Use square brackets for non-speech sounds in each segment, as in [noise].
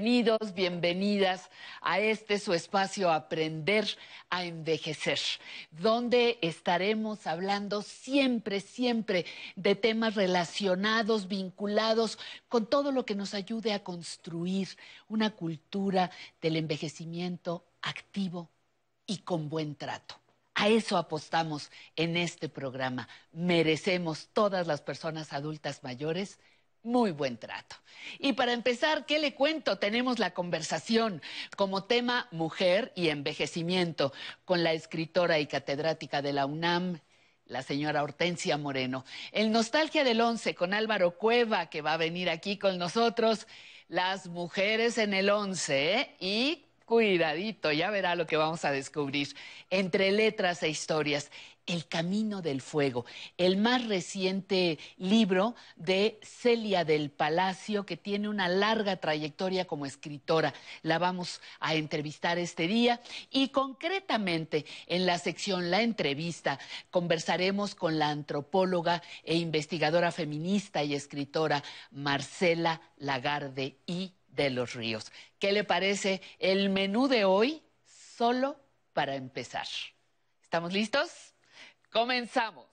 bienvenidos, bienvenidas a este su espacio Aprender a Envejecer, donde estaremos hablando siempre, siempre de temas relacionados, vinculados con todo lo que nos ayude a construir una cultura del envejecimiento activo y con buen trato. A eso apostamos en este programa. Merecemos todas las personas adultas mayores muy buen trato. Y para empezar, ¿qué le cuento? Tenemos la conversación como tema mujer y envejecimiento con la escritora y catedrática de la UNAM, la señora Hortensia Moreno. El Nostalgia del Once con Álvaro Cueva, que va a venir aquí con nosotros. Las mujeres en el once, ¿eh? Y cuidadito, ya verá lo que vamos a descubrir. Entre letras e historias. El Camino del Fuego, el más reciente libro de Celia del Palacio, que tiene una larga trayectoria como escritora. La vamos a entrevistar este día y concretamente en la sección La entrevista conversaremos con la antropóloga e investigadora feminista y escritora Marcela Lagarde y de los Ríos. ¿Qué le parece el menú de hoy? Solo para empezar. ¿Estamos listos? Comenzamos.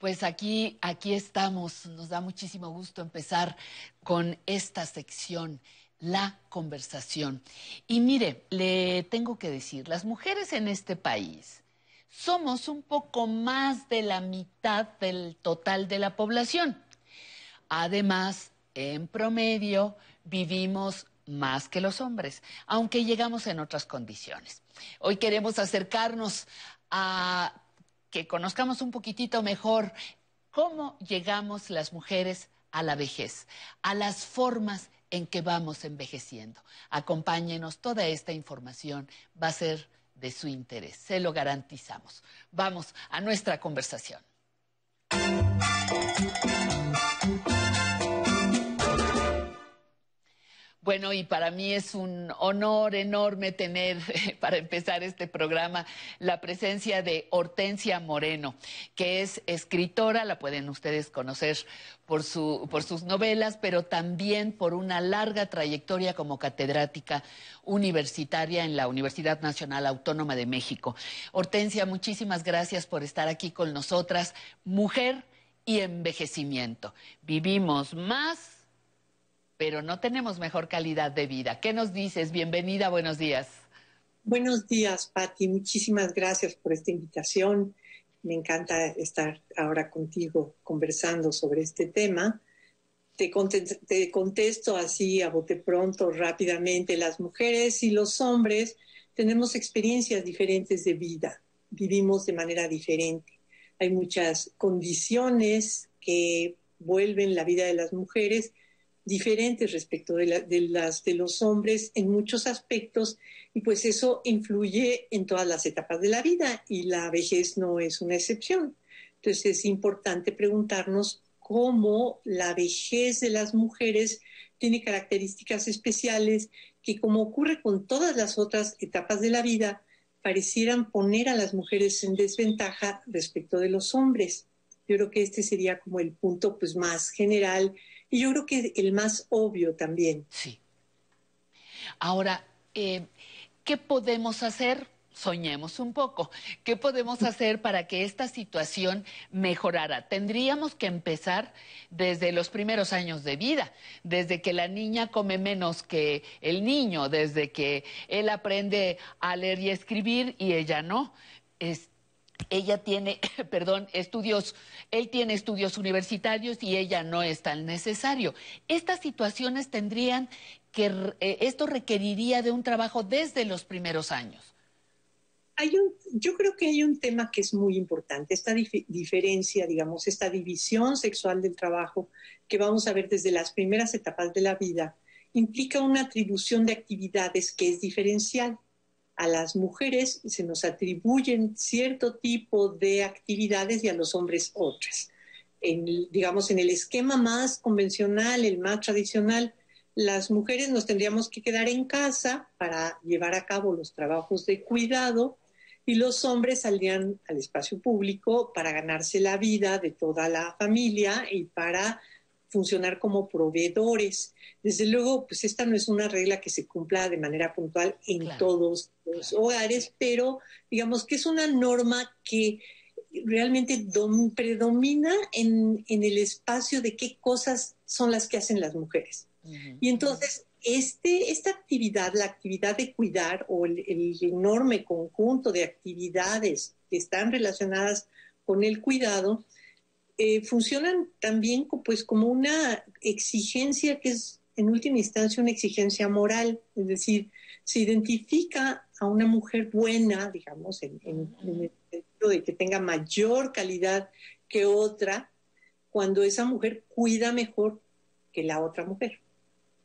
Pues aquí, aquí estamos. Nos da muchísimo gusto empezar con esta sección la conversación. Y mire, le tengo que decir, las mujeres en este país somos un poco más de la mitad del total de la población. Además, en promedio, vivimos más que los hombres, aunque llegamos en otras condiciones. Hoy queremos acercarnos a que conozcamos un poquitito mejor cómo llegamos las mujeres a la vejez, a las formas en que vamos envejeciendo. Acompáñenos, toda esta información va a ser de su interés, se lo garantizamos. Vamos a nuestra conversación. Bueno, y para mí es un honor enorme tener, [laughs] para empezar este programa, la presencia de Hortensia Moreno, que es escritora, la pueden ustedes conocer por, su, por sus novelas, pero también por una larga trayectoria como catedrática universitaria en la Universidad Nacional Autónoma de México. Hortensia, muchísimas gracias por estar aquí con nosotras. Mujer y envejecimiento. Vivimos más pero no tenemos mejor calidad de vida. ¿Qué nos dices? Bienvenida, buenos días. Buenos días, Patti. Muchísimas gracias por esta invitación. Me encanta estar ahora contigo conversando sobre este tema. Te, te contesto así a bote pronto, rápidamente. Las mujeres y los hombres tenemos experiencias diferentes de vida, vivimos de manera diferente. Hay muchas condiciones que vuelven la vida de las mujeres diferentes respecto de, las de los hombres en muchos aspectos y pues eso influye en todas las etapas de la vida y la vejez no es una excepción. Entonces es importante preguntarnos cómo la vejez de las mujeres tiene características especiales que como ocurre con todas las otras etapas de la vida, parecieran poner a las mujeres en desventaja respecto de los hombres. Yo creo que este sería como el punto pues, más general y yo creo que el más obvio también. Sí. Ahora, eh, ¿qué podemos hacer? Soñemos un poco. ¿Qué podemos hacer para que esta situación mejorara? Tendríamos que empezar desde los primeros años de vida, desde que la niña come menos que el niño, desde que él aprende a leer y escribir y ella no ella tiene, [coughs] perdón, estudios, él tiene estudios universitarios y ella no es tan necesario. Estas situaciones tendrían que, eh, esto requeriría de un trabajo desde los primeros años. Hay un, yo creo que hay un tema que es muy importante, esta diferencia, digamos, esta división sexual del trabajo que vamos a ver desde las primeras etapas de la vida, implica una atribución de actividades que es diferencial a las mujeres se nos atribuyen cierto tipo de actividades y a los hombres otras. En, digamos, en el esquema más convencional, el más tradicional, las mujeres nos tendríamos que quedar en casa para llevar a cabo los trabajos de cuidado y los hombres saldrían al espacio público para ganarse la vida de toda la familia y para funcionar como proveedores. Desde luego, pues esta no es una regla que se cumpla de manera puntual en todos los hogares, pero digamos que es una norma que realmente predomina en, el espacio de qué cosas son las que hacen las mujeres. Y entonces, este, esta actividad, la actividad de cuidar o el, el enorme conjunto de actividades que están relacionadas con el cuidado, eh, funcionan también pues, como una exigencia que es en última instancia una exigencia moral, es decir, se identifica a una mujer buena, digamos, en, el sentido de que tenga mayor calidad que otra, cuando esa mujer cuida mejor que la otra mujer.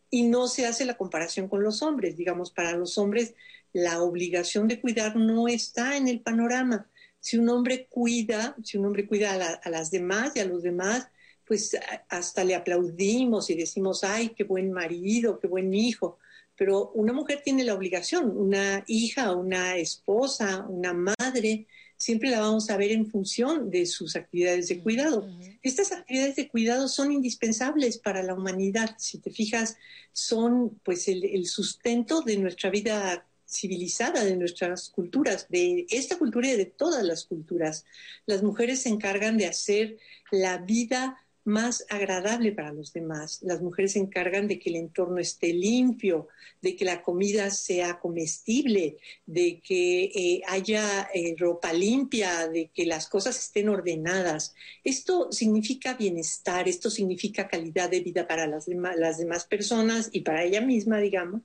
Y no se hace la comparación con los hombres, digamos, para los hombres la obligación de cuidar no está en el panorama si un hombre cuida, si un hombre cuida a, las demás y a los demás, pues hasta le aplaudimos y decimos, ay, qué buen marido, qué buen hijo. Pero una mujer tiene la obligación, una hija, una esposa, una madre, siempre la vamos a ver en función de sus actividades de cuidado. Estas actividades de cuidado son indispensables para la humanidad. Si te fijas, son pues el, el sustento de nuestra vida civilizada de nuestras culturas, de esta cultura y de todas las culturas. Las mujeres se encargan de hacer la vida más agradable para los demás. Las mujeres se encargan de que el entorno esté limpio, de que la comida sea comestible, de que eh, haya eh, ropa limpia, de que las cosas estén ordenadas. Esto significa bienestar, esto significa calidad de vida para las, las demás personas y para ella misma, digamos,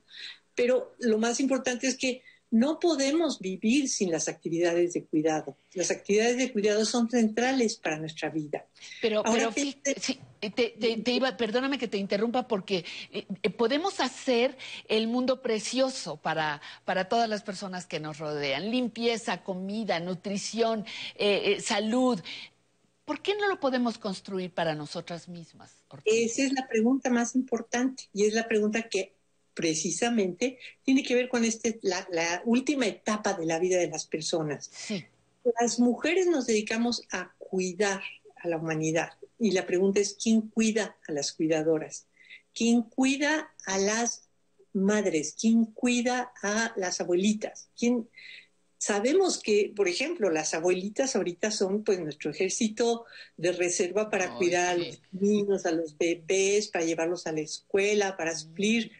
pero lo más importante es que no podemos vivir sin las actividades de cuidado. Las actividades de cuidado son centrales para nuestra vida. Pero, pero te, iba, perdóname que te interrumpa porque eh, eh, podemos hacer el mundo precioso para, para todas las personas que nos rodean. Limpieza, comida, nutrición, eh, salud. ¿Por qué no lo podemos construir para nosotras mismas? Esa es la pregunta más importante y es la pregunta que precisamente tiene que ver con este, la, última etapa de la vida de las personas. Las mujeres nos dedicamos a cuidar a la humanidad y la pregunta es, ¿quién cuida a las cuidadoras? ¿Quién cuida a las madres? ¿Quién cuida a las abuelitas? ¿Quién... Sabemos que, por ejemplo, las abuelitas ahorita son pues nuestro ejército de reserva para cuidar a los niños, a los bebés, para llevarlos a la escuela, para suplir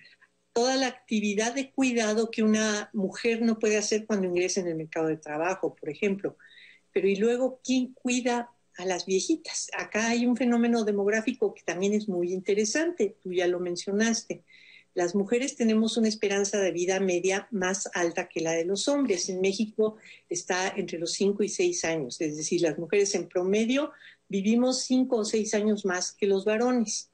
toda la actividad de cuidado que una mujer no puede hacer cuando ingresa en el mercado de trabajo, por ejemplo. Pero y luego, ¿quién cuida a las viejitas? Acá hay un fenómeno demográfico que también es muy interesante, tú ya lo mencionaste. Las mujeres tenemos una esperanza de vida media más alta que la de los hombres. En México está entre los 5 y 6 años, es decir, las mujeres en promedio vivimos 5 o 6 años más que los varones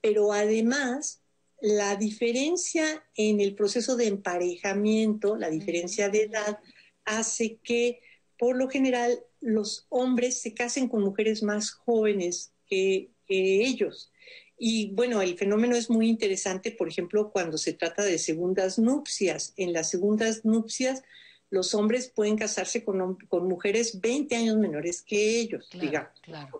pero además la diferencia en el proceso de emparejamiento, la diferencia de edad, hace que por lo general los hombres se casen con mujeres más jóvenes que, ellos. Y bueno, el fenómeno es muy interesante, por ejemplo, cuando se trata de segundas nupcias. En las segundas nupcias, los hombres pueden casarse con, con mujeres 20 años menores que ellos, digamos,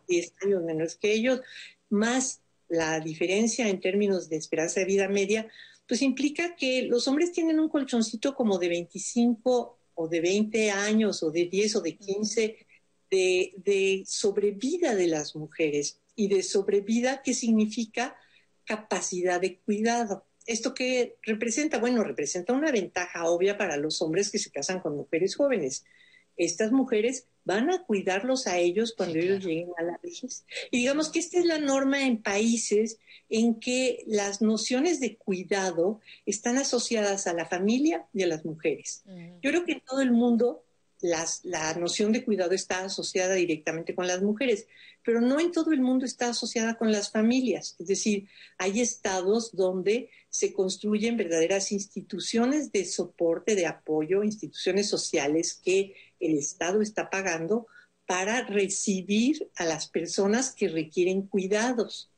10 años menores que ellos, más la diferencia en términos de esperanza de vida media, pues implica que los hombres tienen un colchoncito como de 25 o de 20 años o de 10 o de 15 de, de sobrevida de las mujeres. Y de sobrevida, ¿qué significa? Capacidad de cuidado. ¿Esto qué representa? Bueno, representa una ventaja obvia para los hombres que se casan con mujeres jóvenes. Estas mujeres van a cuidarlos a ellos cuando ellos lleguen a la vejez. Y digamos que esta es la norma en países en que las nociones de cuidado están asociadas a la familia y a las mujeres. Yo creo que en todo el mundo la noción de cuidado está asociada directamente con las mujeres, pero no en todo el mundo está asociada con las familias. Es decir, hay estados donde se construyen verdaderas instituciones de soporte, de apoyo, instituciones sociales que el Estado está pagando para recibir a las personas que requieren cuidados.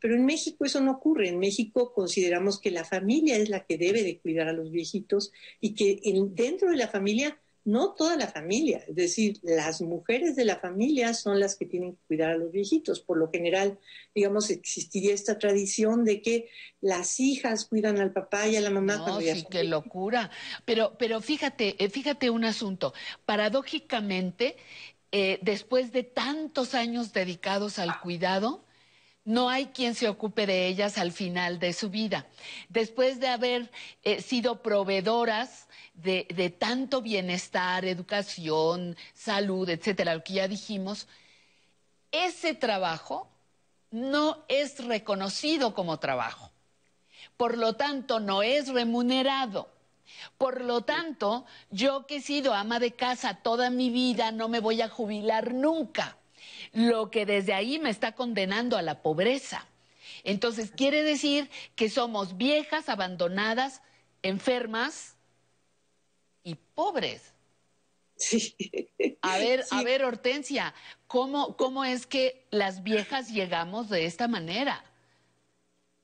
Pero en México eso no ocurre. En México consideramos que la familia es la que debe de cuidar a los viejitos y que dentro de la familia no toda la familia, es decir, las mujeres de la familia son las que tienen que cuidar a los viejitos. Por lo general, digamos, existiría esta tradición de que las hijas cuidan al papá y a la mamá no, sí, qué locura. Pero, pero fíjate, eh, fíjate un asunto. Paradójicamente, eh, después de tantos años dedicados al cuidado, no hay quien se ocupe de ellas al final de su vida. Después de haber eh, sido proveedoras de, tanto bienestar, educación, salud, etcétera, lo que ya dijimos, ese trabajo no es reconocido como trabajo. Por lo tanto, no es remunerado. Por lo tanto, yo que he sido ama de casa toda mi vida, no me voy a jubilar nunca. Lo que desde ahí me está condenando a la pobreza. Entonces, quiere decir que somos viejas, abandonadas, enfermas, y pobres. Sí. A ver, a ver, Hortensia, ¿cómo, ¿cómo es que las viejas llegamos de esta manera?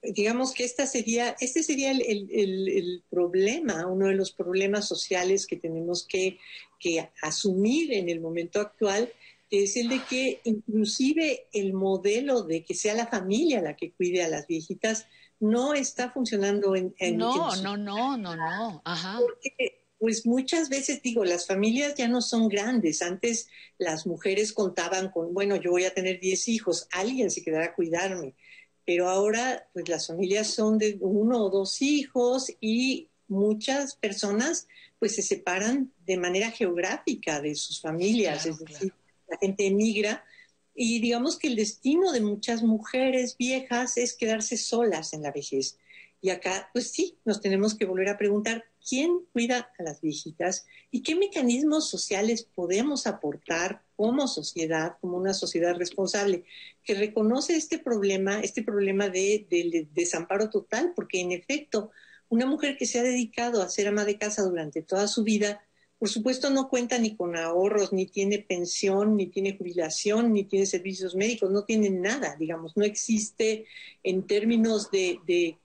Digamos que esta sería, este sería el, problema, uno de los problemas sociales que tenemos que, que asumir en el momento actual, es el de que inclusive el modelo de que sea la familia la que cuide a las viejitas no está funcionando en... en no, no, no, no, no, Ajá. Porque pues muchas veces digo, las familias ya no son grandes. Antes las mujeres contaban con, bueno, yo voy a tener 10 hijos, alguien se quedará a cuidarme. Pero ahora, pues las familias son de uno o dos hijos y muchas personas pues se separan de manera geográfica de sus familias, es decir, la gente emigra y digamos que el destino de muchas mujeres viejas es quedarse solas en la vejez. Y acá, pues sí, nos tenemos que volver a preguntar quién cuida a las viejitas y qué mecanismos sociales podemos aportar como sociedad, como una sociedad responsable, que reconoce este problema, este problema de, del desamparo total, porque en efecto, una mujer que se ha dedicado a ser ama de casa durante toda su vida, por supuesto no cuenta ni con ahorros, ni tiene pensión, ni tiene jubilación, ni tiene servicios médicos, no tiene nada, digamos, no existe en términos de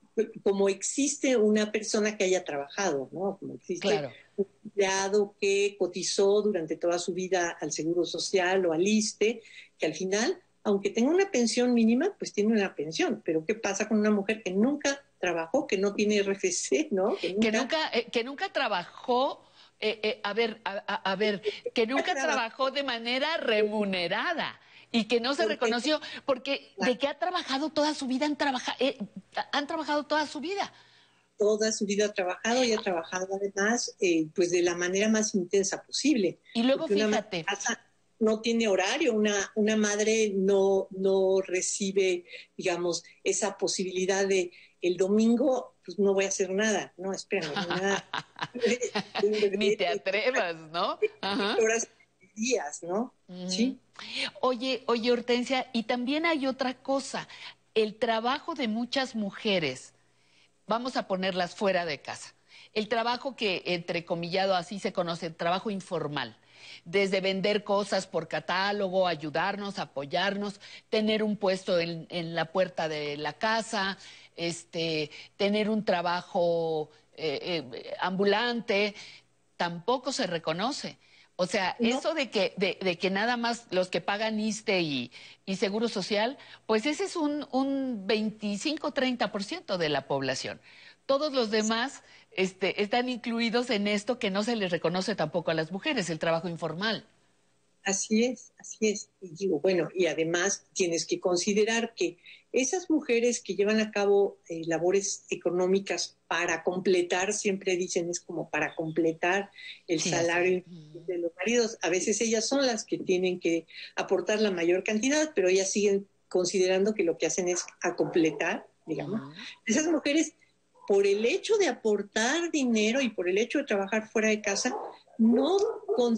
como existe una persona que haya trabajado, ¿no? Como existe un empleado que cotizó durante toda su vida al Seguro Social o al ISTE, que al final, aunque tenga una pensión mínima, pues tiene una pensión. Pero ¿qué pasa con una mujer que nunca trabajó, que no tiene RFC, ¿no? Que nunca, que nunca, eh, trabajó eh, eh, a ver, a, ver, que nunca trabajó de manera remunerada y que no se reconoció, porque de que ha trabajado toda su vida, han, eh, han trabajado toda su vida. Toda su vida ha trabajado y ha trabajado además eh, pues de la manera más intensa posible. Y luego fíjate. no tiene horario, una, una madre no, no recibe, digamos, esa posibilidad de el domingo, pues no voy a hacer nada. No, espérame, nada. [laughs] Ni te atrevas, ¿no? Ajá días, ¿no? Sí. Oye, oye, Hortensia, y también hay otra cosa. el trabajo de muchas mujeres, vamos a ponerlas fuera de casa, el trabajo que, entrecomillado, así se conoce, trabajo informal, desde vender cosas por catálogo, ayudarnos, apoyarnos, tener un puesto en, la puerta de la casa, este, tener un trabajo eh, eh, ambulante, tampoco se reconoce. O sea, eso de que, de, que nada más los que pagan ISTE y, Seguro Social, pues ese es un, un 25-30% de la población. Todos los demás este, están incluidos en esto que no se les reconoce tampoco a las mujeres, el trabajo informal. Así es, así es. Y digo, bueno, y además tienes que considerar que esas mujeres que llevan a cabo eh, labores económicas para completar, siempre dicen es como para completar el salario de los maridos, a veces ellas son las que tienen que aportar la mayor cantidad, pero ellas siguen considerando que lo que hacen es a completar, digamos. Esas mujeres, por el hecho de aportar dinero y por el hecho de trabajar fuera de casa, no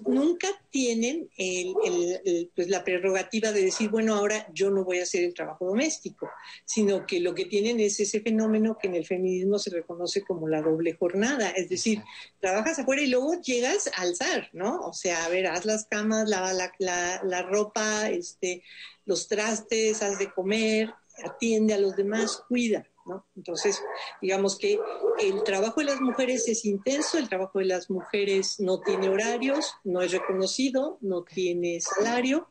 nunca tienen pues la prerrogativa de decir, bueno, ahora yo no voy a hacer el trabajo doméstico, sino que lo que tienen es ese fenómeno que en el feminismo se reconoce como la doble jornada, es decir, trabajas afuera y luego llegas a alzar, ¿no? O sea, a ver, haz las camas, lava la, la ropa, este, los trastes, haz de comer, atiende a los demás, cuida. Entonces, digamos que el trabajo de las mujeres es intenso, el trabajo de las mujeres no tiene horarios, no es reconocido, no tiene salario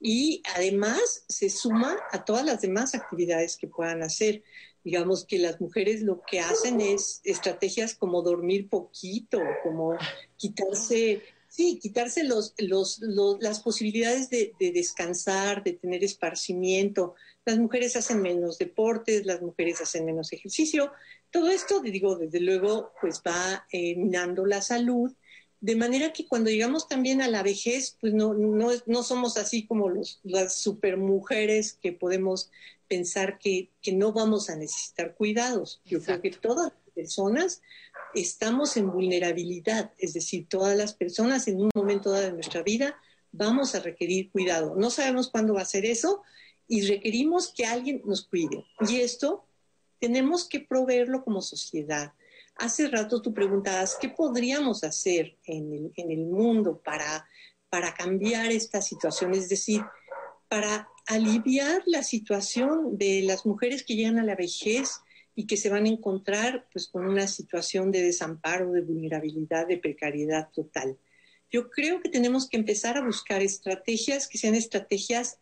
y además se suma a todas las demás actividades que puedan hacer. Digamos que las mujeres lo que hacen es estrategias como dormir poquito, como quitarse Sí, quitarse los, los, las posibilidades de, descansar, de tener esparcimiento. Las mujeres hacen menos deportes, las mujeres hacen menos ejercicio. Todo esto, digo, desde luego, pues va eh, minando la salud. De manera que cuando llegamos también a la vejez, pues no, no, no somos así como los, las supermujeres que podemos pensar que, que no vamos a necesitar cuidados. Yo creo que todas las personas estamos en vulnerabilidad, es decir, todas las personas en un momento dado de nuestra vida vamos a requerir cuidado. No sabemos cuándo va a ser eso y requerimos que alguien nos cuide. Y esto tenemos que proveerlo como sociedad. Hace rato tú preguntabas, ¿qué podríamos hacer en el, mundo para, para cambiar esta situación? Es decir, para aliviar la situación de las mujeres que llegan a la vejez y que se van a encontrar pues con una situación de desamparo, de vulnerabilidad, de precariedad total. Yo creo que tenemos que empezar a buscar estrategias que sean estrategias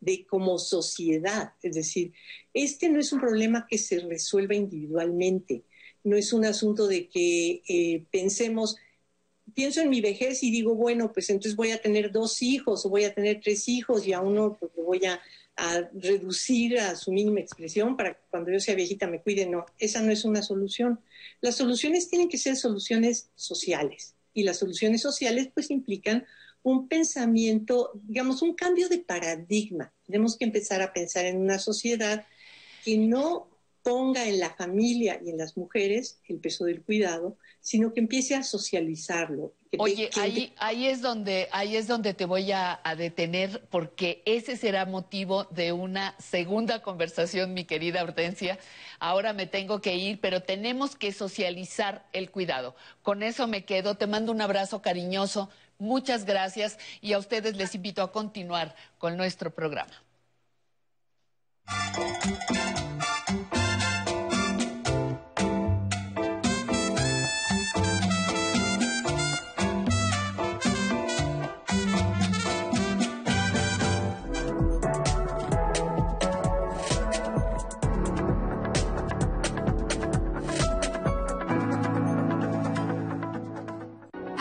de como sociedad, es decir, este no es un problema que se resuelva individualmente, no es un asunto de que eh, pensemos, pienso en mi vejez y digo, bueno, pues entonces voy a tener dos hijos o voy a tener tres hijos y a uno pues, lo voy a a reducir a su mínima expresión para que cuando yo sea viejita me cuide. No, esa no es una solución. Las soluciones tienen que ser soluciones sociales y las soluciones sociales pues implican un pensamiento, digamos, un cambio de paradigma. Tenemos que empezar a pensar en una sociedad que no ponga en la familia y en las mujeres el peso del cuidado, sino que empiece a socializarlo. Oye, ahí, ahí, es donde, ahí es donde te voy a, detener, porque ese será motivo de una segunda conversación, mi querida Hortensia. Ahora me tengo que ir, pero tenemos que socializar el cuidado. Con eso me quedo. Te mando un abrazo cariñoso. Muchas gracias y a ustedes les invito a continuar con nuestro programa.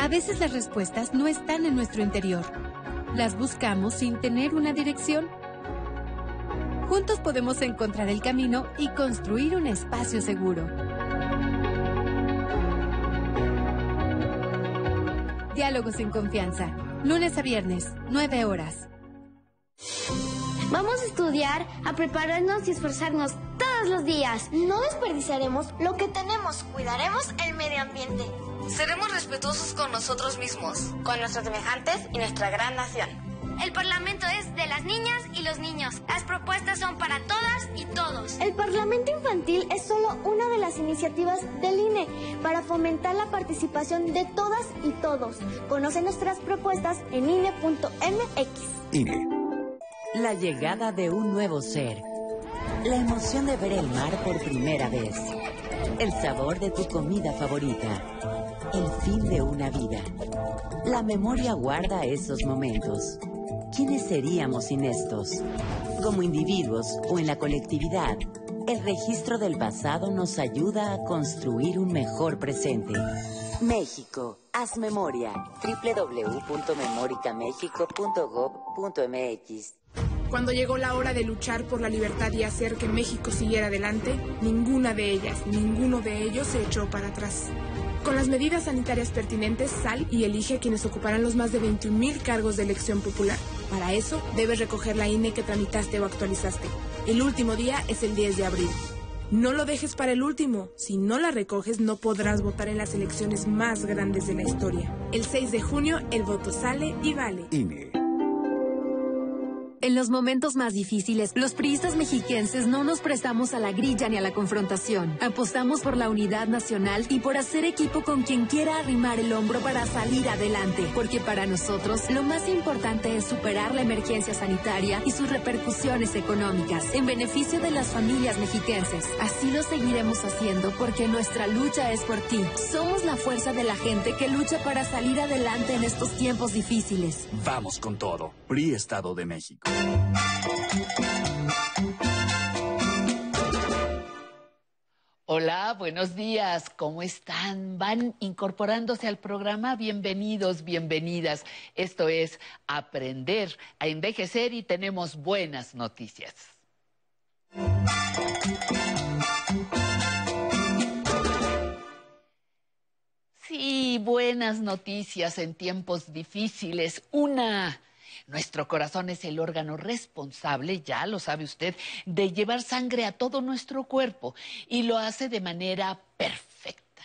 Veces las respuestas no están en nuestro interior. Las buscamos sin tener una dirección. Juntos podemos encontrar el camino y construir un espacio seguro. Diálogos en confianza. Lunes a viernes, 9 horas. Vamos a estudiar, a prepararnos y esforzarnos todos los días. No desperdiciaremos lo que tenemos. Cuidaremos el medio ambiente. Seremos respetuosos con nosotros mismos, con nuestros semejantes y nuestra gran nación. El Parlamento es de las niñas y los niños. Las propuestas son para todas y todos. El Parlamento Infantil es solo una de las iniciativas del INE para fomentar la participación de todas y todos. Conoce nuestras propuestas en INE.mx. INE. La llegada de un nuevo ser. La emoción de ver el mar por primera vez. El sabor de tu comida favorita. El fin de una vida. La memoria guarda esos momentos. ¿Quiénes seríamos sin estos? Como individuos o en la colectividad, el registro del pasado nos ayuda a construir un mejor presente. México, haz memoria. www.memoricamexico.gov.mx Cuando llegó la hora de luchar por la libertad y hacer que México siguiera adelante, ninguna de ellas, ninguno de ellos se echó para atrás. Con las medidas sanitarias pertinentes, sal y elige a quienes ocuparán los más de 21.000 cargos de elección popular. Para eso, debes recoger la INE que tramitaste o actualizaste. El último día es el 10 de abril. No lo dejes para el último. Si no la recoges, no podrás votar en las elecciones más grandes de la historia. El 6 de junio, el voto sale y vale. INE. En los momentos más difíciles, los priistas mexiquenses no nos prestamos a la grilla ni a la confrontación. Apostamos por la unidad nacional y por hacer equipo con quien quiera arrimar el hombro para salir adelante. Porque para nosotros, lo más importante es superar la emergencia sanitaria y sus repercusiones económicas en beneficio de las familias mexiquenses. Así lo seguiremos haciendo porque nuestra lucha es por ti. Somos la fuerza de la gente que lucha para salir adelante en estos tiempos difíciles. Vamos con todo. PRI Estado de México. Hola, buenos días, ¿cómo están? ¿Van incorporándose al programa? Bienvenidos, bienvenidas. Esto es Aprender a Envejecer y tenemos buenas noticias. Sí, buenas noticias en tiempos difíciles. Una nuestro corazón es el órgano responsable, ya lo sabe usted, de llevar sangre a todo nuestro cuerpo y lo hace de manera perfecta.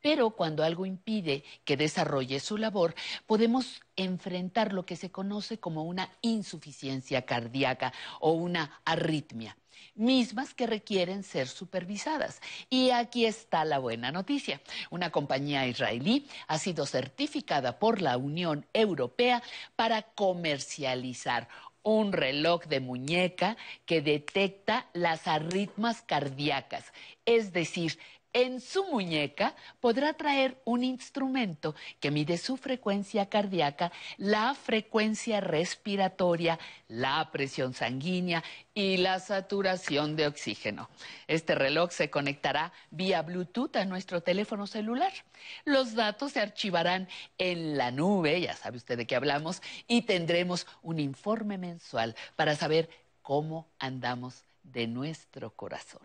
Pero cuando algo impide que desarrolle su labor, podemos enfrentar lo que se conoce como una insuficiencia cardíaca o una arritmia mismas que requieren ser supervisadas. Y aquí está la buena noticia. Una compañía israelí ha sido certificada por la Unión Europea para comercializar un reloj de muñeca que detecta las arritmas cardíacas, es decir, en su muñeca podrá traer un instrumento que mide su frecuencia cardíaca, la frecuencia respiratoria, la presión sanguínea y la saturación de oxígeno. Este reloj se conectará vía Bluetooth a nuestro teléfono celular. Los datos se archivarán en la nube, ya sabe usted de qué hablamos, y tendremos un informe mensual para saber cómo andamos de nuestro corazón.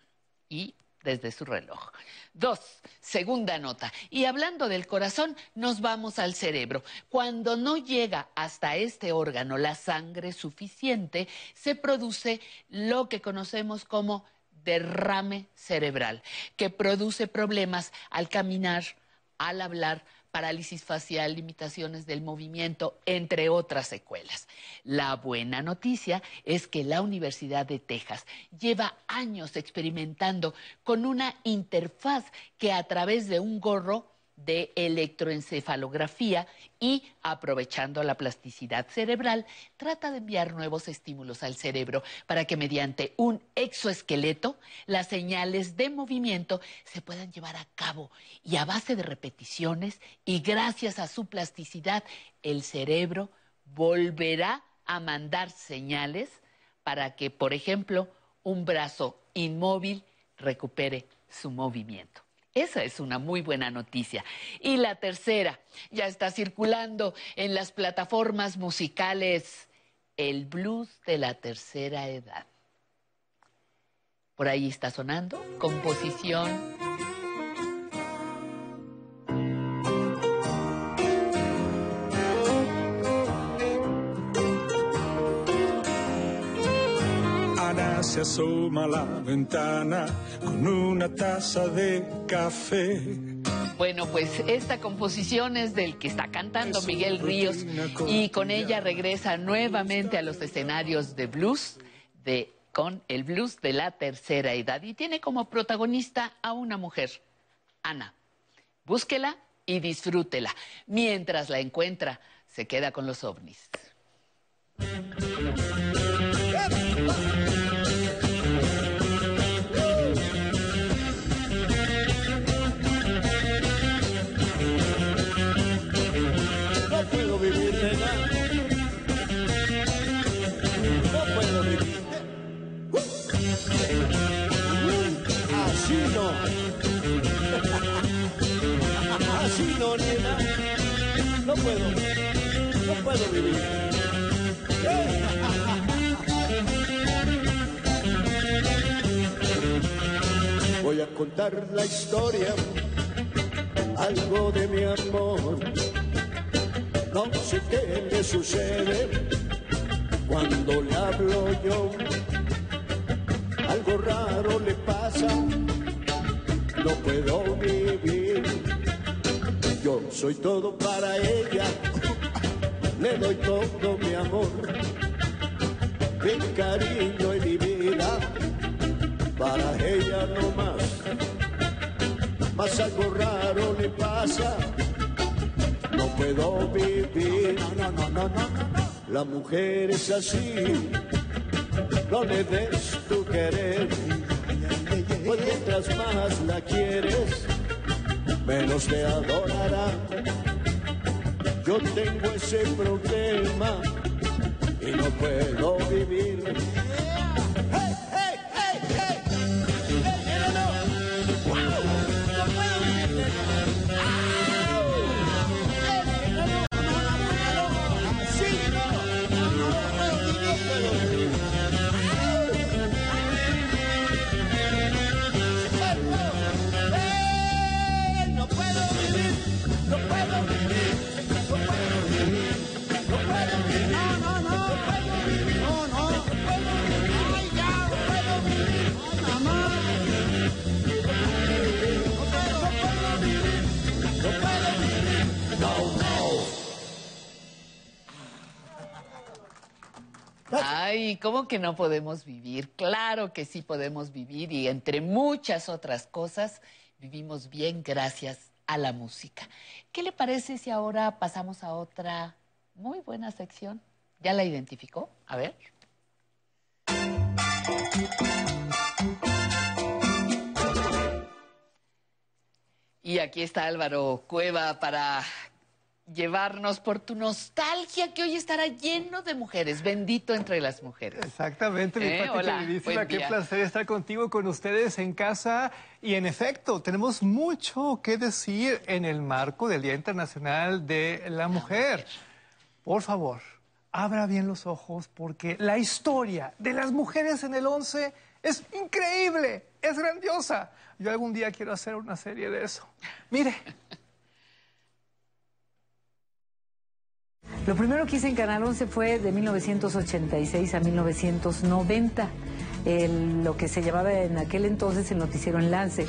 Y desde su reloj. Dos, segunda nota. Y hablando del corazón, nos vamos al cerebro. Cuando no llega hasta este órgano la sangre suficiente, se produce lo que conocemos como derrame cerebral, que produce problemas al caminar, al hablar, parálisis facial, limitaciones del movimiento, entre otras secuelas. La buena noticia es que la Universidad de Texas lleva años experimentando con una interfaz que a través de un gorro de electroencefalografía y, aprovechando la plasticidad cerebral, trata de enviar nuevos estímulos al cerebro para que mediante un exoesqueleto las señales de movimiento se puedan llevar a cabo y a base de repeticiones y gracias a su plasticidad el cerebro volverá a mandar señales para que, por ejemplo, un brazo inmóvil recupere su movimiento. Esa es una muy buena noticia. Y la tercera, ya está circulando en las plataformas musicales el blues de la tercera edad. Por ahí está sonando, composición se asoma a la ventana con una taza de café. Bueno, pues esta composición es del que está cantando Miguel Ríos y con ella regresa nuevamente a los escenarios de blues de con el blues de la tercera edad y tiene como protagonista a una mujer, Ana. Búsquela y disfrútela. Mientras la encuentra, se queda con los ovnis. Puedo, no puedo vivir. Voy a contar la historia, algo de mi amor. No sé qué le sucede cuando le hablo yo. Algo raro le pasa, no puedo vivir yo soy todo para ella, le doy todo mi amor, mi cariño y mi vida, para ella no más. Más algo raro le pasa, no puedo vivir. No, no, no, no, La mujer es así, no le des tu querer, pues mientras más la quieres, menos te adorará. Yo tengo ese problema y no puedo vivir Ay, ¿cómo que no podemos vivir? Claro que sí podemos vivir y entre muchas otras cosas vivimos bien gracias a la música. ¿Qué le parece si ahora pasamos a otra muy buena sección? ¿Ya la identificó? A ver. Y aquí está Álvaro Cueva para llevarnos por tu nostalgia que hoy estará lleno de mujeres, bendito entre las mujeres. Exactamente, mi ¿Eh? Hola, qué placer estar contigo, con ustedes en casa. Y en efecto, tenemos mucho que decir en el marco del Día Internacional de la Mujer. Por favor, abra bien los ojos porque la historia de las mujeres en el 11 es increíble, es grandiosa. Yo algún día quiero hacer una serie de eso. Mire. Lo primero que hice en Canal 11 fue de 1986 a 1990, lo que se llamaba en aquel entonces el noticiero Enlace.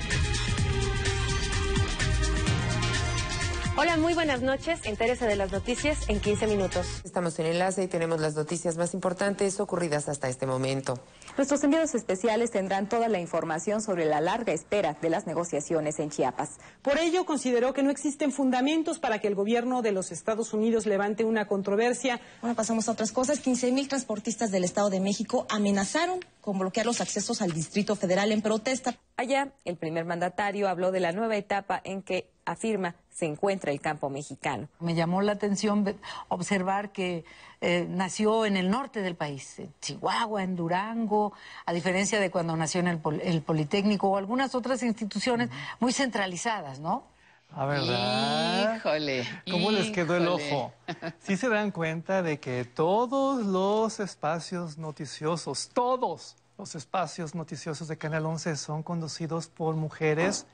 Hola, muy buenas noches. Entérese de las noticias en 15 minutos. Estamos en enlace y tenemos las noticias más importantes ocurridas hasta este momento. Nuestros enviados especiales tendrán toda la información sobre la larga espera de las negociaciones en Chiapas. Por ello, consideró que no existen fundamentos para que el gobierno de los Estados Unidos levante una controversia. Bueno, pasamos a otras cosas. 15 mil transportistas del Estado de México amenazaron con bloquear los accesos al Distrito Federal en protesta. Allá, el primer mandatario habló de la nueva etapa en que afirma se encuentra el campo mexicano. Me llamó la atención observar que eh, nació en el norte del país, en Chihuahua, en Durango, a diferencia de cuando nació en el, Politécnico o algunas otras instituciones muy centralizadas, ¿no? A verdad. Híjole. ¿Cómo les quedó el ojo? Sí se dan cuenta de que todos los espacios noticiosos, todos los espacios noticiosos de Canal 11 son conducidos por mujeres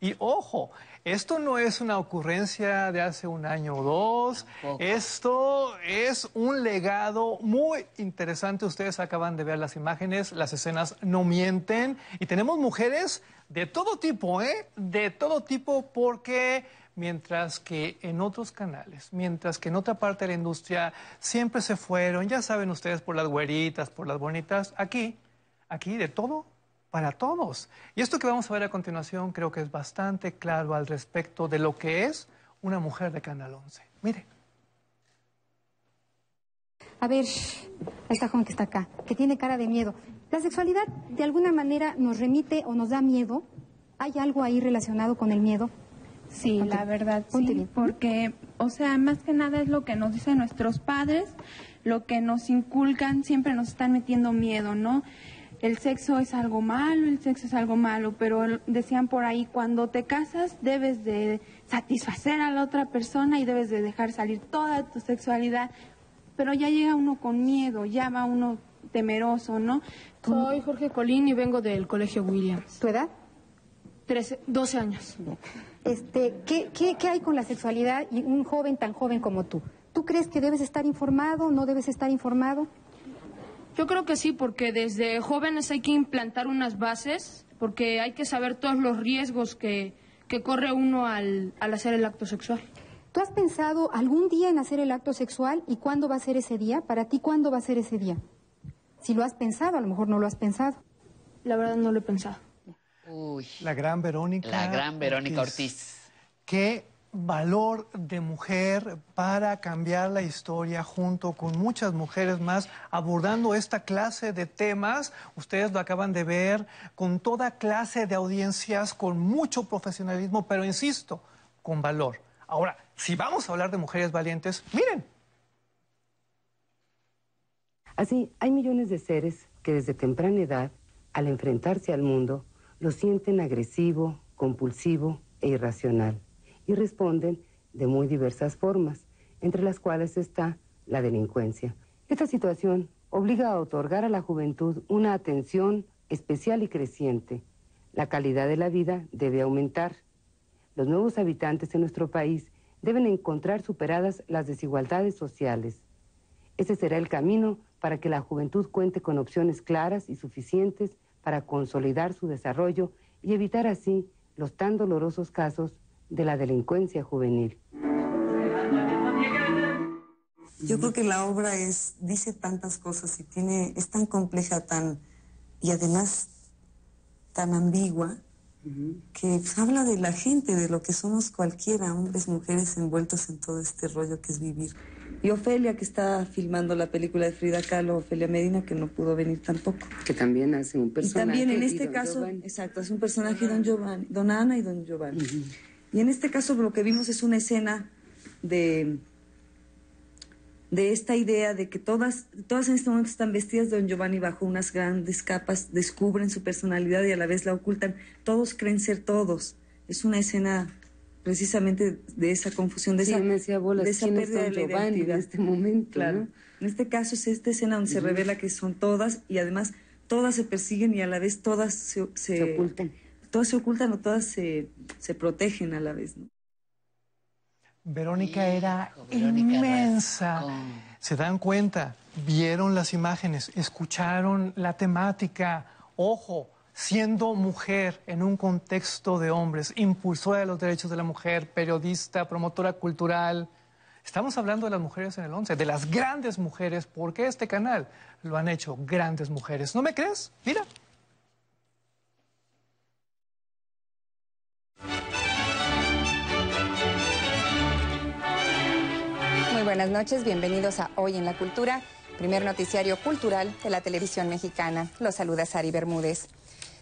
Y ojo, esto no es una ocurrencia de hace un año o dos, esto es un legado muy interesante. Ustedes acaban de ver las imágenes, las escenas no mienten y tenemos mujeres de todo tipo, ¿eh? De todo tipo porque mientras que en otros canales, mientras que en otra parte de la industria siempre se fueron, ya saben ustedes, por las güeritas, por las bonitas, aquí, aquí de todo para todos. Y esto que vamos a ver a continuación creo que es bastante claro al respecto de lo que es una mujer de Canal 11. Mire. A ver, esta joven que está acá, que tiene cara de miedo. ¿La sexualidad de alguna manera nos remite o nos da miedo? ¿Hay algo ahí relacionado con el miedo? Sí, la verdad, sí, porque, o sea, más que nada es lo que nos dicen nuestros padres, lo que nos inculcan, siempre nos están metiendo miedo, ¿no? El sexo es algo malo, el sexo es algo malo, pero decían por ahí, cuando te casas debes de satisfacer a la otra persona y debes de dejar salir toda tu sexualidad, pero ya llega uno con miedo, ya va uno temeroso, ¿no? Soy Jorge Colín y vengo del Colegio Williams. ¿Tu edad? 13, 12 años. Este, ¿qué, qué, qué hay con la sexualidad y un joven tan joven como tú? ¿Tú crees que debes estar informado, no debes estar informado? Yo creo que sí, porque desde jóvenes hay que implantar unas bases, porque hay que saber todos los riesgos que, que corre uno al, al hacer el acto sexual. ¿Tú has pensado algún día en hacer el acto sexual y cuándo va a ser ese día? Para ti, ¿cuándo va a ser ese día? Si lo has pensado, a lo mejor no lo has pensado. La verdad no lo he pensado. Uy. La gran Verónica. La gran Verónica Ortiz. Qué valor de mujer para cambiar la historia junto con muchas mujeres más abordando esta clase de temas. Ustedes lo acaban de ver con toda clase de audiencias, con mucho profesionalismo, pero insisto, con valor. Ahora, si vamos a hablar de mujeres valientes, miren. Así, hay millones de seres que desde temprana edad, al enfrentarse al mundo, lo sienten agresivo, compulsivo e irracional y responden de muy diversas formas, entre las cuales está la delincuencia. Esta situación obliga a otorgar a la juventud una atención especial y creciente. La calidad de la vida debe aumentar. Los nuevos habitantes de nuestro país deben encontrar superadas las desigualdades sociales. Ese será el camino para que la juventud cuente con opciones claras y suficientes para consolidar su desarrollo y evitar así los tan dolorosos casos de la delincuencia juvenil. Yo creo que la obra es dice tantas cosas y tiene es tan compleja tan y además tan ambigua que habla de la gente, de lo que somos cualquiera, hombres, mujeres envueltos en todo este rollo que es vivir. Y Ofelia, que está filmando la película de Frida Kahlo, Ofelia Medina, que no pudo venir tampoco. Que también hace un personaje. Y también en este caso, exacto, es un personaje Don Giovanni, Don Ana y Don Giovanni. Y en este caso lo que vimos es una escena de de esta idea de que todas, todas en este momento están vestidas de Don Giovanni bajo unas grandes capas, descubren su personalidad y a la vez la ocultan. Todos creen ser todos. Es una escena precisamente de esa confusión, de esa, decía de esa pérdida de la identidad. En este momento, claro. En este caso es esta escena donde se revela que son todas y además todas se persiguen y a la vez todas se, se, ocultan. Todas se ocultan o todas se, se protegen a la vez. ¿no? Verónica era inmensa. ¿Se dan cuenta? Vieron las imágenes, escucharon la temática. Ojo, siendo mujer en un contexto de hombres, impulsora de los derechos de la mujer, periodista, promotora cultural. Estamos hablando de las mujeres en el 11, de las grandes mujeres, porque este canal lo han hecho grandes mujeres. ¿No me crees? Mira. Buenas noches, bienvenidos a Hoy en la Cultura, primer noticiario cultural de la televisión mexicana. Los saluda Sari Bermúdez.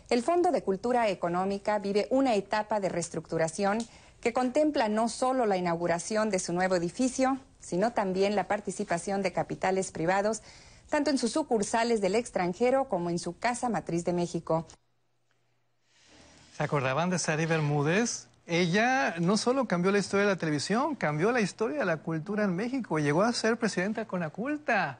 El Fondo de Cultura Económica vive una etapa de reestructuración que contempla no solo la inauguración de su nuevo edificio, sino también la participación de capitales privados, tanto en sus sucursales del extranjero como en su casa matriz de México. ¿Se acordaban de Sari Bermúdez? Ella no solo cambió la historia de la televisión, cambió la historia de la cultura en México. Llegó a ser presidenta con la culta.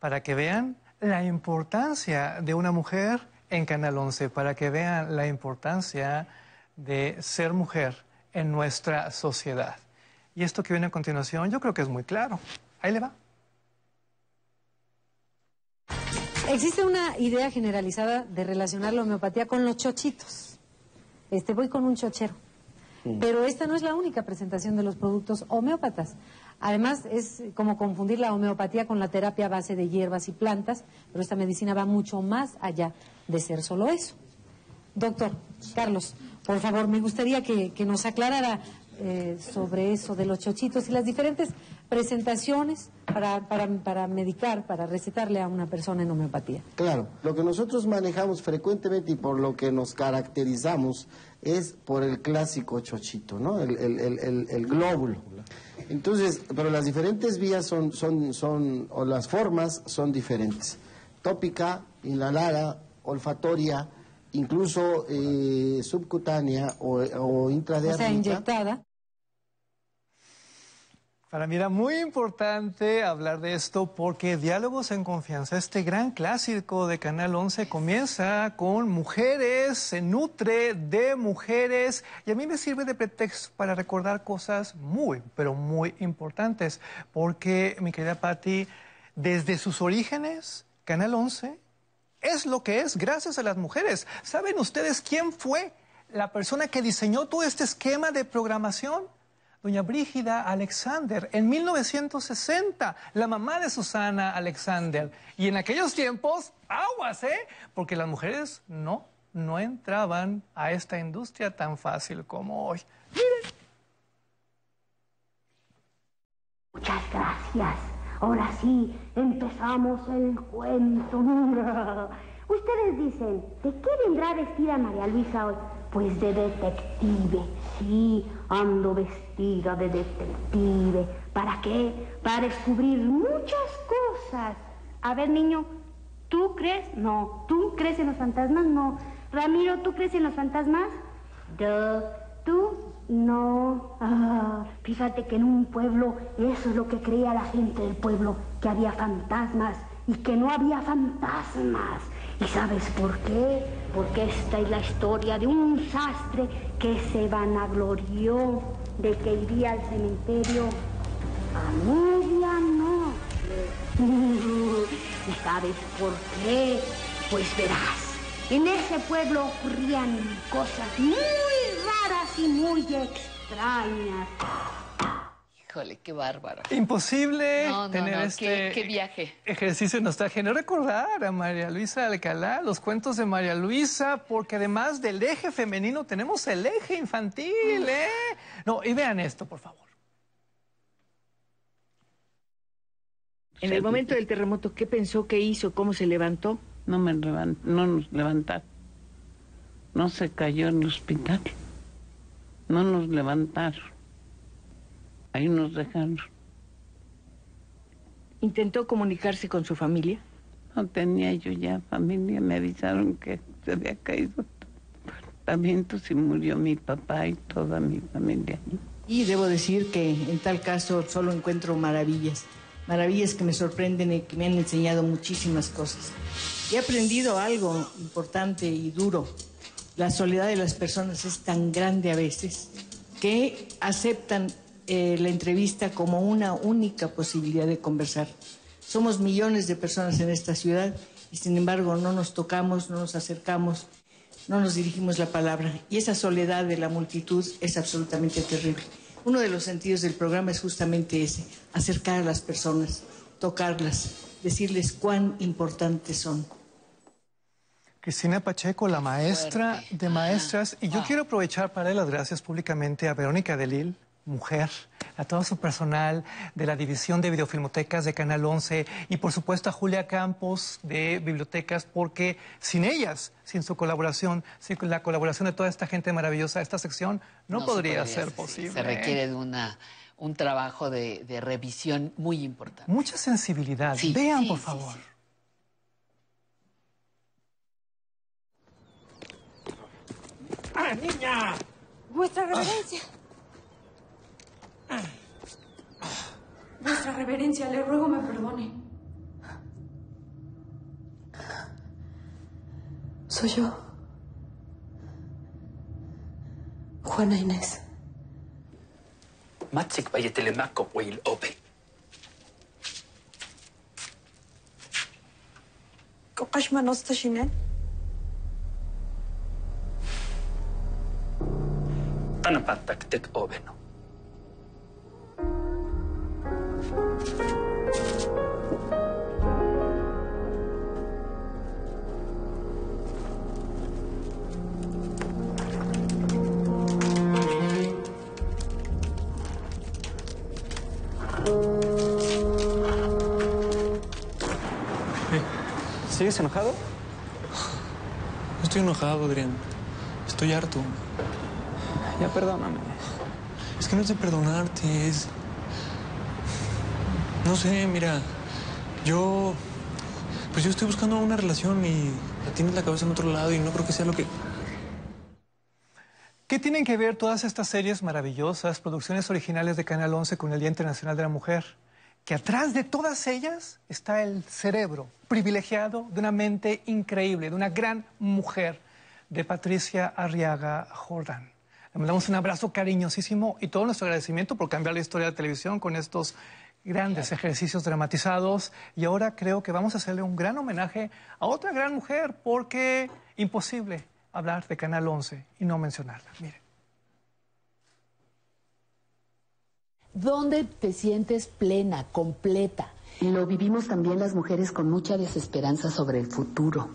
Para que vean la importancia de una mujer en Canal 11, para que vean la importancia de ser mujer en nuestra sociedad. Y esto que viene a continuación yo creo que es muy claro. Ahí le va. Existe una idea generalizada de relacionar la homeopatía con los chochitos. Este, voy con un chochero. Pero esta no es la única presentación de los productos homeópatas. Además, es como confundir la homeopatía con la terapia base de hierbas y plantas, pero esta medicina va mucho más allá de ser solo eso. Doctor, Carlos, por favor, me gustaría que, nos aclarara eh, sobre eso de los chochitos y las diferentes presentaciones para, para, para, medicar, para recetarle a una persona en homeopatía. Claro, lo que nosotros manejamos frecuentemente y por lo que nos caracterizamos es por el clásico chochito, ¿no? El, el, glóbulo. Entonces, pero las diferentes vías son, son, son, o las formas son diferentes. Tópica, inhalada, olfatoria, incluso eh, subcutánea o, o. O sea, inyectada. Para mí era muy importante hablar de esto porque Diálogos en Confianza, este gran clásico de Canal 11, comienza con mujeres, se nutre de mujeres y a mí me sirve de pretexto para recordar cosas muy, pero muy importantes. Porque, mi querida Patti, desde sus orígenes, Canal 11 es lo que es gracias a las mujeres. ¿Saben ustedes quién fue la persona que diseñó todo este esquema de programación? Doña Brígida Alexander, en 1960, la mamá de Susana Alexander. Y en aquellos tiempos, aguas, ¿eh? Porque las mujeres no, no entraban a esta industria tan fácil como hoy. Miren. Muchas gracias. Ahora sí, empezamos el cuento. [laughs] Ustedes dicen, ¿de qué vendrá vestida María Luisa hoy? Pues de detective, sí, ando vestida de detective. ¿Para qué? Para descubrir muchas cosas. A ver, niño, ¿tú crees? No. ¿Tú crees en los fantasmas? No. Ramiro, ¿tú crees en los fantasmas? ¿Tú? No. Ah, fíjate que en un pueblo eso es lo que creía la gente del pueblo, que había fantasmas y que no había fantasmas. ¿Y sabes por qué? Porque esta es la historia de un sastre que se vanaglorió de que iría al cementerio a medianoche. [laughs] ¿Y sabes por qué? Pues verás, en ese pueblo ocurrían cosas muy raras y muy extrañas. Híjole, qué bárbaro. Imposible tener este ¿Qué, viaje. ejercicio de nostalgia. No recordar a María Luisa Alcalá, los cuentos de María Luisa, porque además del eje femenino tenemos el eje infantil, ¿eh? No, y vean esto, por favor. En el momento del terremoto, ¿qué pensó, qué hizo, cómo se levantó? No me levantó, no nos levantaron. No se cayó en el hospital. No nos levantaron Ahí nos dejaron. ¿Intentó comunicarse con su familia? No tenía yo ya familia. Me avisaron que se había caído también y murió mi papá y toda mi familia. Y debo decir que en tal caso solo encuentro maravillas. Maravillas que me sorprenden y que me han enseñado muchísimas cosas. He aprendido algo importante y duro. La soledad de las personas es tan grande a veces que aceptan eh, la entrevista como una única posibilidad de conversar. Somos millones de personas en esta ciudad y sin embargo no nos tocamos, no nos acercamos, no nos dirigimos la palabra. Y esa soledad de la multitud es absolutamente terrible. Uno de los sentidos del programa es justamente ese, acercar a las personas, tocarlas, decirles cuán importantes son. Cristina Pacheco, la maestra de maestras, y yo quiero aprovechar para dar las gracias públicamente a Verónica Delil, mujer, a todo su personal de la División de Videofilmotecas de Canal 11 y por supuesto a Julia Campos de Bibliotecas, porque sin ellas, sin su colaboración, sin la colaboración de toda esta gente maravillosa, esta sección no, podría, ser posible. Se requiere de una, un trabajo de, revisión muy importante. Mucha sensibilidad. Vean, por favor. ¡Ah, niña! Vuestra reverencia. Vuestra reverencia, le ruego me perdone. Soy yo. Juana Inés. Matsik bayetelemakko will ope. Kokash manos tashinen. Tanapatak tek obeno. ¿Sigues enojado? No estoy enojado, Adrián. Estoy harto. Ya perdóname. Es que no es de perdonarte, es... No sé, mira, yo... Pues yo estoy buscando una relación y tienes la cabeza en otro lado y no creo que sea lo que... ¿Qué tienen que ver todas estas series maravillosas, producciones originales de Canal 11 con el Día Internacional de la Mujer? Que atrás de todas ellas está el cerebro privilegiado de una mente increíble, de una gran mujer, de Patricia Arriaga Jordan. Le mandamos un abrazo cariñosísimo y todo nuestro agradecimiento por cambiar la historia de la televisión con estos grandes ejercicios dramatizados. Y ahora creo que vamos a hacerle un gran homenaje a otra gran mujer porque imposible hablar de Canal 11 y no mencionarla. Mire. ¿Dónde te sientes plena, completa? Lo vivimos también las mujeres con mucha desesperanza sobre el futuro,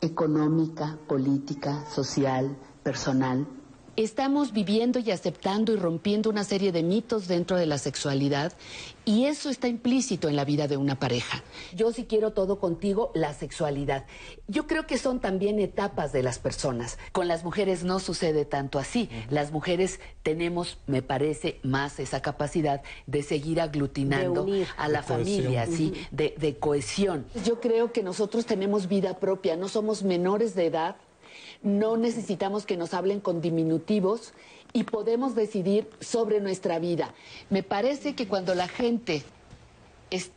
económica, política, social, personal. Estamos viviendo y aceptando y rompiendo una serie de mitos dentro de la sexualidad y eso está implícito en la vida de una pareja. Yo sí quiero todo contigo, la sexualidad. Yo creo que son también etapas de las personas. Con las mujeres no sucede tanto así. Las mujeres tenemos, me parece, más esa capacidad de seguir aglutinando a la familia, ¿sí? de, de cohesión. Yo creo que nosotros tenemos vida propia, no somos menores de edad no necesitamos que nos hablen con diminutivos y podemos decidir sobre nuestra vida. Me parece que cuando la gente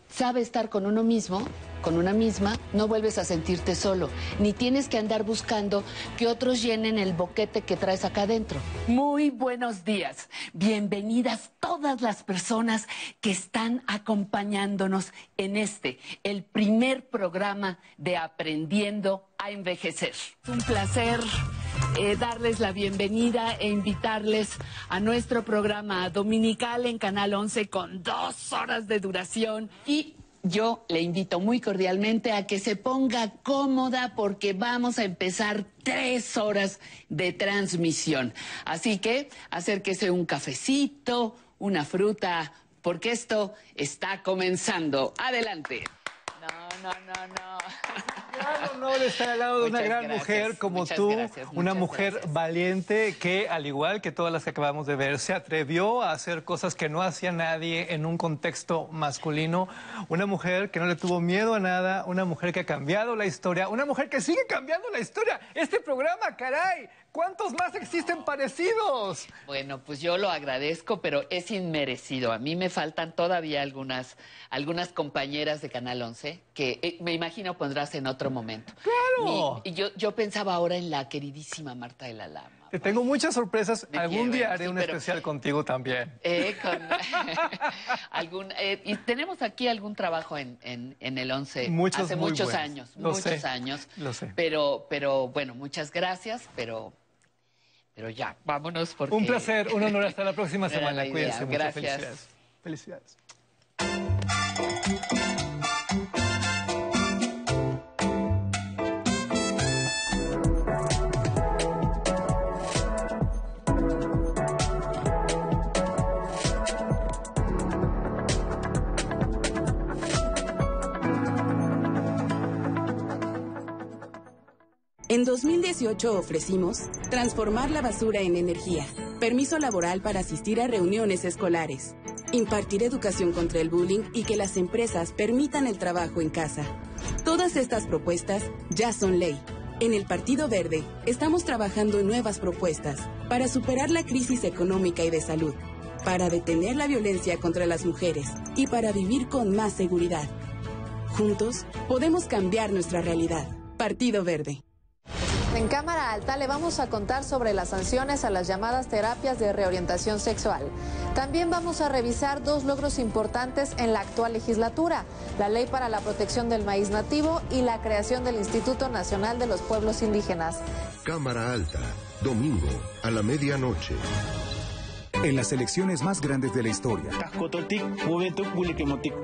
sabe estar con uno mismo, con una misma, no vuelves a sentirte solo, ni tienes que andar buscando que otros llenen el boquete que traes acá adentro. Muy buenos días, bienvenidas todas las personas que están acompañándonos en este, el primer programa de Aprendiendo a Envejecer. Un placer eh, darles la bienvenida e invitarles a nuestro programa dominical en Canal 11 con dos horas de duración y yo le invito muy cordialmente a que se ponga cómoda porque vamos a empezar tres horas de transmisión. Así que acérquese un cafecito, una fruta, porque esto está comenzando. Adelante. No, no, no. Gran honor estar al lado de una gran mujer como tú, una mujer valiente que, al igual que todas las que acabamos de ver, se atrevió a hacer cosas que no hacía nadie en un contexto masculino, una mujer que no le tuvo miedo a nada, una mujer que ha cambiado la historia, una mujer que sigue cambiando la historia. Este programa, caray, ¿Cuántos más existen parecidos? Bueno, pues yo lo agradezco, pero es inmerecido. A mí me faltan todavía algunas, algunas compañeras de Canal 11 que eh, me imagino pondrás en otro momento. ¡Claro! y yo, yo pensaba ahora en la queridísima Marta de la Lama. Te tengo muchas sorpresas. Algún día haré un especial contigo también. [laughs] Eh, [laughs] algún, eh, y tenemos aquí algún trabajo en, en, el 11 muchos, hace muchos años. Lo muchos sé, años. Lo sé. Pero, pero bueno, muchas gracias, pero pero ya, vámonos porque... Un placer, un honor. Hasta la próxima [laughs] semana. Cuídense mucho. Gracias. Felicidades. En 2018 ofrecimos transformar la basura en energía, permiso laboral para asistir a reuniones escolares, impartir educación contra el bullying y que las empresas permitan el trabajo en casa. Todas estas propuestas ya son ley. En el Partido Verde estamos trabajando en nuevas propuestas para superar la crisis económica y de salud, para detener la violencia contra las mujeres y para vivir con más seguridad. Juntos podemos cambiar nuestra realidad. Partido Verde. En cámara alta le vamos a contar sobre las sanciones a las llamadas terapias de reorientación sexual. También vamos a revisar dos logros importantes en la actual legislatura, la ley para la protección del maíz nativo y la creación del Instituto Nacional de los Pueblos Indígenas. Cámara alta, domingo, a la medianoche en las elecciones más grandes de la historia.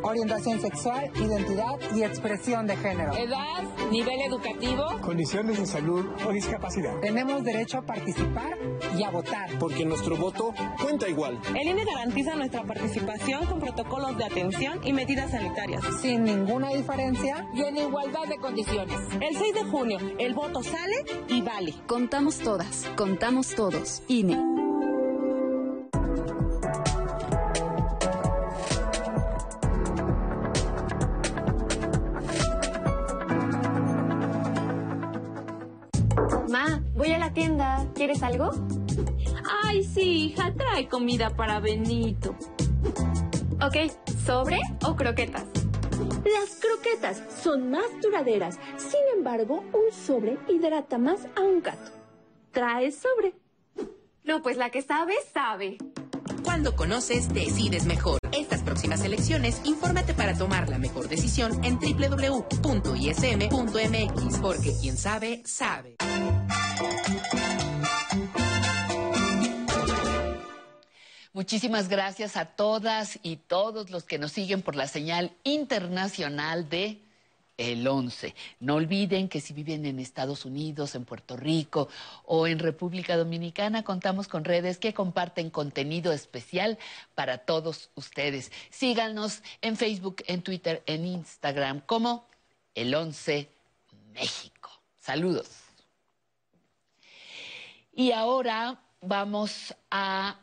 Orientación sexual, identidad y expresión de género. Edad, nivel educativo. Condiciones de salud o discapacidad. Tenemos derecho a participar y a votar. Porque nuestro voto cuenta igual. El INE garantiza nuestra participación con protocolos de atención y medidas sanitarias. Sin ninguna diferencia y en igualdad de condiciones. El 6 de junio, el voto sale y vale. Contamos todas, contamos todos. INE. Voy a la tienda. ¿Quieres algo? Ay, sí, hija, trae comida para Benito. Ok, ¿sobre o croquetas? Las croquetas son más duraderas. Sin embargo, un sobre hidrata más a un gato. Trae sobre. No, pues la que sabe, sabe. Cuando conoces, decides mejor. Estas próximas elecciones, infórmate para tomar la mejor decisión en www.ism.mx, porque quien sabe, sabe. Muchísimas gracias a todas y todos los que nos siguen por la señal internacional de el 11. No olviden que si viven en Estados Unidos, en Puerto Rico o en República Dominicana, contamos con redes que comparten contenido especial para todos ustedes. Síganos en Facebook, en Twitter, en Instagram como el 11 México. Saludos. Y ahora vamos a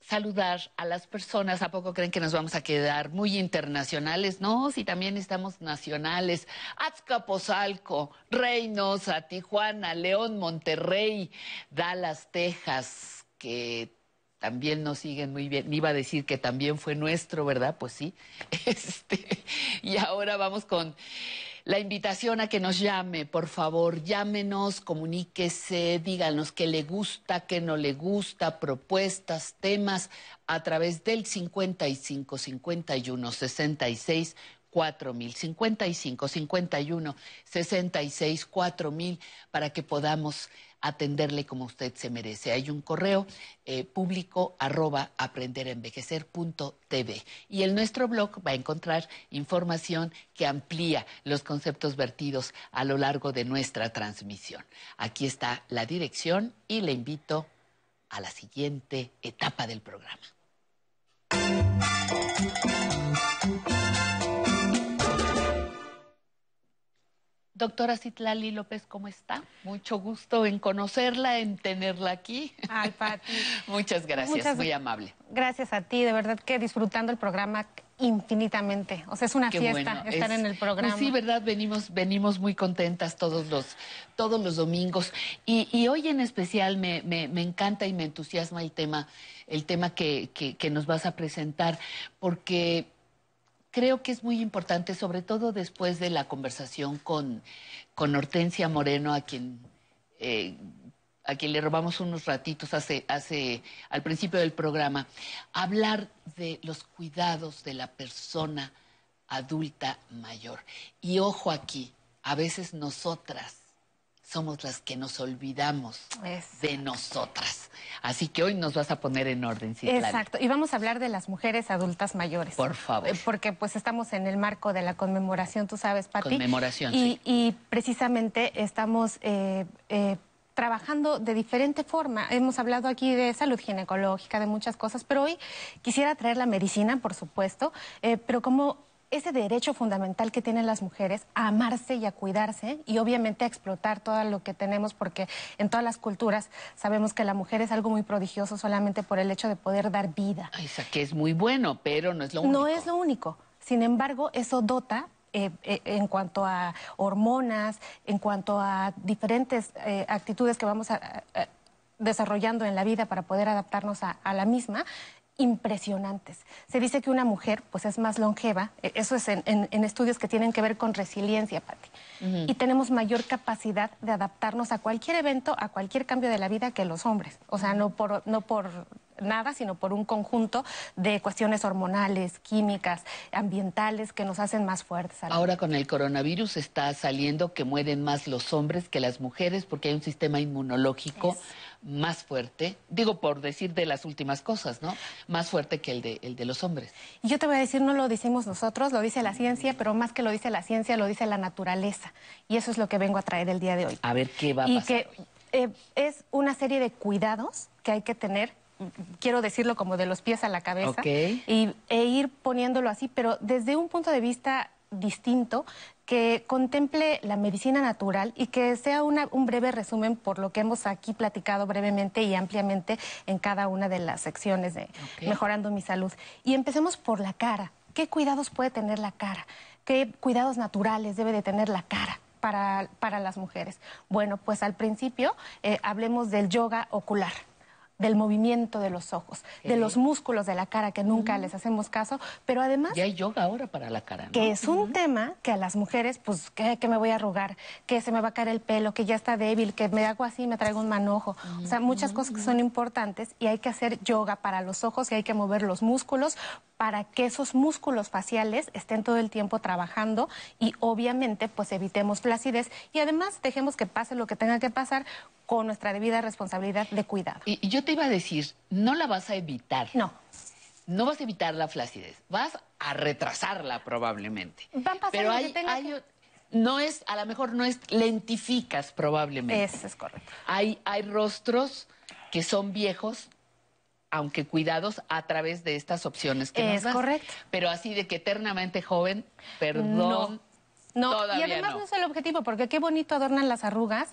saludar a las personas. ¿A poco creen que nos vamos a quedar muy internacionales? No, si también estamos nacionales. Azcapotzalco, Reynosa, Tijuana, León, Monterrey, Dallas, Texas, que también nos siguen muy bien. Iba a decir que también fue nuestro, ¿verdad? Pues sí. [laughs] Este, y ahora vamos con la invitación a que nos llame, por favor, llámenos, comuníquese, díganos qué le gusta, qué no le gusta, propuestas, temas, a través del 55 51 66 4000, 55 51 66 4000, para que podamos atenderle como usted se merece. Hay un correo eh, público arroba aprenderenvejecer.tv y en nuestro blog va a encontrar información que amplía los conceptos vertidos a lo largo de nuestra transmisión. Aquí está la dirección y le invito a la siguiente etapa del programa. Doctora Citlali López, ¿cómo está? Mucho gusto en conocerla, en tenerla aquí. Ay, Pati. [laughs] Muchas gracias, muy amable. Gracias a ti, de verdad que disfrutando el programa infinitamente. O sea, es una fiesta estar en el pues programa. sí, verdad, venimos, venimos muy contentas todos los, todos los domingos. Y, hoy en especial me, encanta y me entusiasma el tema, el tema que, que nos vas a presentar, porque creo que es muy importante, sobre todo después de la conversación con, con Hortensia Moreno, a quien, eh, a quien le robamos unos ratitos hace, hace, al principio del programa, hablar de los cuidados de la persona adulta mayor. Y ojo aquí, a veces nosotras somos las que nos olvidamos de nosotras. Así que hoy nos vas a poner en orden, Citlali. Exacto, y vamos a hablar de las mujeres adultas mayores. Por favor. Eh, porque pues estamos en el marco de la conmemoración, tú sabes, Pati. Conmemoración, y, sí. Y precisamente estamos... Eh, eh, trabajando de diferente forma. Hemos hablado aquí de salud ginecológica, de muchas cosas, pero hoy quisiera traer la medicina, por supuesto, pero como ese derecho fundamental que tienen las mujeres a amarse y a cuidarse y obviamente a explotar todo lo que tenemos porque en todas las culturas sabemos que la mujer es algo muy prodigioso solamente por el hecho de poder dar vida. Esa que es muy bueno, pero no es lo único. No es lo único. Sin embargo, eso dota eh, eh, en cuanto a hormonas, en cuanto a diferentes eh, actitudes que vamos desarrollando en la vida para poder adaptarnos a, la misma, impresionantes. Se dice que una mujer pues es más longeva, e, eso es en, estudios que tienen que ver con resiliencia, Patti. Y tenemos mayor capacidad de adaptarnos a cualquier evento, a cualquier cambio de la vida que los hombres. O sea, no por, no por nada, sino por un conjunto de cuestiones hormonales, químicas, ambientales que nos hacen más fuertes. Ahora con el coronavirus está saliendo que mueren más los hombres que las mujeres porque hay un sistema inmunológico más fuerte, digo por decir de las últimas cosas, ¿no? Más fuerte que el de, el de los hombres. Y yo te voy a decir, no lo decimos nosotros, lo dice la ciencia, pero más que lo dice la ciencia, lo dice la naturaleza. Y eso es lo que vengo a traer el día de hoy. A ver qué va a pasar. Y que eh, es una serie de cuidados que hay que tener quiero decirlo como de los pies a la cabeza, y, e ir poniéndolo así, pero desde un punto de vista distinto que contemple la medicina natural y que sea un breve resumen por lo que hemos aquí platicado brevemente y ampliamente en cada una de las secciones de Mejorando mi Salud. Y empecemos por la cara. ¿Qué cuidados puede tener la cara? ¿Qué cuidados naturales debe de tener la cara? Para, para las mujeres. Bueno, pues al principio eh, hablemos del yoga ocular del movimiento de los ojos, de los músculos de la cara que nunca les hacemos caso, pero además... Ya hay yoga ahora para la cara, ¿no? Que es un tema que a las mujeres, pues, que, me voy a arrugar, que se me va a caer el pelo, que ya está débil, que me hago así, me traigo un manojo. O sea, muchas cosas que son importantes y hay que hacer yoga para los ojos y hay que mover los músculos para que esos músculos faciales estén todo el tiempo trabajando y obviamente pues evitemos flacidez y además dejemos que pase lo que tenga que pasar con nuestra debida responsabilidad de cuidado. Y, yo te iba a decir, no la vas a evitar. No. No vas a evitar la flacidez, vas a retrasarla probablemente. Van a Pero hay, no es, a lo mejor no es lentificas probablemente. Eso es correcto. Hay, hay rostros que son viejos aunque cuidados a través de estas opciones que es nos correcto. Pero así de que eternamente joven, perdón. No. y además no. es el objetivo, porque qué bonito adornan las arrugas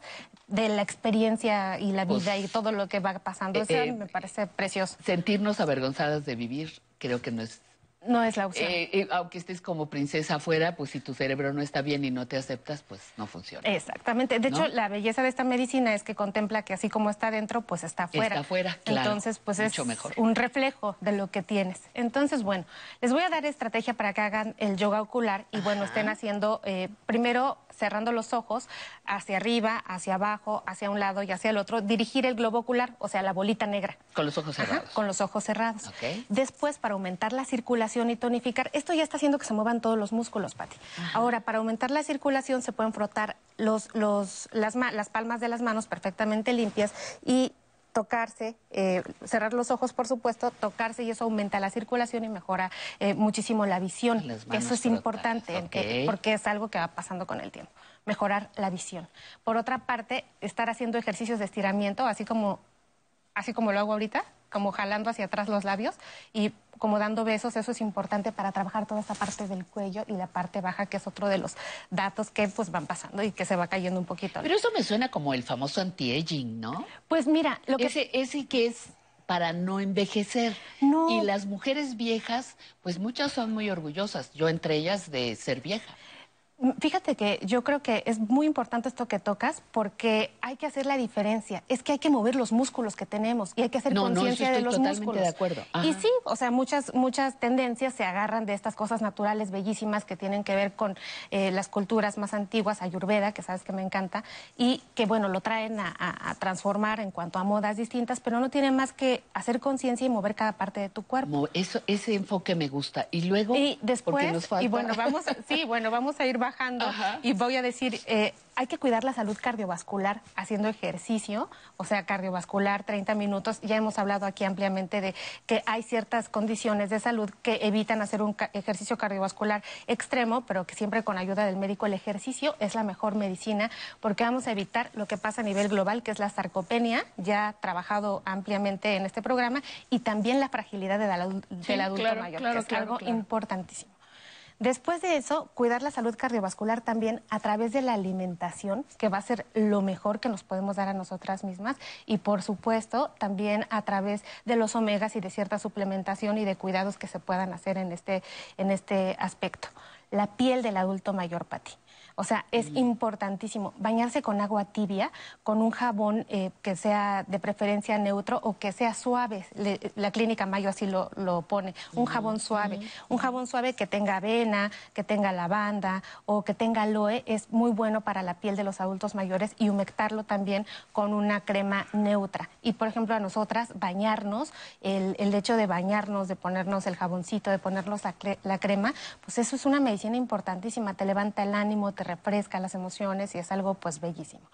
de la experiencia y la vida y todo lo que va pasando. Eh, me parece precioso. Sentirnos avergonzadas de vivir, creo que no es no es la opción. Eh, eh, aunque estés como princesa afuera, pues si tu cerebro no está bien y no te aceptas, pues no funciona. Exactamente. De hecho, la belleza de esta medicina es que contempla que así como está dentro, pues está afuera. Está afuera, claro. Entonces, pues es un reflejo de lo que tienes. Entonces, bueno, les voy a dar estrategia para que hagan el yoga ocular y, bueno, estén haciendo eh, primero cerrando los ojos hacia arriba, hacia abajo, hacia un lado y hacia el otro, dirigir el globo ocular, o sea, la bolita negra. Con los ojos cerrados. con los ojos cerrados. Después, para aumentar la circulación y tonificar, esto ya está haciendo que se muevan todos los músculos, Pati. Ahora, para aumentar la circulación se pueden frotar los, los, las, las palmas de las manos perfectamente limpias y tocarse, eh, cerrar los ojos, por supuesto, tocarse y eso aumenta la circulación y mejora eh, muchísimo la visión. Eso es importante eh, porque es algo que va pasando con el tiempo. Mejorar la visión. Por otra parte, estar haciendo ejercicios de estiramiento, así como, así como lo hago ahorita, como jalando hacia atrás los labios y como dando besos, eso es importante para trabajar toda esta parte del cuello y la parte baja, que es otro de los datos que pues van pasando y que se va cayendo un poquito. Pero eso me suena como el famoso anti-aging, ¿no? Pues mira, lo que... Ese, ese que es para no envejecer. No. Y las mujeres viejas, pues muchas son muy orgullosas, yo entre ellas de ser vieja. Fíjate que yo creo que es muy importante esto que tocas porque hay que hacer la diferencia. Es que hay que mover los músculos que tenemos y hay que hacer conciencia de los músculos. de acuerdo. Y sí, o sea, muchas muchas tendencias se agarran de estas cosas naturales bellísimas que tienen que ver con eh, las culturas más antiguas, Ayurveda, que sabes que me encanta, y que bueno, lo traen a, transformar en cuanto a modas distintas, pero no tiene más que hacer conciencia y mover cada parte de tu cuerpo. Eso, ese enfoque me gusta. Y luego, y después, y bueno, vamos, sí, [laughs] bueno, vamos a ir bajando y voy a decir, eh, hay que cuidar la salud cardiovascular haciendo ejercicio, o sea, cardiovascular 30 minutos. Ya hemos hablado aquí ampliamente de que hay ciertas condiciones de salud que evitan hacer un ejercicio cardiovascular extremo, pero que siempre con ayuda del médico el ejercicio es la mejor medicina porque vamos a evitar lo que pasa a nivel global, que es la sarcopenia, ya trabajado ampliamente en este programa, y también la fragilidad del, adulto mayor, que es algo importantísimo. Después de eso, cuidar la salud cardiovascular también a través de la alimentación, que va a ser lo mejor que nos podemos dar a nosotras mismas, y por supuesto también a través de los omegas y de cierta suplementación y de cuidados que se puedan hacer en este, en este aspecto. La piel del adulto mayor, Pati. O sea, es importantísimo bañarse con agua tibia, con un jabón eh, que sea de preferencia neutro o que sea suave. la clínica Mayo así lo, pone. Un jabón suave. Un jabón suave que tenga avena, que tenga lavanda o que tenga aloe es muy bueno para la piel de los adultos mayores y humectarlo también con una crema neutra. Y por ejemplo, a nosotras bañarnos, el, hecho de bañarnos, de ponernos el jaboncito, de ponernos la, la crema, pues eso es una medicina importantísima. Te levanta el ánimo, te refresca las emociones y es algo pues bellísimo.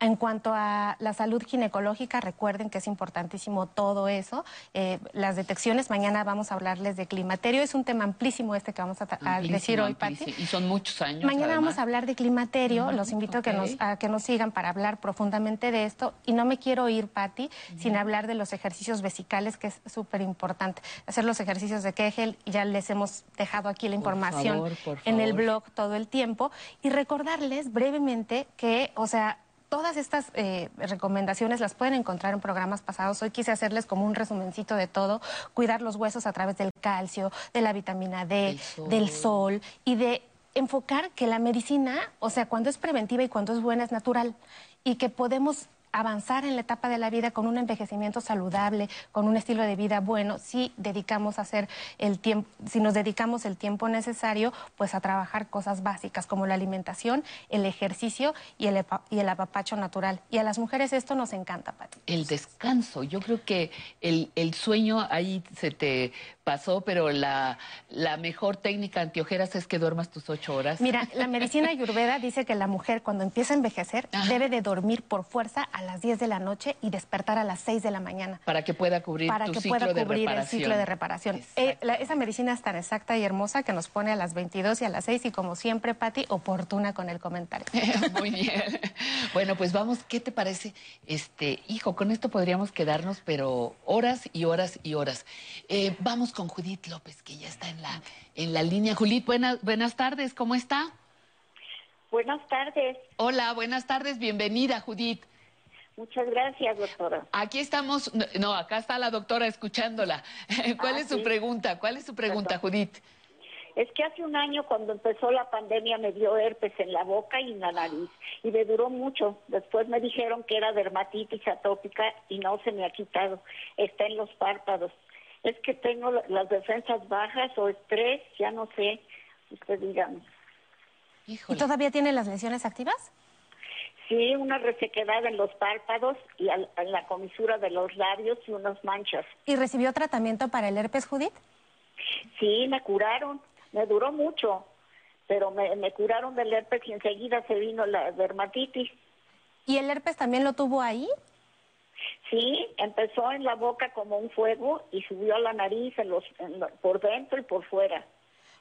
En cuanto a la salud ginecológica, recuerden que es importantísimo todo eso. Eh, las detecciones, mañana vamos a hablarles de climaterio. Es un tema amplísimo este que vamos a, decir hoy, Pati. Y son muchos años. Mañana vamos a hablar de climaterio. Los invito a, que nos, a que nos sigan para hablar profundamente de esto. Y no me quiero ir, Pati, sin hablar de los ejercicios vesicales, que es súper importante. Hacer los ejercicios de Kegel, ya les hemos dejado aquí la información en el blog todo el tiempo. Y recordarles brevemente que, o sea, todas estas eh, recomendaciones las pueden encontrar en programas pasados. Hoy quise hacerles como un resumencito de todo, cuidar los huesos a través del calcio, de la vitamina D, del sol y de enfocar que la medicina, o sea, cuando es preventiva y cuando es buena es natural y que podemos avanzar en la etapa de la vida con un envejecimiento saludable, con un estilo de vida bueno, si dedicamos a hacer el tiempo, si nos dedicamos el tiempo necesario, pues a trabajar cosas básicas como la alimentación, el ejercicio y el, y el apapacho natural. Y a las mujeres esto nos encanta, Pati. El descanso, yo creo que el, el sueño ahí se te pasó, pero la, la mejor técnica antiojeras es que duermas tus ocho horas. Mira, la [laughs] medicina ayurveda dice que la mujer cuando empieza a envejecer debe de dormir por fuerza a las 10 de la noche y despertar a las 6 de la mañana. Para que pueda cubrir Para que pueda cubrir el ciclo de reparación. Eh, esa medicina es tan exacta y hermosa que nos pone a las 22 y a las 6 y como siempre, Patti, oportuna con el comentario. [laughs] Muy bien. Bueno, pues vamos, ¿qué te parece? Este, hijo, con esto podríamos quedarnos, pero horas y horas y horas. Eh, vamos con Judith López, que ya está en la, en la línea. Judith, buenas, buenas tardes, ¿cómo está? Buenas tardes. Hola, buenas tardes, bienvenida, Judith. Muchas gracias, doctora. Aquí estamos, no, acá está la doctora escuchándola. [laughs] ¿Cuál ah, es su pregunta? ¿Cuál es su pregunta, Judith? Es que hace un año cuando empezó la pandemia me dio herpes en la boca y en la nariz y me duró mucho. Después me dijeron que era dermatitis atópica y no se me ha quitado. Está en los párpados es que tengo las defensas bajas o estrés, ya no sé, usted dígame. ¿Y todavía tiene las lesiones activas? Sí, una resequedad en los párpados y en la comisura de los labios y unas manchas. ¿Y recibió tratamiento para el herpes, Judith? Sí, me curaron. Me duró mucho, pero me, me curaron del herpes y enseguida se vino la dermatitis. ¿Y el herpes también lo tuvo ahí? Sí, empezó en la boca como un fuego y subió a la nariz por dentro y por fuera.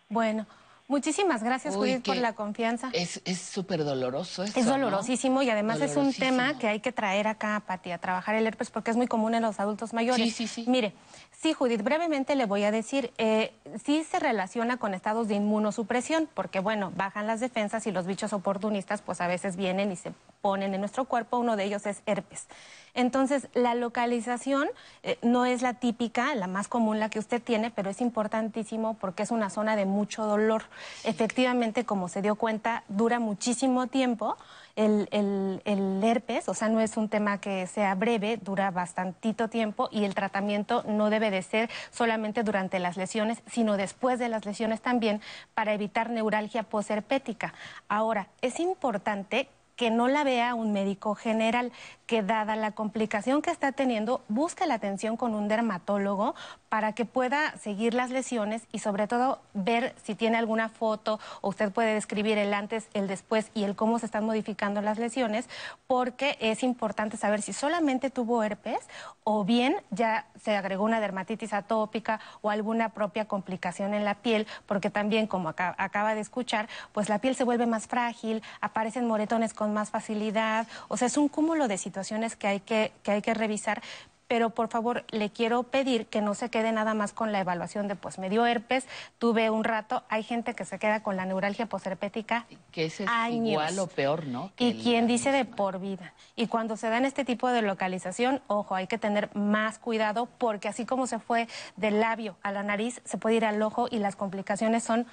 Bueno, Muchísimas gracias, Judith, por la confianza. Es súper doloroso Es dolorosísimo y además es un tema que hay que traer acá, Pati, a trabajar el herpes porque es muy común en los adultos mayores. Sí, sí, sí. Mire, sí, Judith, brevemente le voy a decir, eh, sí se relaciona con estados de inmunosupresión porque, bueno, bajan las defensas y los bichos oportunistas pues a veces vienen y se ponen en nuestro cuerpo, uno de ellos es herpes. Entonces, la localización eh, no es la típica, la más común, la que usted tiene, pero es importantísimo porque es una zona de mucho dolor. Efectivamente, como se dio cuenta, dura muchísimo tiempo. El, herpes, o sea, no es un tema que sea breve, dura bastantito tiempo y el tratamiento no debe de ser solamente durante las lesiones, sino después de las lesiones también para evitar neuralgia posherpética. Ahora, es importante que no la vea un médico general, que dada la complicación que está teniendo, busque la atención con un dermatólogo para que pueda seguir las lesiones y sobre todo ver si tiene alguna foto. O usted puede describir el antes, el después y el cómo se están modificando las lesiones, porque es importante saber si solamente tuvo herpes o bien ya se agregó una dermatitis atópica o alguna propia complicación en la piel, porque también como acaba de escuchar, pues la piel se vuelve más frágil, aparecen moretones con más facilidad. O sea, es un cúmulo de situaciones que hay que, que, hay que revisar. Pero por favor, le quiero pedir que no se quede nada más con la evaluación de, pues me dio herpes, tuve un rato. Hay gente que se queda con la neuralgia posherpética que es igual o peor, ¿no? y quien dice de por vida. Y cuando se da en este tipo de localización, ojo, hay que tener más cuidado porque así como se fue del labio a la nariz, se puede ir al ojo y las complicaciones son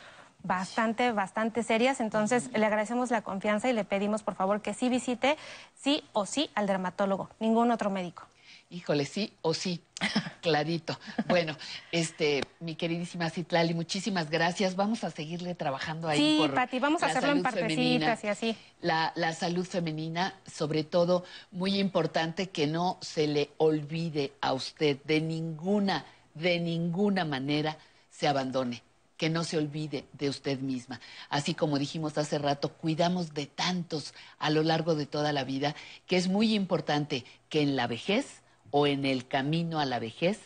bastante, bastante serias. Entonces, le agradecemos la confianza y le pedimos, por favor, que sí visite, sí o sí, al dermatólogo, ningún otro médico. Híjole, sí o sí, [laughs] clarito. Bueno, este, mi queridísima Citlali, muchísimas gracias. Vamos a seguirle trabajando ahí. Sí, Pati, vamos a hacerlo en partecitas y así. La, la salud femenina, sobre todo, muy importante que no se le olvide a usted de ninguna, de ninguna manera se abandone que no se olvide de usted misma. Así como dijimos hace rato, cuidamos de tantos a lo largo de toda la vida, que es muy importante que en la vejez o en el camino a la vejez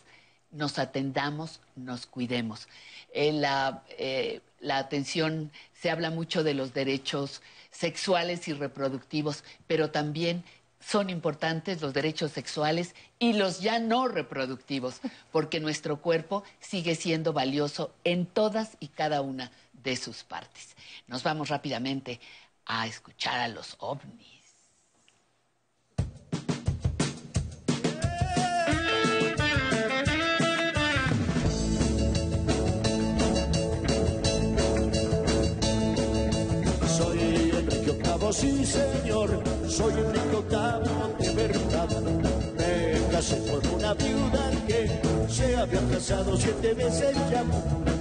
nos atendamos, nos cuidemos. Eh, la atención se habla mucho de los derechos sexuales y reproductivos, pero también son importantes los derechos sexuales y los ya no reproductivos, [laughs] porque nuestro cuerpo sigue siendo valioso en todas y cada una de sus partes. Nos vamos rápidamente a escuchar a los ovnis. Sí señor, soy Enrique Octavo de verdad. Me casé con una viuda que se había casado siete veces ya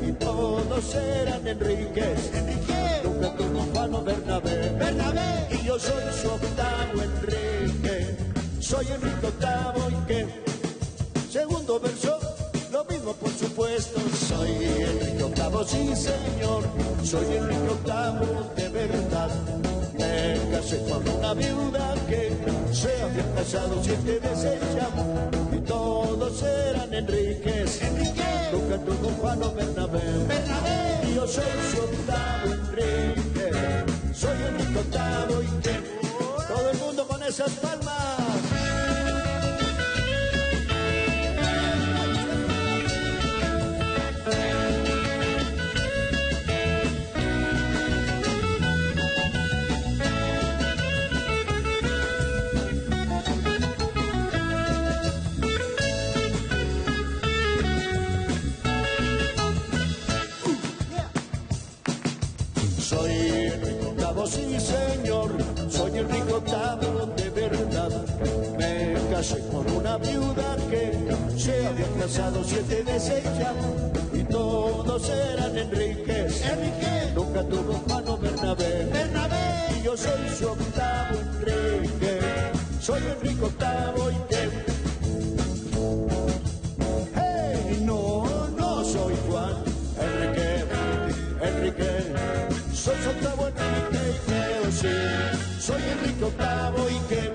y todos eran Enriques. Enrique, nunca tuvo Juan Bernabé. Bernabé, y yo soy su octavo Enrique. Soy Enrique Octavo y que segundo verso lo mismo por supuesto, soy Enrique Octavo, sí señor, soy Enrique Octavo de verdad casé con una viuda que se había casado siete veces ya y todos eran Enriques. Enrique. Nunca tuvo Juan o Bernabé. Bernabé. Y yo soy su octavo Enrique. Soy Enrique octavo y que todo el mundo con esas palmas. Sí señor, soy el rico octavo de verdad. Me casé con una viuda que se había casado siete veces ya y todos eran Enriques. Enrique nunca tuvo Juan Bernabé. Bernabé y yo soy su octavo Enrique. Soy el rico octavo y que Hey, no, no soy Juan Enrique, Enrique, soy su octavo Enrique soy Enrique Octavo y que...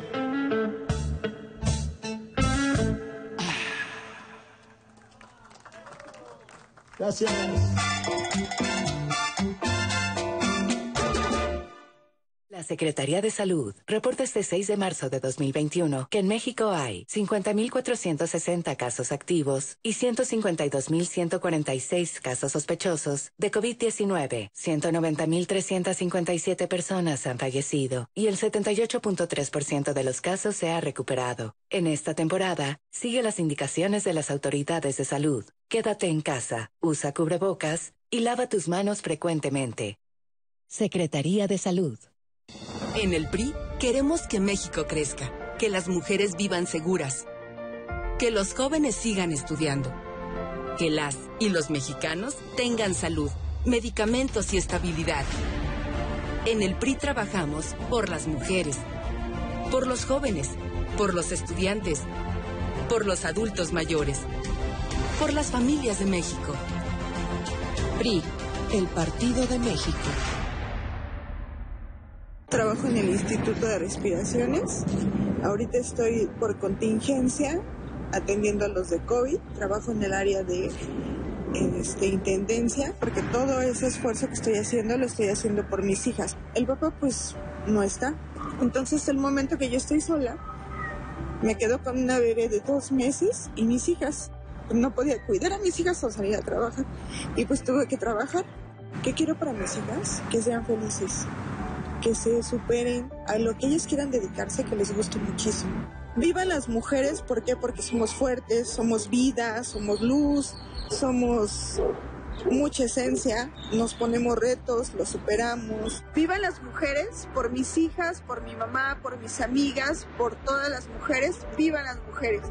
Gracias. Secretaría de Salud reporta este 6 de marzo de 2021 que en México hay 50.460 casos activos y 152.146 casos sospechosos de COVID-19. 190.357 personas han fallecido y el 78.3% de los casos se ha recuperado. En esta temporada, sigue las indicaciones de las autoridades de salud. Quédate en casa, usa cubrebocas y lava tus manos frecuentemente. Secretaría de Salud. En el PRI queremos que México crezca, que las mujeres vivan seguras, que los jóvenes sigan estudiando, que las y los mexicanos tengan salud, medicamentos y estabilidad. En el PRI trabajamos por las mujeres, por los jóvenes, por los estudiantes, por los adultos mayores, por las familias de México. PRI, el Partido de México. Trabajo en el Instituto de Respiraciones. Ahorita estoy por contingencia atendiendo a los de COVID. Trabajo en el área de este, intendencia porque todo ese esfuerzo que estoy haciendo lo estoy haciendo por mis hijas. El papá pues no está. Entonces el momento que yo estoy sola, me quedo con una bebé de dos meses y mis hijas. No podía cuidar a mis hijas o salir a trabajar. Y pues tuve que trabajar. ¿Qué quiero para mis hijas? Que sean felices que se superen a lo que ellas quieran dedicarse, que les guste muchísimo. Vivan las mujeres, ¿por qué? Porque somos fuertes, somos vida, somos luz, somos mucha esencia, nos ponemos retos, los superamos. Vivan las mujeres, por mis hijas, por mi mamá, por mis amigas, por todas las mujeres, vivan las mujeres.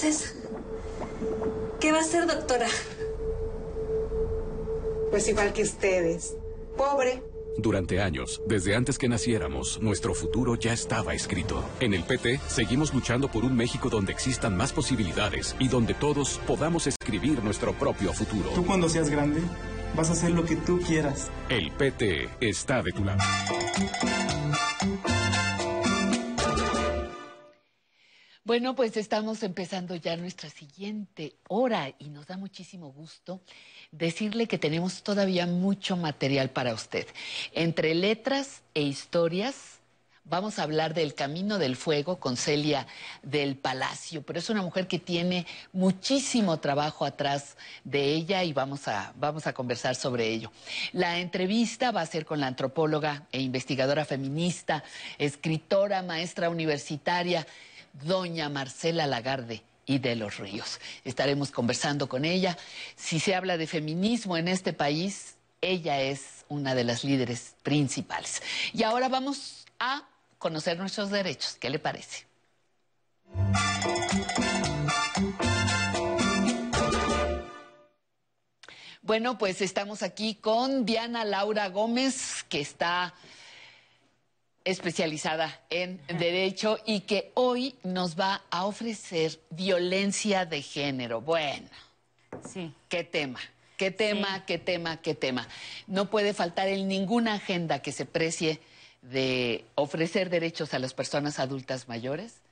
Entonces, ¿qué va a ser, doctora? Pues igual que ustedes. Pobre. Durante años, desde antes que naciéramos, nuestro futuro ya estaba escrito. En el PT, seguimos luchando por un México donde existan más posibilidades y donde todos podamos escribir nuestro propio futuro. Tú cuando seas grande, vas a hacer lo que tú quieras. El PT está de tu lado. Bueno, pues estamos empezando ya nuestra siguiente hora y nos da muchísimo gusto decirle que tenemos todavía mucho material para usted. Entre letras e historias, vamos a hablar del Camino del Fuego con Celia del Palacio, pero es una mujer que tiene muchísimo trabajo atrás de ella y vamos a, vamos a conversar sobre ello. La entrevista va a ser con la antropóloga e investigadora feminista, escritora, maestra universitaria, doña Marcela Lagarde y de los Ríos. Estaremos conversando con ella. Si se habla de feminismo en este país, ella es una de las líderes principales. Y ahora vamos a conocer nuestros derechos. ¿Qué le parece? Bueno, pues estamos aquí con Diana Laura Gómez, que está especializada en derecho y que hoy nos va a ofrecer violencia de género. Bueno, sí. ¿Qué tema? ¿Qué tema, qué tema, qué tema? No puede faltar en ninguna agenda que se precie de ofrecer derechos a las personas adultas mayores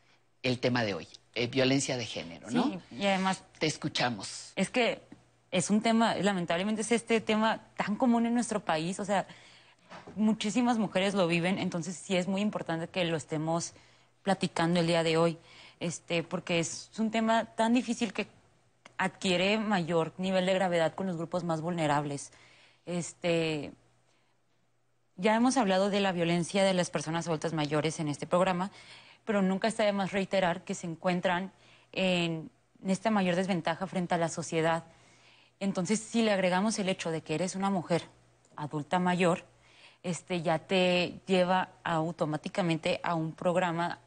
el tema de hoy, eh, violencia de género, ¿no? Sí, y además... Te escuchamos. Es que es un tema, lamentablemente es este tema tan común en nuestro país, o sea, muchísimas mujeres lo viven, entonces sí es muy importante que lo estemos platicando el día de hoy, este, porque es un tema tan difícil que adquiere mayor nivel de gravedad con los grupos más vulnerables. Este, ya hemos hablado de la violencia de las personas adultas mayores en este programa, pero nunca está de más reiterar que se encuentran en esta mayor desventaja frente a la sociedad. Entonces, si le agregamos el hecho de que eres una mujer adulta mayor, este, ya te lleva automáticamente a un programa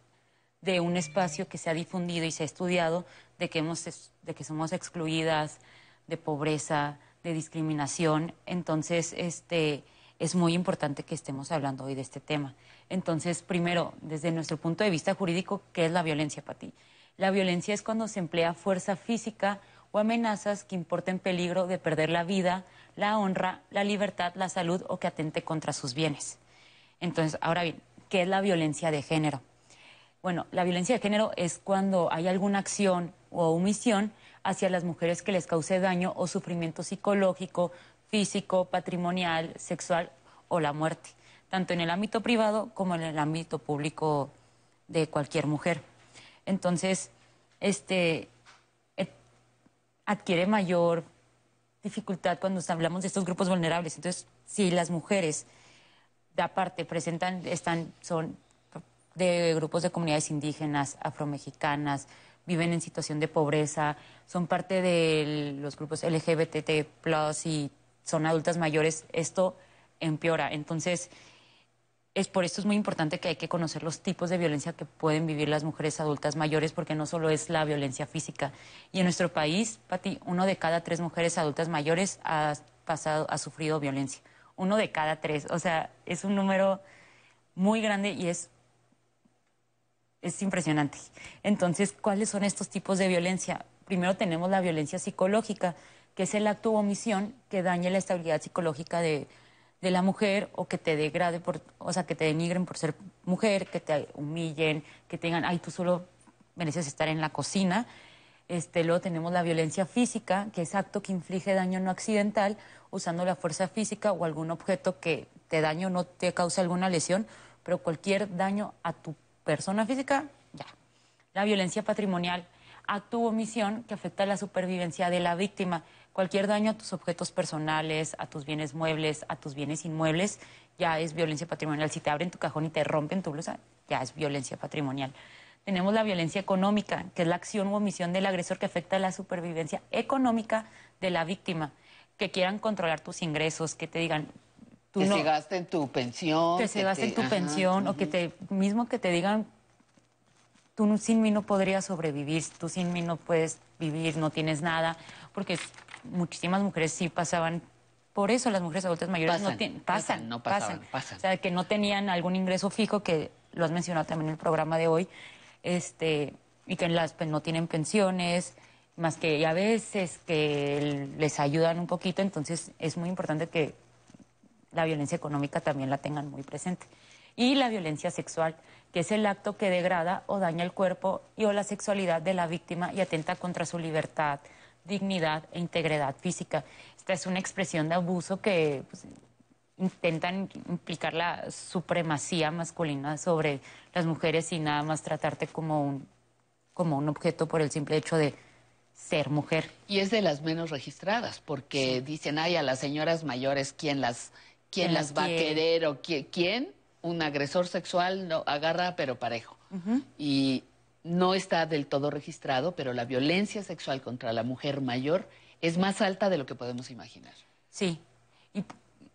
de un espacio que se ha difundido y se ha estudiado de que, hemos, de que somos excluidas, de pobreza, de discriminación. Entonces, este, es muy importante que estemos hablando hoy de este tema. Entonces, primero, desde nuestro punto de vista jurídico, ¿qué es la violencia para ti? La violencia es cuando se emplea fuerza física o amenazas que importen peligro de perder la vida, la honra, la libertad, la salud o que atente contra sus bienes. Entonces, ahora bien, ¿qué es la violencia de género? Bueno, la violencia de género es cuando hay alguna acción o omisión hacia las mujeres que les cause daño o sufrimiento psicológico, físico, patrimonial, sexual o la muerte, tanto en el ámbito privado como en el ámbito público de cualquier mujer. Entonces, este eh, adquiere mayor dificultad cuando hablamos de estos grupos vulnerables. Entonces, si las mujeres, de aparte, presentan, están, son de grupos de comunidades indígenas, afromexicanas, viven en situación de pobreza, son parte de los grupos LGBT y son adultas mayores, esto empeora. Entonces, es por esto es muy importante que hay que conocer los tipos de violencia que pueden vivir las mujeres adultas mayores, porque no solo es la violencia física. Y en nuestro país, Pati, uno de cada tres mujeres adultas mayores ha pasado, ha sufrido violencia. Uno de cada tres. O sea, es un número muy grande y es, es impresionante. Entonces, ¿cuáles son estos tipos de violencia? Primero tenemos la violencia psicológica, que es el acto o omisión que daña la estabilidad psicológica de de la mujer o que te degrade, por, o sea, que te denigren por ser mujer, que te humillen, que tengan, ay, tú solo mereces estar en la cocina. Este, luego tenemos la violencia física, que es acto que inflige daño no accidental usando la fuerza física o algún objeto que te daño no te cause alguna lesión, pero cualquier daño a tu persona física, ya. La violencia patrimonial, acto u omisión que afecta la supervivencia de la víctima, cualquier daño a tus objetos personales, a tus bienes muebles, a tus bienes inmuebles, ya es violencia patrimonial. Si te abren tu cajón y te rompen tu blusa, ya es violencia patrimonial. Tenemos la violencia económica, que es la acción u omisión del agresor que afecta la supervivencia económica de la víctima, que quieran controlar tus ingresos, que te digan, que se gasten tu pensión. Que se gasten tu pensión o que te, mismo que te digan, tú sin mí no podrías sobrevivir, tú sin mí no puedes vivir, no tienes nada, porque muchísimas mujeres sí pasaban por eso las mujeres adultas mayores no tienen, pasan, no pasan. O sea, que no tenían algún ingreso fijo, que lo has mencionado también en el programa de hoy, este, y que las, pues, no tienen pensiones, más que a veces que les ayudan un poquito, entonces es muy importante que la violencia económica también la tengan muy presente. Y la violencia sexual, que es el acto que degrada o daña el cuerpo y o la sexualidad de la víctima y atenta contra su libertad, dignidad e integridad física. Esta es una expresión de abuso que pues, intentan implicar la supremacía masculina sobre las mujeres y nada más tratarte como un, como un objeto por el simple hecho de ser mujer. Y es de las menos registradas, porque dicen, ay, a las señoras mayores, ¿quién las quién las va a querer o quién, un agresor sexual no agarra pero parejo. Y no está del todo registrado, pero la violencia sexual contra la mujer mayor es más alta de lo que podemos imaginar. Sí, y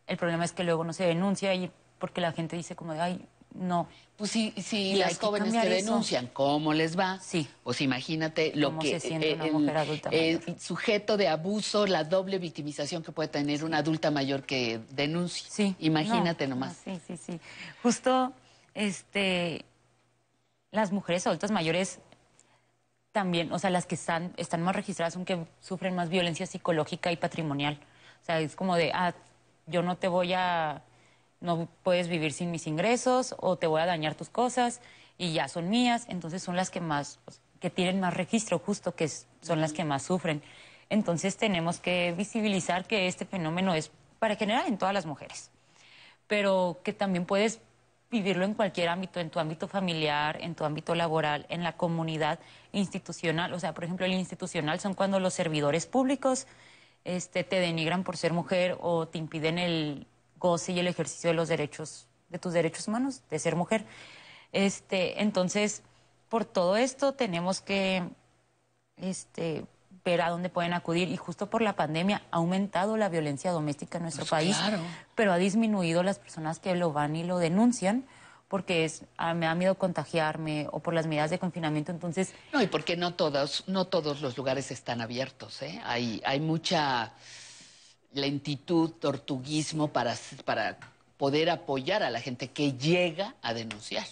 el problema es que luego no se denuncia y porque la gente dice como de, ay, no. Pues si, si las jóvenes que, denuncian, ¿cómo les va? Sí. Pues imagínate lo que se siente una mujer adulta el sujeto de abuso, la doble victimización que puede tener una adulta mayor que denuncia. Sí. Imagínate nomás. sí, sí, sí. Justo, este, las mujeres adultas mayores también, o sea, las que están, están más registradas son que sufren más violencia psicológica y patrimonial. O sea, es como de, ah, yo no te voy a no puedes vivir sin mis ingresos o te voy a dañar tus cosas y ya son mías, entonces son las que más, que tienen más registro justo, que son las que más sufren. Entonces tenemos que visibilizar que este fenómeno es para general en todas las mujeres, pero que también puedes vivirlo en cualquier ámbito, en tu ámbito familiar, en tu ámbito laboral, en la comunidad institucional. O sea, por ejemplo, el institucional son cuando los servidores públicos este, te denigran por ser mujer o te impiden el, goce y el ejercicio de los derechos, de tus derechos humanos, de ser mujer. Este, entonces, por todo esto tenemos que este, ver a dónde pueden acudir y justo por la pandemia ha aumentado la violencia doméstica en nuestro pues país, pero ha disminuido las personas que lo van y lo denuncian porque es, ah, me da miedo contagiarme o por las medidas de confinamiento, entonces... No, y porque no todos, no todos los lugares están abiertos, ¿eh? Hay, hay mucha lentitud, tortuguismo para, para poder apoyar a la gente que llega a denunciar.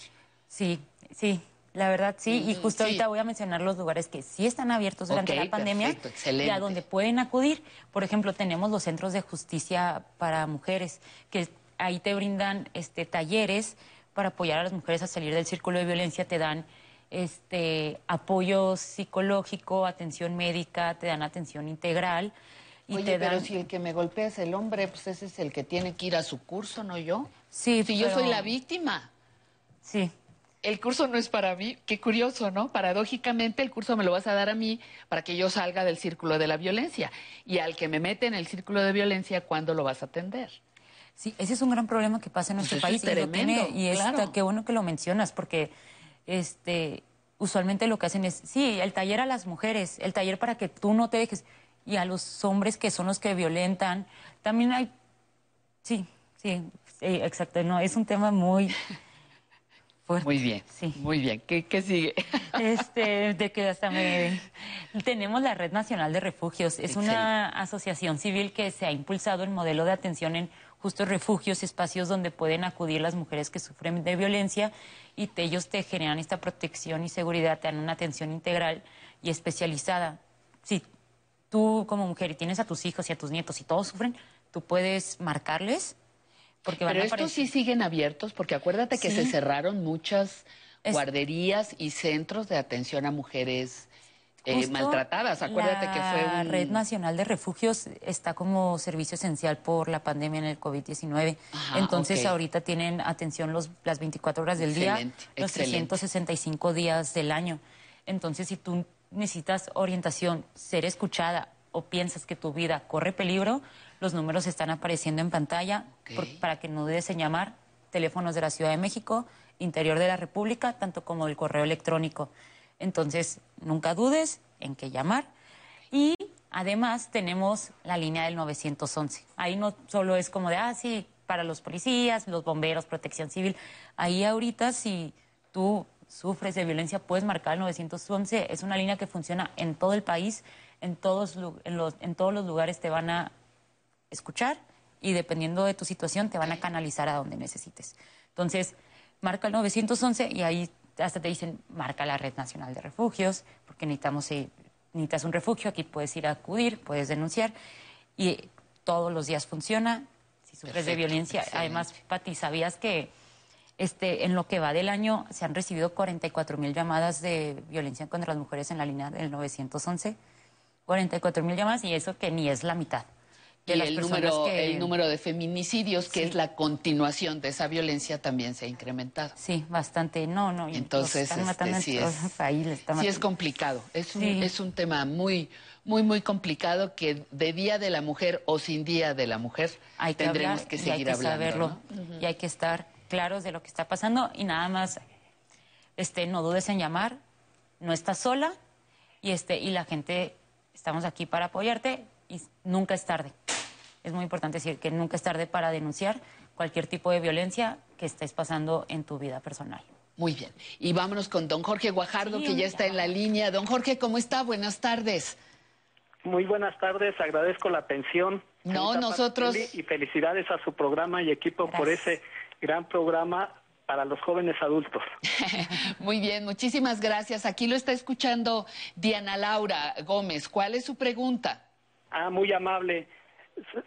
Sí, sí, la verdad sí, y justo ahorita voy a mencionar los lugares que sí están abiertos durante la pandemia y a donde pueden acudir. Por ejemplo, tenemos los centros de justicia para mujeres, que ahí te brindan este, talleres para apoyar a las mujeres a salir del círculo de violencia, te dan este, apoyo psicológico, atención médica, te dan atención integral. Oye, pero si el que me golpea es el hombre, pues ese es el que tiene que ir a su curso, no yo. Sí, Si yo soy la víctima. Sí. El curso no es para mí. Qué curioso, ¿no? Paradójicamente, el curso me lo vas a dar a mí para que yo salga del círculo de la violencia. Y al que me mete en el círculo de violencia, ¿cuándo lo vas a atender? Sí, ese es un gran problema que pasa en Pues nuestro país. y lo tiene- y es claro. qué bueno que lo mencionas, porque este usualmente lo que hacen es, sí, el taller a las mujeres, el taller para que tú no te dejes, y a los hombres que son los que violentan. También hay, sí, sí, sí, exacto, no, es un tema muy fuerte. Muy bien, muy bien. ¿Qué, qué sigue? [laughs] Este, de que hasta me... Tenemos la Red Nacional de Refugios. Es una asociación civil que se ha impulsado el modelo de atención en justos refugios, espacios donde pueden acudir las mujeres que sufren de violencia y te- ellos te generan esta protección y seguridad, te dan una atención integral y especializada. Si tú como mujer y tienes a tus hijos y a tus nietos y todos sufren, tú puedes marcarles porque van Pero estos sí siguen abiertos, porque acuérdate que Sí. se cerraron muchas guarderías y centros de atención a mujeres eh, maltratadas. Acuérdate que fue La un... Red Nacional de Refugios está como servicio esencial por la pandemia en el COVID-19. Ajá, Entonces, ahorita tienen atención los, las 24 horas del día, los excelente. 365 días del año. Entonces, si tú necesitas orientación, ser escuchada o piensas que tu vida corre peligro, los números están apareciendo en pantalla por- para que no dudes en llamar. Teléfonos de la Ciudad de México, interior de la República, tanto como el correo electrónico. Entonces, nunca dudes en qué llamar. Y además tenemos la línea del 911. Ahí no solo es como de, ah, sí, para los policías, los bomberos, protección civil. Ahí ahorita si tú sufres de violencia puedes marcar el 911. Es una línea que funciona en todo el país, en todos, en los, en todos los lugares te van a escuchar y dependiendo de tu situación te van a canalizar a donde necesites. Entonces, marca el 911 y ahí hasta te dicen, marca la Red Nacional de Refugios, porque necesitamos, eh, necesitas un refugio, aquí puedes ir a acudir, puedes denunciar y todos los días funciona. Si sufres de violencia, además, Pati, ¿sabías que este, en lo que va del año se han recibido 44 mil llamadas de violencia contra las mujeres en la línea del 911? 44 mil llamadas y eso que ni es la mitad. Y el número, que- el número de feminicidios, que es la continuación de esa violencia, también se ha incrementado. Sí, bastante. No, no. y Entonces, están este, sí, es, están sí complicado. Es un, Sí. es un tema muy, muy, muy complicado que de Día de la Mujer o sin Día de la Mujer hay que tendremos hablar que y seguir hay que hablando. saberlo ¿no? y hay que estar claros de lo que está pasando y nada más este no dudes en llamar no estás sola y este y la gente estamos aquí para apoyarte y nunca es tarde es muy importante decir que nunca es tarde para denunciar cualquier tipo de violencia que estés pasando en tu vida personal Muy bien. Y vámonos con don Jorge Guajardo, Sí, que ya está en la línea. Don Jorge, ¿cómo está? Buenas tardes. Muy buenas tardes, agradezco la atención. No, nosotros- Y felicidades a su programa y equipo por ese gran programa para los jóvenes adultos. [laughs] Muy bien, muchísimas gracias. Aquí lo está escuchando Diana Laura Gómez. ¿Cuál es su pregunta? Ah, muy amable,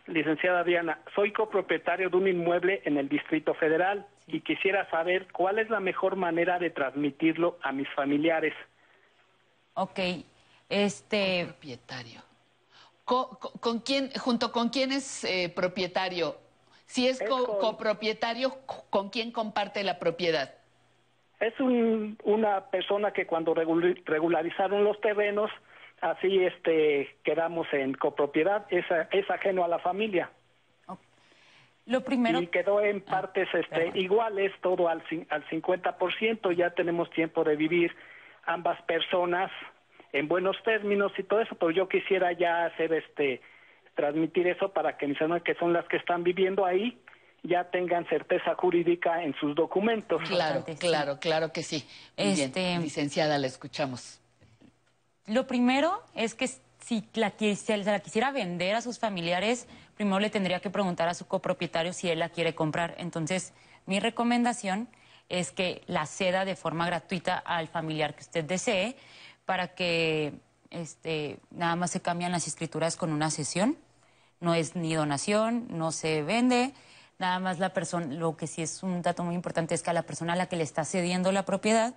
licenciada Diana. Soy copropietario de un inmueble en el Distrito Federal y quisiera saber cuál es la mejor manera de transmitirlo a mis familiares. Ok, este propietario ¿Con, con- con quién, junto con quién es eh, propietario? Si es, co- copropietario, ¿con quién comparte la propiedad? Es un- una persona que cuando regul- regularizaron los terrenos, así este quedamos en copropiedad, es, a- es ajeno a la familia. Lo primero... Y quedó en partes este, iguales, todo al, cin- al 50%, ya tenemos tiempo de vivir ambas personas en buenos términos y todo eso, pero yo quisiera ya hacer este transmitir eso para que mis hermanas que son las que están viviendo ahí ya tengan certeza jurídica en sus documentos. Claro, claro, claro que sí. Muy Este- bien, licenciada, la escuchamos. Lo primero es que si la, se la quisiera vender a sus familiares, primero le tendría que preguntar a su copropietario si él la quiere comprar. Entonces, mi recomendación es que la ceda de forma gratuita al familiar que usted desee para que este, nada más se cambian las escrituras con una sesión. No es ni donación, no se vende. Nada más la persona, lo que sí es un dato muy importante es que a la persona a la que le está cediendo la propiedad,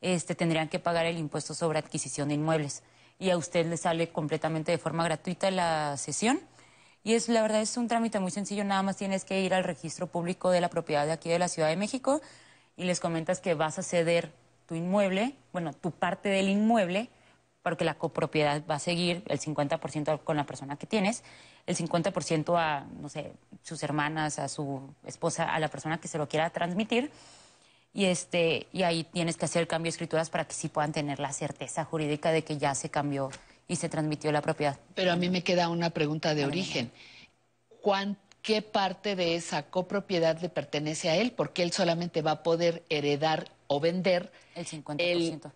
este, tendrían que pagar el impuesto sobre adquisición de inmuebles. Y a usted le sale completamente de forma gratuita la sesión. Y es, la verdad es un trámite muy sencillo, nada más tienes que ir al registro público de la propiedad de aquí de la Ciudad de México y les comentas que vas a ceder tu inmueble, bueno, tu parte del inmueble, porque la copropiedad va a seguir el 50% con la persona que tienes, el 50% a, no sé, sus hermanas, a su esposa, a la persona que se lo quiera transmitir. Y, este, y ahí tienes que hacer el cambio de escrituras para que sí puedan tener la certeza jurídica de que ya se cambió y se transmitió la propiedad. Pero a mí me queda una pregunta de origen. ¿Cuán- ¿Qué parte de esa copropiedad le pertenece a él? Porque él solamente va a poder heredar o vender el 50%.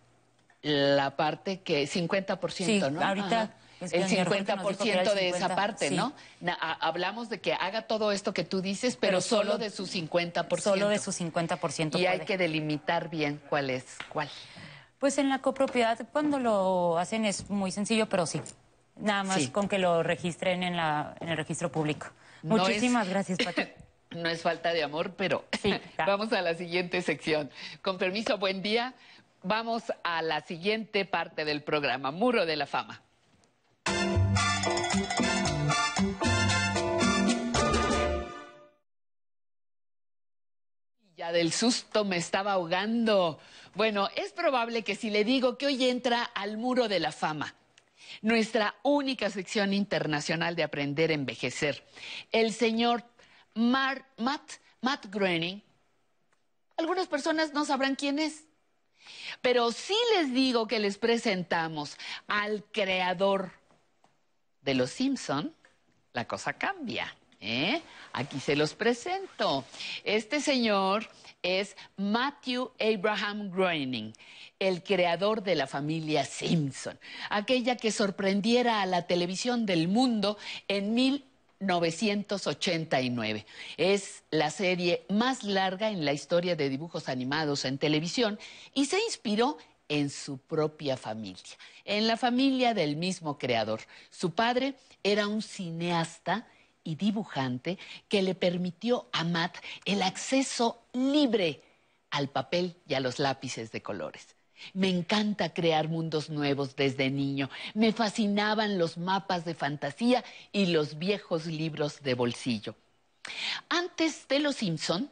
la parte que 50%, Sí, ¿no? ahorita Ajá. Es el mi reporte nos dijo que era 50% el de esa 50, parte, sí. ¿no? Na- a- hablamos de que haga todo esto que tú dices, pero, Pero solo, solo- de su 50%. Solo de su 50%. Y hay que delimitar bien cuál es cuál. Pues en la copropiedad cuando lo hacen es muy sencillo, pero sí. Nada más Sí. con que lo registren en, la, en el registro público. No es- Muchísimas gracias, [laughs] Pati. No es falta de amor, pero [laughs] vamos a la siguiente sección. Con permiso, buen día. Vamos a la siguiente parte del programa, Muro de la Fama. Ya del susto me estaba ahogando. Bueno, es probable que si le digo que hoy entra al Muro de la Fama nuestra única sección internacional de Aprender a Envejecer. El señor Matt, Matt Groening. Algunas personas no sabrán quién es, pero sí les digo que les presentamos al creador de Los Simpson, la cosa cambia. ¿eh? Aquí se los presento. Este señor es Matthew Abraham Groening, el creador de la familia Simpson, aquella que sorprendiera a la televisión del mundo en 1989. Es la serie más larga en la historia de dibujos animados en televisión y se inspiró en su propia familia, en la familia del mismo creador. Su padre era un cineasta y dibujante que le permitió a Matt el acceso libre al papel y a los lápices de colores. Me encanta crear mundos nuevos desde niño. Me fascinaban los mapas de fantasía y los viejos libros de bolsillo. Antes de Los Simpson,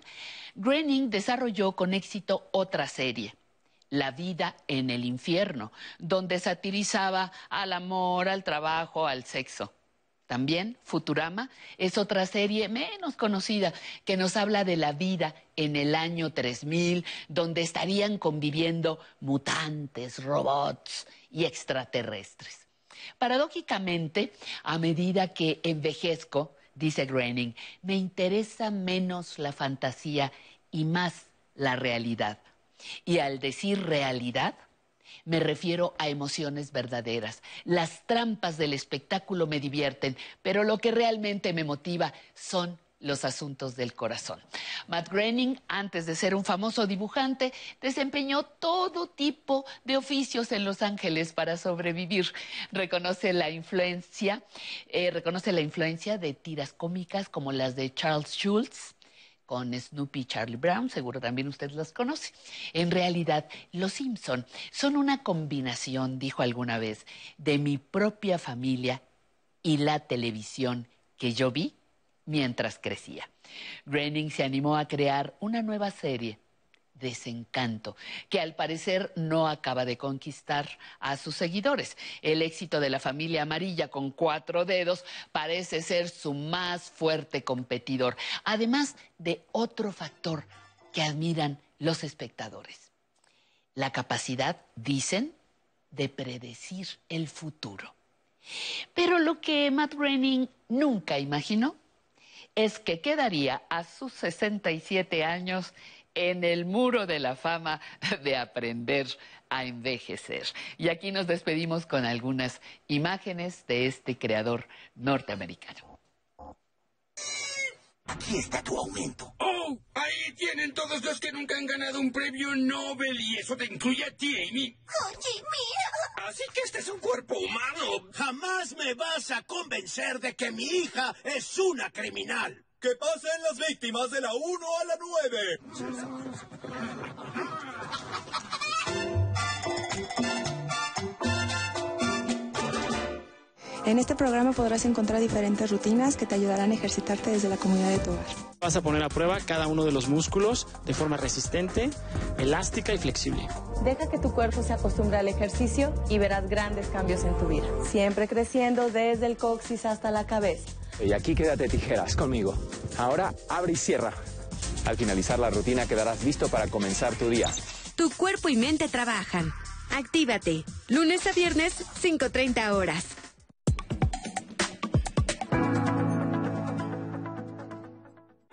Groening desarrolló con éxito otra serie, La vida en el infierno, donde satirizaba al amor, al trabajo, al sexo. También Futurama es otra serie menos conocida que nos habla de la vida en el año 3000, donde estarían conviviendo mutantes, robots y extraterrestres. Paradójicamente, a medida que envejezco, dice Groening, me interesa menos la fantasía y más la realidad. Y al decir realidad, me refiero a emociones verdaderas. Las trampas del espectáculo me divierten, pero lo que realmente me motiva son los asuntos del corazón. Matt Groening, antes de ser un famoso dibujante, desempeñó todo tipo de oficios en Los Ángeles para sobrevivir. Reconoce la influencia, eh, reconoce la influencia de tiras cómicas como las de Charles Schulz, con Snoopy y Charlie Brown, seguro también usted los conoce. En realidad, los Simpson son una combinación, dijo alguna vez, de mi propia familia y la televisión que yo vi mientras crecía. Groening se animó a crear una nueva serie desencanto, que al parecer no acaba de conquistar a sus seguidores. El éxito de la familia amarilla con cuatro dedos parece ser su más fuerte competidor, además de otro factor que admiran los espectadores. La capacidad, dicen, de predecir el futuro. Pero lo que Matt Groening nunca imaginó es que quedaría a sus 67 años en el muro de la fama de aprender a envejecer. Y aquí nos despedimos con algunas imágenes de este creador norteamericano. Aquí está tu aumento. ¡Oh! Ahí tienen todos los que nunca han ganado un premio Nobel y eso te incluye a ti, Amy. Oye, mira. Así que este es un cuerpo humano. Jamás me vas a convencer de que mi hija es una criminal. ¡Que pasen las víctimas de la 1 a la 9! En este programa podrás encontrar diferentes rutinas que te ayudarán a ejercitarte desde la comunidad de tu hogar. Vas a poner a prueba cada uno de los músculos de forma resistente, elástica y flexible. Deja que tu cuerpo se acostumbre al ejercicio y verás grandes cambios en tu vida. Siempre creciendo desde el coxis hasta la cabeza. Y aquí quédate tijeras conmigo. Ahora abre y cierra. Al finalizar la rutina quedarás listo para comenzar tu día. Tu cuerpo y mente trabajan. Actívate. Lunes a viernes, 5.30 horas.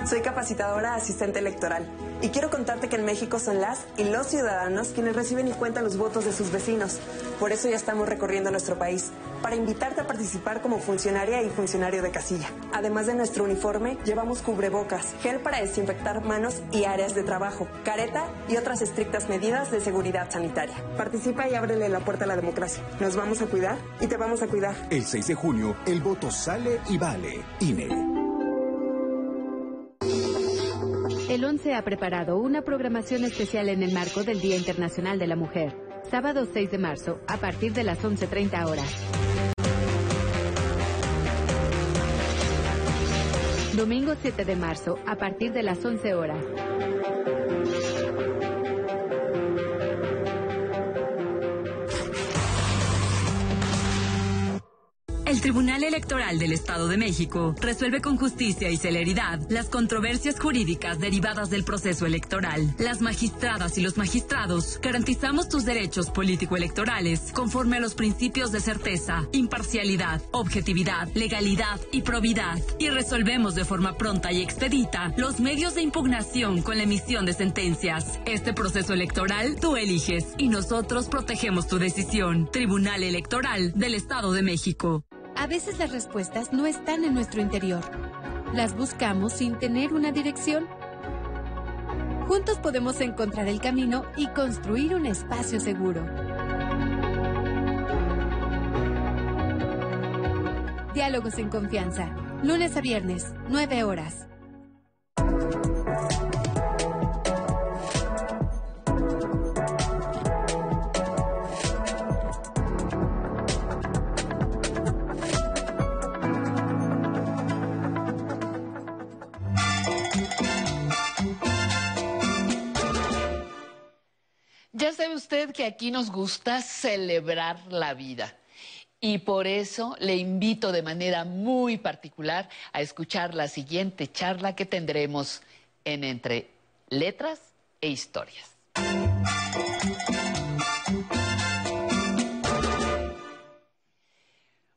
Soy capacitadora asistente electoral y quiero contarte que en México son las y los ciudadanos quienes reciben y cuentan los votos de sus vecinos. Por eso ya estamos recorriendo nuestro país, para invitarte a participar como funcionaria y funcionario de casilla. Además de nuestro uniforme, llevamos cubrebocas, gel para desinfectar manos y áreas de trabajo, careta y otras estrictas medidas de seguridad sanitaria. Participa y ábrele la puerta a la democracia. Nos vamos a cuidar y te vamos a cuidar. El 6 de junio, el voto sale y vale. INE. El 11 ha preparado una programación especial en el marco del Día Internacional de la Mujer, sábado 6 de marzo, a partir de las 11.30 horas. Domingo 7 de marzo, a partir de las 11 horas. El Tribunal Electoral del Estado de México resuelve con justicia y celeridad las controversias jurídicas derivadas del proceso electoral. Las magistradas y los magistrados garantizamos tus derechos político-electorales conforme a los principios de certeza, imparcialidad, objetividad, legalidad y probidad. Y resolvemos de forma pronta y expedita los medios de impugnación con la emisión de sentencias. Este proceso electoral tú eliges y nosotros protegemos tu decisión. Tribunal Electoral del Estado de México. A veces las respuestas no están en nuestro interior. Las buscamos sin tener una dirección. Juntos podemos encontrar el camino y construir un espacio seguro. Diálogos en confianza. Lunes a viernes, 9 horas. Ya sabe usted que aquí nos gusta celebrar la vida. Y por eso le invito de manera muy particular a escuchar la siguiente charla que tendremos en Entre Letras e Historias.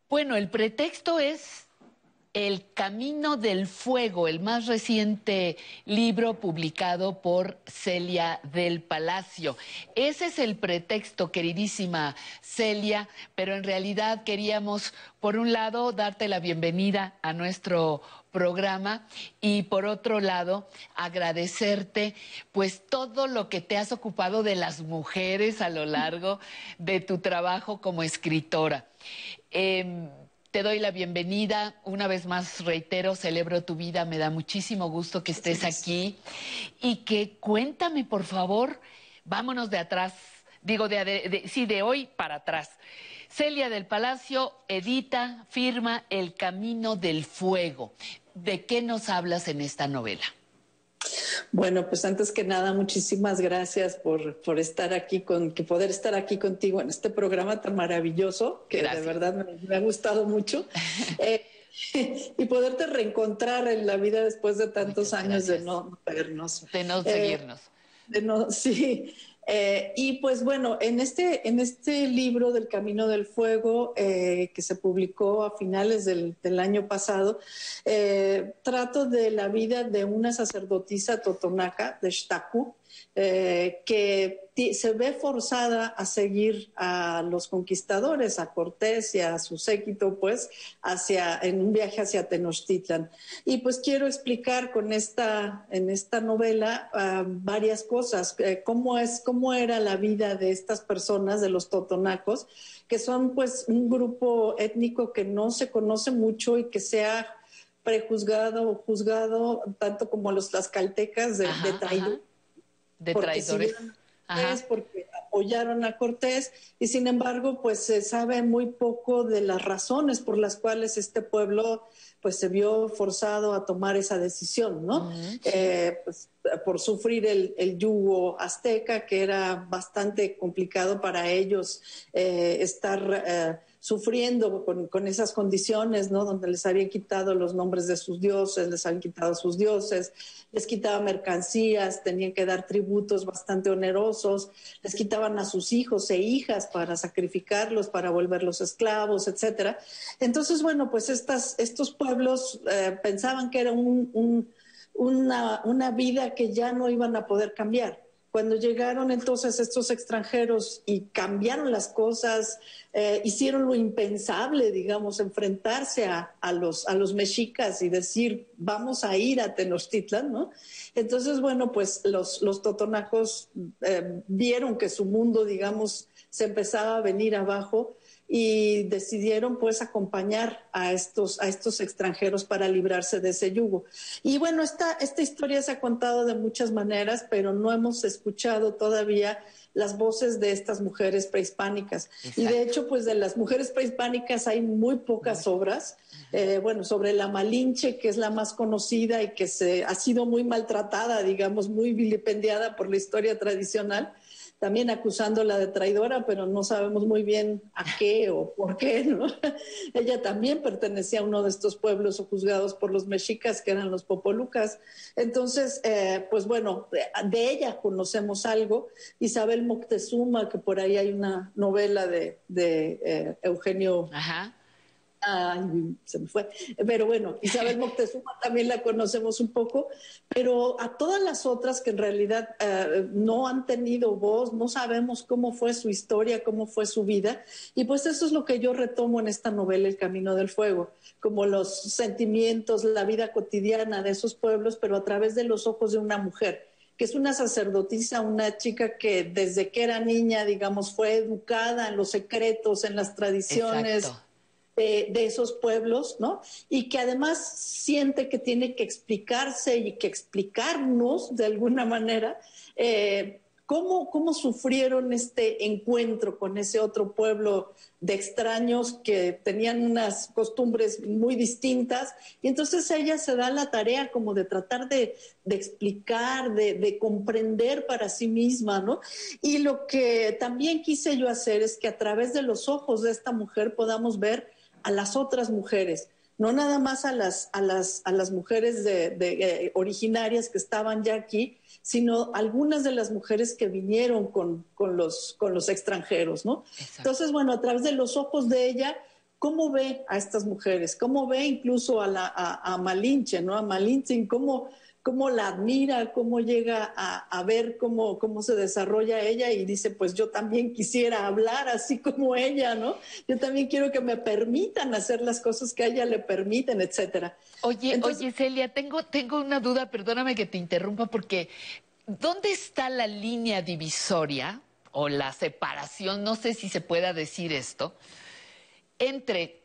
Bueno, el pretexto es el Camino del Fuego, el más reciente libro publicado por Celia del Palacio. Ese es el pretexto, queridísima Celia, pero en realidad queríamos, por un lado, darte la bienvenida a nuestro programa y por otro lado agradecerte pues todo lo que te has ocupado de las mujeres a lo largo de tu trabajo como escritora. Eh, te doy la bienvenida. Una vez más, reitero, celebro tu vida. Me da muchísimo gusto que estés aquí. Y que cuéntame, por favor, vámonos de atrás. Digo, de, de, sí, de hoy para atrás. Celia del Palacio edita, firma El Camino del Fuego. ¿De qué nos hablas en esta novela? Bueno, pues antes que nada, muchísimas gracias por, por estar aquí, con, que poder estar aquí contigo en este programa tan maravilloso, que de verdad me, me, ha gustado mucho. [laughs] eh, y poderte reencontrar en la vida después de tantos Muchas años gracias. de no vernos. De no seguirnos. Eh, de no, [laughs] sí. Eh, y pues bueno, en este, en este libro del Camino del Fuego, eh, que se publicó a finales del, año pasado, eh, trato de la vida de una sacerdotisa totonaca de Xtacu, que se ve forzada a seguir a los conquistadores, a Cortés y a su séquito, pues, hacia, en un viaje hacia Tenochtitlan. Y pues quiero explicar con esta, en esta novela uh, varias cosas, eh, cómo es, cómo era la vida de estas personas, de los totonacos, que son pues un grupo étnico que no se conoce mucho y que se ha prejuzgado o juzgado tanto como los tlaxcaltecas de, ajá, de traidores. De traidores. Es porque apoyaron a Cortés y sin embargo pues se sabe muy poco de las razones por las cuales este pueblo pues se vio forzado a tomar esa decisión, ¿no? Uh -huh. eh, pues, por sufrir el, el, yugo azteca que era bastante complicado para ellos eh, estar eh, sufriendo con, con, esas condiciones, ¿no? Donde les habían quitado los nombres de sus dioses, les habían quitado sus dioses, les quitaban mercancías, tenían que dar tributos bastante onerosos, les quitaban a sus hijos e hijas para sacrificarlos, para volverlos esclavos, etcétera. Entonces, bueno, pues estas, estos pueblos eh, pensaban que era un, un, una, una vida que ya no iban a poder cambiar. Cuando llegaron entonces estos extranjeros y cambiaron las cosas, eh, hicieron lo impensable, digamos, enfrentarse a, los, a los mexicas y decir, vamos a ir a Tenochtitlan, ¿no? Entonces, bueno, pues los, los totonacos eh, vieron que su mundo, digamos, se empezaba a venir abajo y decidieron pues acompañar a estos, a estos extranjeros para librarse de ese yugo. Y bueno, esta, esta historia se ha contado de muchas maneras, pero no hemos escuchado todavía las voces de estas mujeres prehispánicas. Exacto. Y de hecho, pues de las mujeres prehispánicas hay muy pocas obras. Eh, bueno, sobre la Malinche, que es la más conocida y que se, ha sido muy maltratada, digamos, muy vilipendiada por la historia tradicional también acusándola de traidora, pero no sabemos muy bien a qué o por qué, ¿no? [laughs] Ella también pertenecía a uno de estos pueblos juzgados por los mexicas, que eran los popolucas. Entonces, eh, pues bueno, de, ella conocemos algo. Isabel Moctezuma, que por ahí hay una novela de, eh, Eugenio. Ajá Ay, se me fue. Pero bueno, Isabel [laughs] Moctezuma también la conocemos un poco, pero a todas las otras que en realidad eh, no han tenido voz, no sabemos cómo fue su historia, cómo fue su vida. Y pues eso es lo que yo retomo en esta novela El Camino del Fuego, como los sentimientos, la vida cotidiana de esos pueblos, pero a través de los ojos de una mujer que es una sacerdotisa, una chica que desde que era niña, digamos, fue educada en los secretos, en las tradiciones de, esos pueblos, ¿no? Y que además siente que tiene que explicarse y que explicarnos de alguna manera eh, cómo, cómo sufrieron este encuentro con ese otro pueblo de extraños que tenían unas costumbres muy distintas. Y entonces ella se da la tarea como de tratar de, explicar, de, de, comprender para sí misma, ¿no? Y lo que también quise yo hacer es que a través de los ojos de esta mujer podamos ver a las otras mujeres, no nada más a las, a las, a las mujeres de, eh, originarias que estaban ya aquí, sino algunas de las mujeres que vinieron con, con, los, con los extranjeros, ¿no? Entonces, bueno, a través de los ojos de ella, ¿cómo ve a estas mujeres? ¿Cómo ve incluso a, la, a, a Malinche, ¿no? A Malinche, ¿cómo, cómo la admira, cómo llega a, ver cómo, cómo se desarrolla ella y dice, pues yo también quisiera hablar así como ella, ¿no? Yo también quiero que me permitan hacer las cosas que a ella le permiten, etcétera. Oye, oye, Celia, tengo, tengo una duda, perdóname que te interrumpa, porque ¿dónde está la línea divisoria o la separación, no sé si se pueda decir esto, entre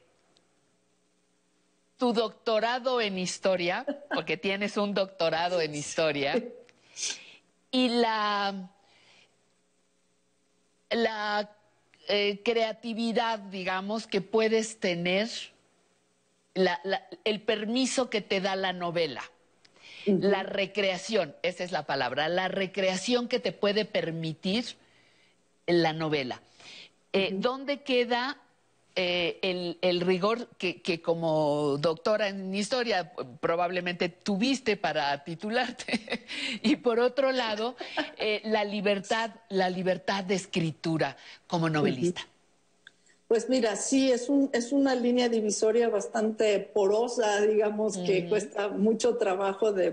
tu doctorado en historia, porque tienes un doctorado en historia, y la, la eh, creatividad, digamos, que puedes tener, el permiso que te da la novela. La recreación, esa es la palabra, la recreación que te puede permitir la novela. Eh, ¿Dónde queda eh, el, rigor que, como doctora en historia probablemente tuviste para titularte. [laughs] Y por otro lado eh, la libertad la libertad de escritura como novelista pues mira, sí, es, un, es una línea divisoria bastante porosa, digamos, que cuesta mucho trabajo de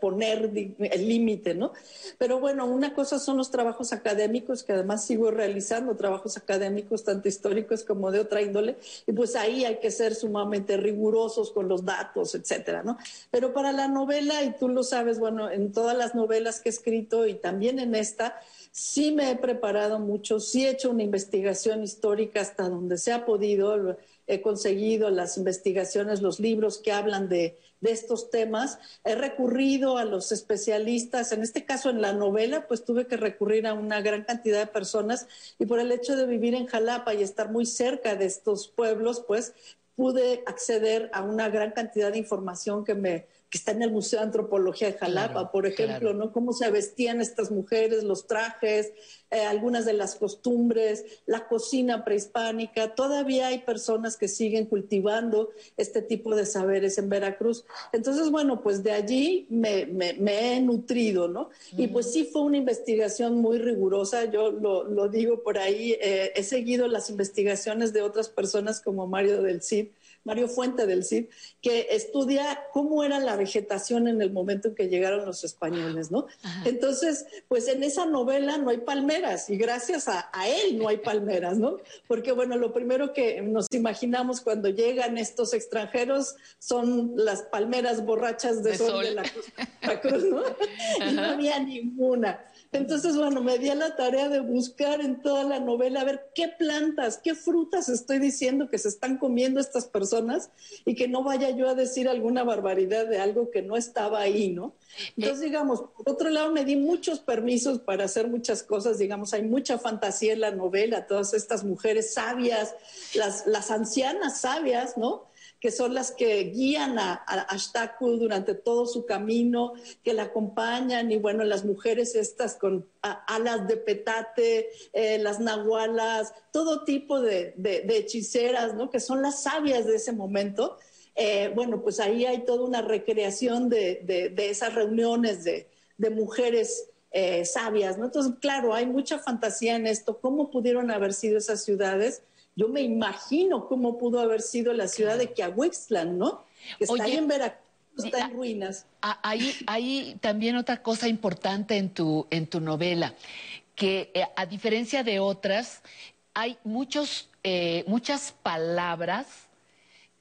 poner el límite, ¿no? Pero bueno, una cosa son los trabajos académicos, que además sigo realizando trabajos académicos, tanto históricos como de otra índole, y pues ahí hay que ser sumamente rigurosos con los datos, etcétera, ¿no? Pero para la novela, y tú lo sabes, bueno, en todas las novelas que he escrito y también en esta, Sí me he preparado mucho, sí he hecho una investigación histórica hasta donde se ha podido, he conseguido las investigaciones, los libros que hablan de, estos temas. He recurrido a los especialistas, en este caso en la novela, pues tuve que recurrir a una gran cantidad de personas y por el hecho de vivir en Jalapa y estar muy cerca de estos pueblos, pues pude acceder a una gran cantidad de información que me que está en el Museo de Antropología de Jalapa, por ejemplo, ¿no? Cómo se vestían estas mujeres, los trajes, eh, algunas de las costumbres, la cocina prehispánica. Todavía hay personas que siguen cultivando este tipo de saberes en Veracruz. Entonces, bueno, pues de allí me, he nutrido, ¿no? Y pues sí fue una investigación muy rigurosa, yo lo, digo por ahí, eh, he seguido las investigaciones de otras personas como Mario del Cid Mario Fuente del CID, que estudia cómo era la vegetación en el momento en que llegaron los españoles, ¿no? Entonces, pues en esa novela no hay palmeras y gracias a, él no hay palmeras, ¿no? Porque, bueno, lo primero que nos imaginamos cuando llegan estos extranjeros son las palmeras borrachas de, sol, de la Cruz, ¿no? [laughs] Y no había ninguna. Entonces, bueno, me di a la tarea de buscar en toda la novela a ver qué plantas, qué frutas estoy diciendo que se están comiendo estas personas y que no vaya yo a decir alguna barbaridad de algo que no estaba ahí, ¿no? Entonces, digamos, por otro lado, me di muchos permisos para hacer muchas cosas, digamos, hay mucha fantasía en la novela, todas estas mujeres sabias, las, las ancianas sabias, ¿no? Que son las que guían a, a durante todo su camino, que la acompañan y bueno, las mujeres estas con alas de petate, eh, las nahualas, todo tipo de, hechiceras, ¿no? Que son las sabias de ese momento. Eh, bueno, pues ahí hay toda una recreación de, esas reuniones de, mujeres eh, sabias, ¿no? Entonces, claro, hay mucha fantasía en esto. ¿Cómo pudieron haber sido esas ciudades? Yo me imagino cómo pudo haber sido la ciudad de Quiahuixtlan, ¿no? Que está ahí en Veracruz, está en ruinas. Hay, también otra cosa importante en tu, en tu novela, que eh, a diferencia de otras, hay muchos, eh, muchas palabras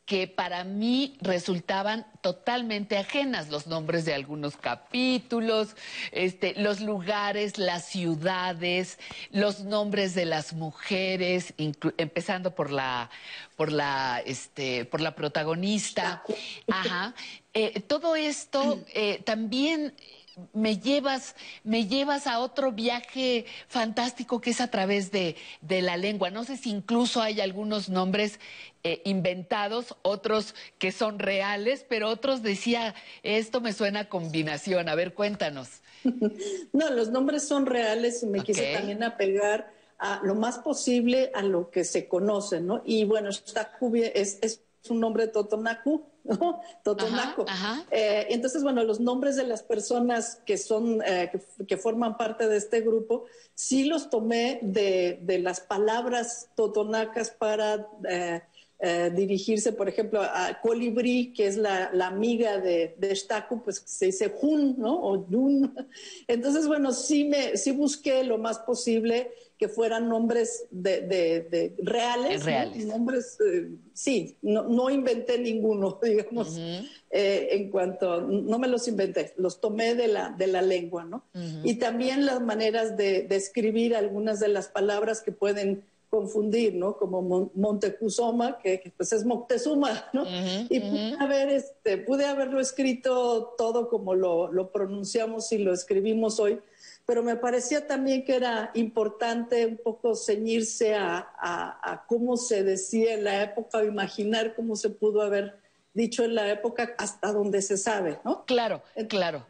que para mí resultaban totalmente ajenas, los nombres de algunos capítulos, este, los lugares, las ciudades, los nombres de las mujeres, empezando por la, por la, este, por la protagonista. Ajá. Eh, todo esto eh, también me llevas, me llevas a otro viaje fantástico que es a través de, la lengua. No sé si incluso hay algunos nombres eh, inventados, otros que son reales, pero otros decía, esto me suena a combinación. A ver, cuéntanos. [laughs] No, los nombres son reales y me quise también apegar a lo más posible a lo que se conoce, ¿no? Y bueno, es, es un nombre totonacu, ¿no? Totonaco. Eh, entonces, bueno, los nombres de las personas que son, eh, que, forman parte de este grupo, sí los tomé de, de las palabras totonacas para eh, dirigirse, por ejemplo, a Colibrí, que es la, la amiga de, de Shtaku, pues se dice Jun, ¿no? O Yun. Entonces, bueno, sí, me, sí busqué lo más posible que fueran nombres de, de, reales. reales. Nombres, eh, sí, no, no, inventé ninguno, [laughs] digamos, eh, en cuanto, no me los inventé, los tomé de la, de la lengua, ¿no? Y también las maneras de, escribir algunas de las palabras que pueden confundir, ¿no? Como Montecuzoma, que, pues es Moctezuma, ¿no? y pude, haber, este, pude haberlo escrito todo como lo, lo pronunciamos y lo escribimos hoy, pero me parecía también que era importante un poco ceñirse a, cómo se decía en la época, o imaginar cómo se pudo haber dicho en la época hasta donde se sabe, ¿no? Claro, claro.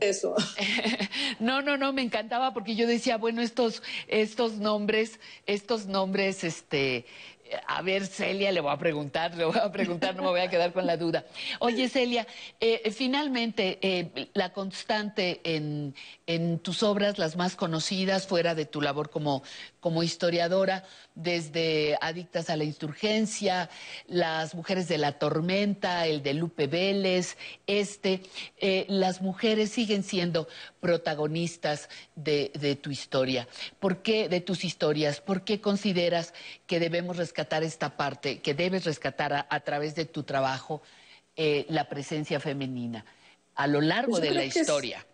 Eso. [laughs] No, no, no, me encantaba porque yo decía, bueno, estos, estos nombres, estos nombres, este, a ver, Celia, le voy a preguntar, le voy a preguntar, no me voy a quedar con la duda. Oye, Celia, eh, finalmente, eh, la constante en, en, tus obras, las más conocidas, fuera de tu labor como, como historiadora, desde Adictas a la Insurgencia, Las Mujeres de la Tormenta, el de Lupe Vélez, este, eh, las mujeres siguen siendo protagonistas de, de, tu historia. ¿Por qué, de tus historias? ¿Por qué consideras que debemos rescatar esta parte, que debes rescatar a, través de tu trabajo eh, la presencia femenina a lo largo pues de la historia?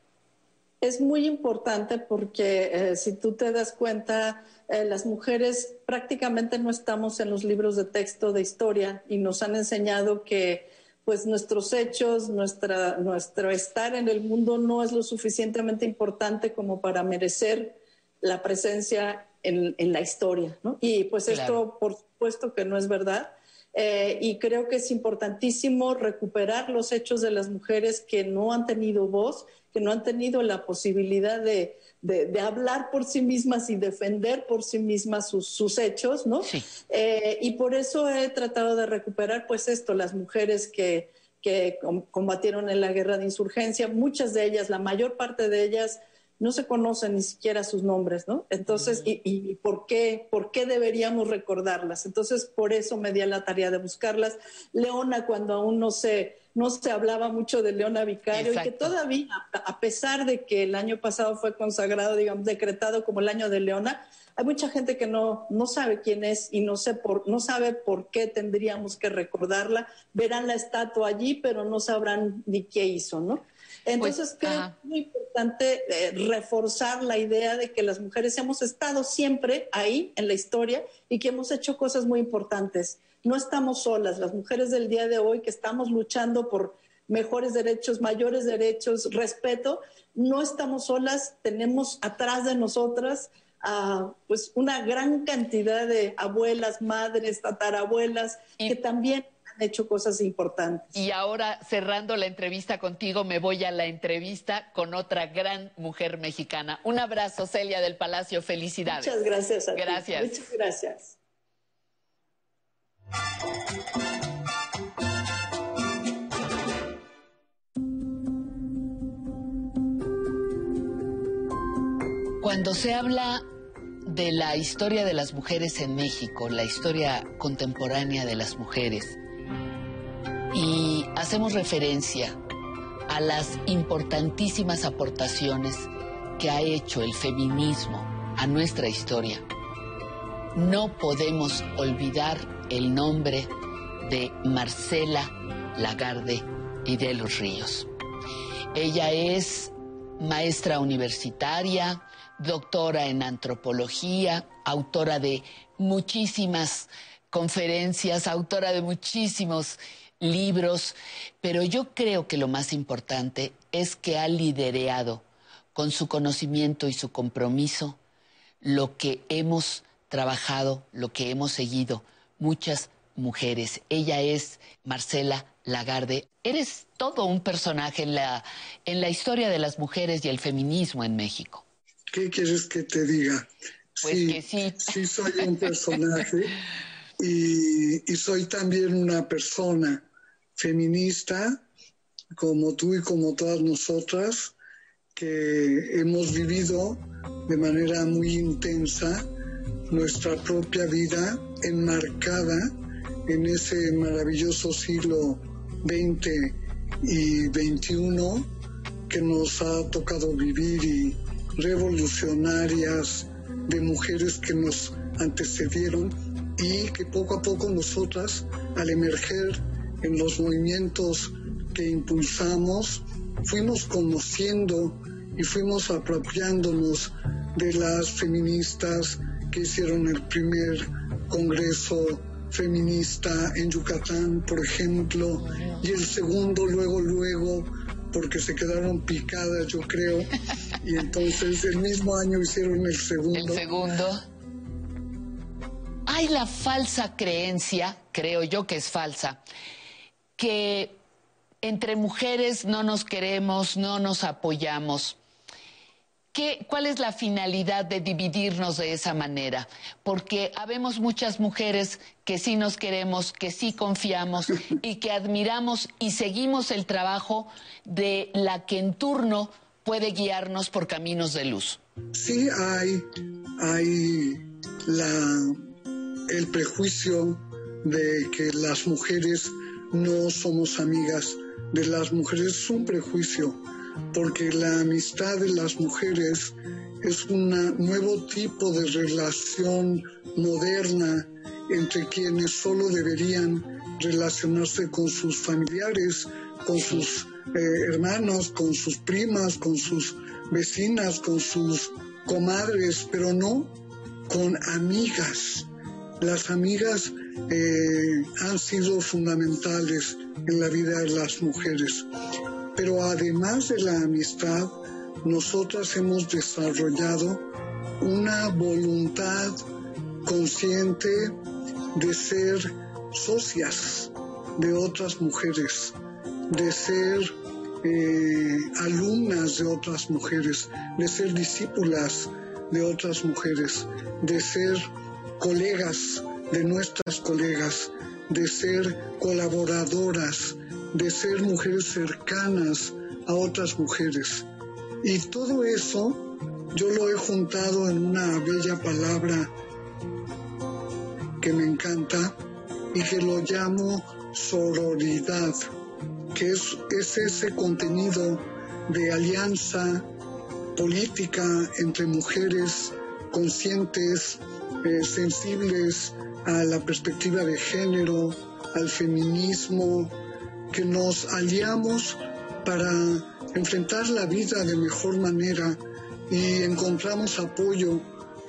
Es, muy importante porque eh, si tú te das cuenta, eh, las mujeres prácticamente no estamos en los libros de texto de historia y nos han enseñado que pues nuestros hechos, nuestra, nuestro estar en el mundo no es lo suficientemente importante como para merecer la presencia en, la historia. ¿no? Y pues esto, por supuesto que no es verdad. Eh, y creo que es importantísimo recuperar los hechos de las mujeres que no han tenido voz, que no han tenido la posibilidad de, de, hablar por sí mismas y defender por sí mismas sus, hechos, ¿no? Eh, y por eso he tratado de recuperar, pues esto, las mujeres que, que combatieron en la guerra de insurgencia, muchas de ellas, la mayor parte de ellas, no se conocen ni siquiera sus nombres, ¿no? Entonces, y, y, por qué, por qué deberíamos recordarlas? Entonces, por eso me di a la tarea de buscarlas. Leona, cuando aún no se, no se hablaba mucho de Leona Vicario, y que todavía, a pesar de que el año pasado fue consagrado, digamos, decretado como el año de Leona, hay mucha gente que no, no sabe quién es y no, sé por, no sabe por qué tendríamos que recordarla. Verán la estatua allí, pero no sabrán ni qué hizo, ¿no? Entonces pues, creo que es muy importante eh, reforzar la idea de que las mujeres hemos estado siempre ahí en la historia y que hemos hecho cosas muy importantes. No estamos solas, las mujeres del día de hoy que estamos luchando por mejores derechos, mayores derechos, respeto, no estamos solas, tenemos atrás de nosotras pues una gran cantidad de abuelas, madres, tatarabuelas que también han hecho cosas importantes. Y ahora, cerrando la entrevista contigo, me voy a la entrevista con otra gran mujer mexicana. Un abrazo, Celia del Palacio. Felicidades. Muchas gracias a ti. Gracias. Muchas gracias. Cuando se habla de la historia de las mujeres en México, la historia contemporánea de las mujeres, y hacemos referencia a las importantísimas aportaciones que ha hecho el feminismo a nuestra historia, no podemos olvidar el nombre de Marcela Lagarde y de los Ríos. Ella es maestra universitaria, doctora en antropología, autora de muchísimas conferencias, autora de muchísimos libros, pero yo creo que lo más importante es que ha liderado con su conocimiento y su compromiso lo que hemos trabajado, lo que hemos seguido muchas mujeres. Ella es Marcela Lagarde. Eres todo un personaje en la, en la historia de las mujeres y el feminismo en México. ¿Qué quieres que te diga? Pues sí, que sí. Sí soy un personaje y, y soy también una persona feminista, como tú y como todas nosotras, que hemos vivido de manera muy intensa nuestra propia vida enmarcada en ese maravilloso siglo XX y XXI que nos ha tocado vivir y revolucionarias de mujeres que nos antecedieron y que poco a poco nosotras, al emerger en los movimientos que impulsamos, fuimos conociendo y fuimos apropiándonos de las feministas que hicieron el primer congreso feminista en Yucatán, por ejemplo, y el segundo luego, luego, porque se quedaron picadas, yo creo, y entonces el mismo año hicieron el segundo. El segundo. Hay la falsa creencia, creo yo que es falsa, que entre mujeres no nos queremos, no nos apoyamos. ¿Qué, ¿Cuál es la finalidad de dividirnos de esa manera? Porque habemos muchas mujeres que sí nos queremos, que sí confiamos y que admiramos y seguimos el trabajo de la que en turno puede guiarnos por caminos de luz. Sí, hay, hay la, el prejuicio de que las mujeres no somos amigas de las mujeres. Es un prejuicio porque la amistad de las mujeres es un nuevo tipo de relación moderna entre quienes solo deberían relacionarse con sus familiares, con sus eh, hermanos, con sus primas, con sus vecinas, con sus comadres, pero no con amigas. Las amigas eh, han sido fundamentales en la vida de las mujeres. Pero además de la amistad, nosotras hemos desarrollado una voluntad consciente de ser socias de otras mujeres, de ser eh, alumnas de otras mujeres, de ser discípulas de otras mujeres, de ser colegas de nuestras colegas, de ser colaboradoras, de ser mujeres cercanas a otras mujeres. Y todo eso yo lo he juntado en una bella palabra que me encanta y que lo llamo sororidad, que es, es ese contenido de alianza política entre mujeres conscientes, eh, sensibles a la perspectiva de género, al feminismo, que nos aliamos para enfrentar la vida de mejor manera y encontramos apoyo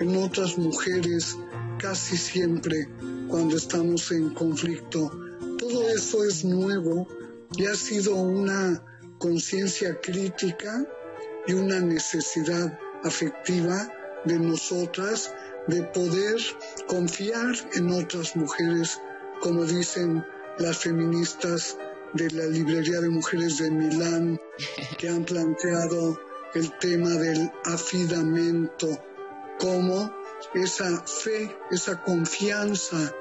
en otras mujeres casi siempre cuando estamos en conflicto. Todo eso es nuevo y ha sido una conciencia crítica y una necesidad afectiva de nosotras de poder confiar en otras mujeres, como dicen las feministas de la Librería de Mujeres de Milán, que han planteado el tema del afidamento. Como esa fe, esa confianza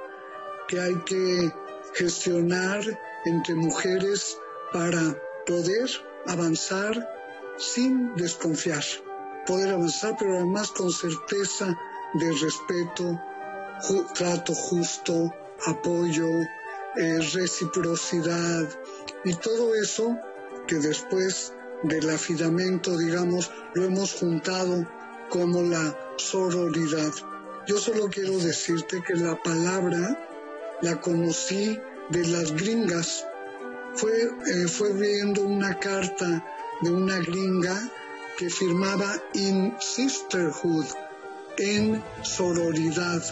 que hay que gestionar entre mujeres para poder avanzar sin desconfiar, poder avanzar pero además con certeza de respeto, trato justo, apoyo, eh, reciprocidad y todo eso que después del afidamento, digamos, lo hemos juntado como la sororidad. Yo solo quiero decirte que la palabra la conocí de las gringas. Fue, eh, fue viendo una carta de una gringa que firmaba in sisterhood, en sororidad.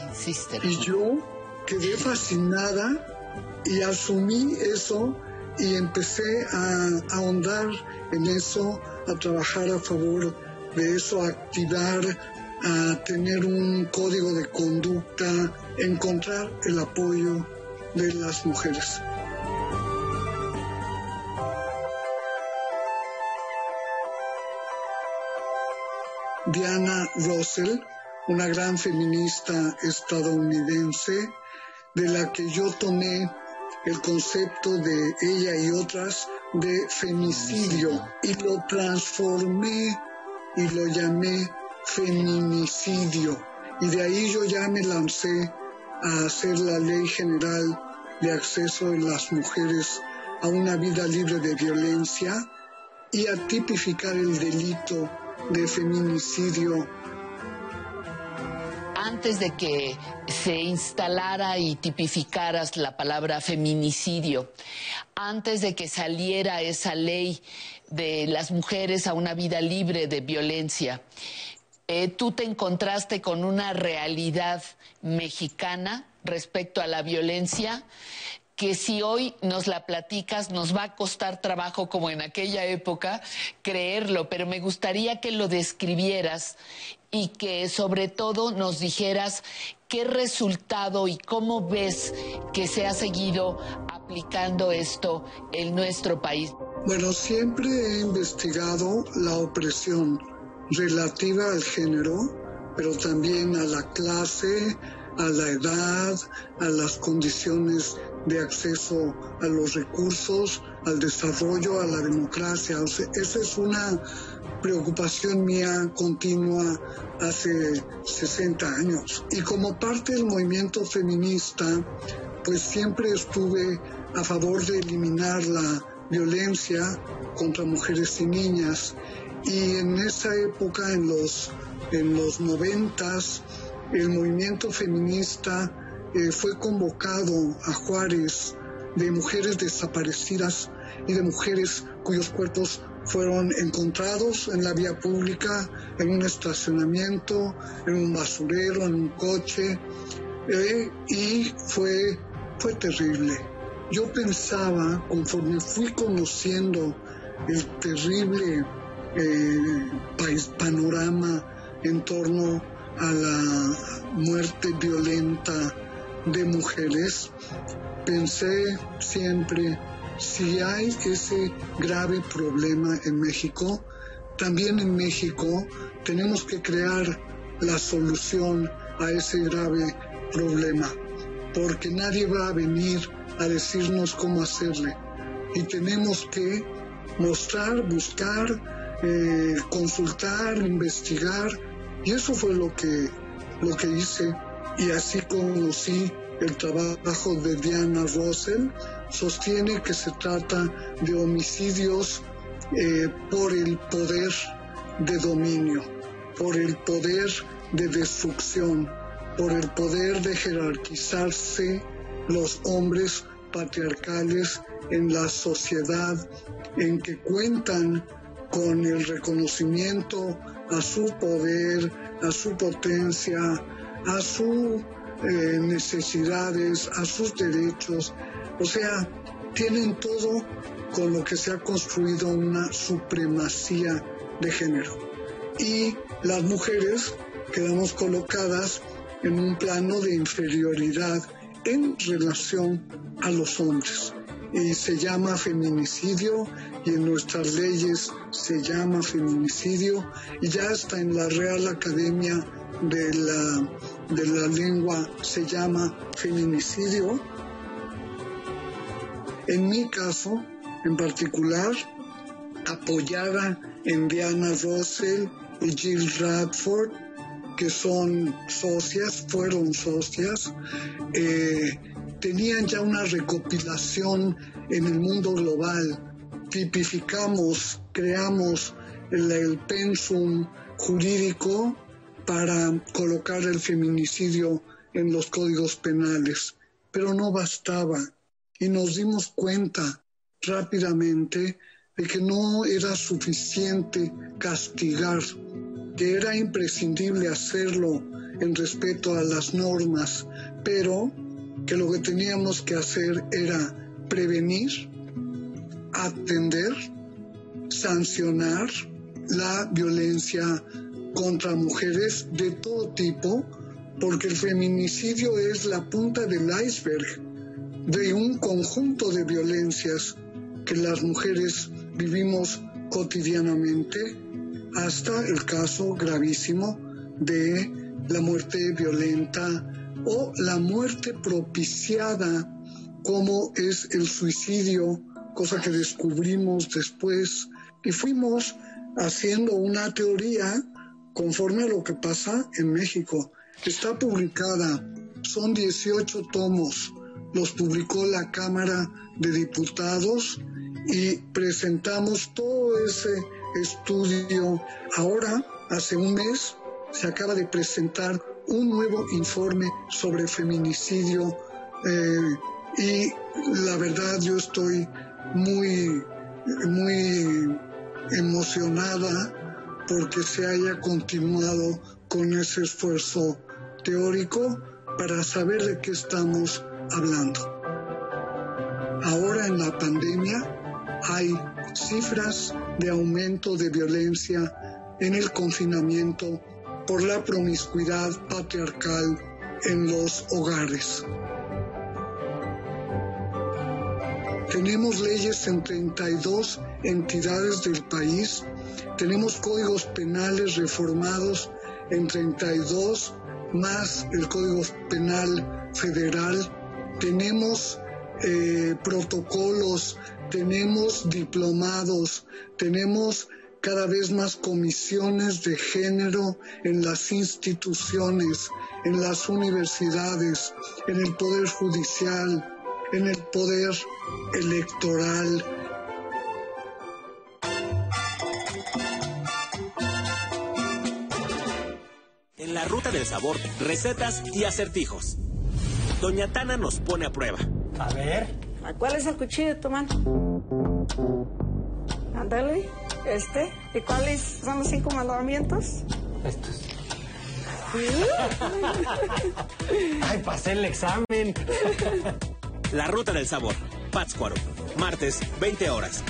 Y yo quedé fascinada y asumí eso y empecé a, ahondar en eso, a trabajar a favor de eso, a activar, a tener un código de conducta, encontrar el apoyo de las mujeres. Diana Russell, una gran feminista estadounidense, de la que yo tomé el concepto de ella y otras de femicidio y lo transformé y lo llamé feminicidio. Y de ahí yo ya me lancé a hacer la ley general de acceso de las mujeres a una vida libre de violencia y a tipificar el delito de feminicidio antes de que se instalara y tipificaras la palabra feminicidio, antes de que saliera esa ley de las mujeres a una vida libre de violencia, eh, tú te encontraste con una realidad mexicana respecto a la violencia que si hoy nos la platicas nos va a costar trabajo como en aquella época creerlo, pero me gustaría que lo describieras y que sobre todo nos dijeras qué resultado y cómo ves que se ha seguido aplicando esto en nuestro país. Bueno, siempre he investigado la opresión relativa al género, pero también a la clase, a la edad, a las condiciones de acceso a los recursos, al desarrollo, a la democracia. esa es una preocupación mía continua hace 60 años. Y como parte del movimiento feminista, pues siempre estuve a favor de eliminar la violencia contra mujeres y niñas. Y en esa época, en los, en los noventas, el movimiento feminista eh, fue convocado a Juárez de mujeres desaparecidas y de mujeres cuyos cuerpos fueron encontrados en la vía pública, en un estacionamiento, en un basurero, en un coche, eh, y fue, fue terrible. Yo pensaba, conforme fui conociendo el terrible eh, panorama en torno a la muerte violenta de mujeres, pensé siempre, si hay ese grave problema en México, también en México tenemos que crear la solución a ese grave problema, porque nadie va a venir a decirnos cómo hacerle. Y tenemos que mostrar, buscar, eh, consultar, investigar, y eso fue lo que, lo que hice. Y así conocí el trabajo de Diana Russell, sostiene que se trata de homicidios eh, por el poder de dominio, por el poder de destrucción, por el poder de jerarquizarse los hombres patriarcales en la sociedad en que cuentan con el reconocimiento a su poder, a su potencia, a sus eh, necesidades, a sus derechos. O sea, tienen todo con lo que se ha construido una supremacía de género. Y las mujeres quedamos colocadas en un plano de inferioridad en relación a los hombres. Y se llama feminicidio y en nuestras leyes se llama feminicidio y ya está en la Real Academia de la, de la Lengua se llama feminicidio. En mi caso, en particular, apoyada en Diana Russell y Jill Radford, que son socias, fueron socias, eh, tenían ya una recopilación en el mundo global. Tipificamos, creamos el, pensum jurídico para colocar el feminicidio en los códigos penales, pero no bastaba y nos dimos cuenta rápidamente de que no era suficiente castigar, que era imprescindible hacerlo en respeto a las normas, pero que lo que teníamos que hacer era prevenir, atender, sancionar la violencia contra mujeres de todo tipo, porque el feminicidio es la punta del iceberg de un conjunto de violencias que las mujeres vivimos cotidianamente, hasta el caso gravísimo de la muerte violenta o la muerte propiciada, como es el suicidio, cosa que descubrimos después, y fuimos haciendo una teoría conforme a lo que pasa en México. Está publicada, son 18 tomos, los publicó la Cámara de Diputados y presentamos todo ese estudio. Ahora, hace un mes, se acaba de presentar un nuevo informe sobre feminicidio eh, y la verdad yo estoy muy, muy emocionada porque se haya continuado con ese esfuerzo teórico para saber de qué estamos hablando. Ahora en la pandemia hay cifras de aumento de violencia en el confinamiento por la promiscuidad patriarcal en los hogares. Tenemos leyes en 32 entidades del país, tenemos códigos penales reformados en 32 más el Código Penal Federal, tenemos eh, protocolos, tenemos diplomados, tenemos cada vez más comisiones de género en las instituciones, en las universidades, en el Poder Judicial, en el Poder Electoral. En la ruta del sabor, recetas y acertijos. Doña Tana nos pone a prueba. A ver. ¿Cuál es el cuchillo de tu mano? Ándale, este. ¿Y cuáles son los cinco mandamientos? Estos. [laughs] Ay, pasé el examen. [laughs] La ruta del sabor. Pátzcuaro. Martes, 20 horas.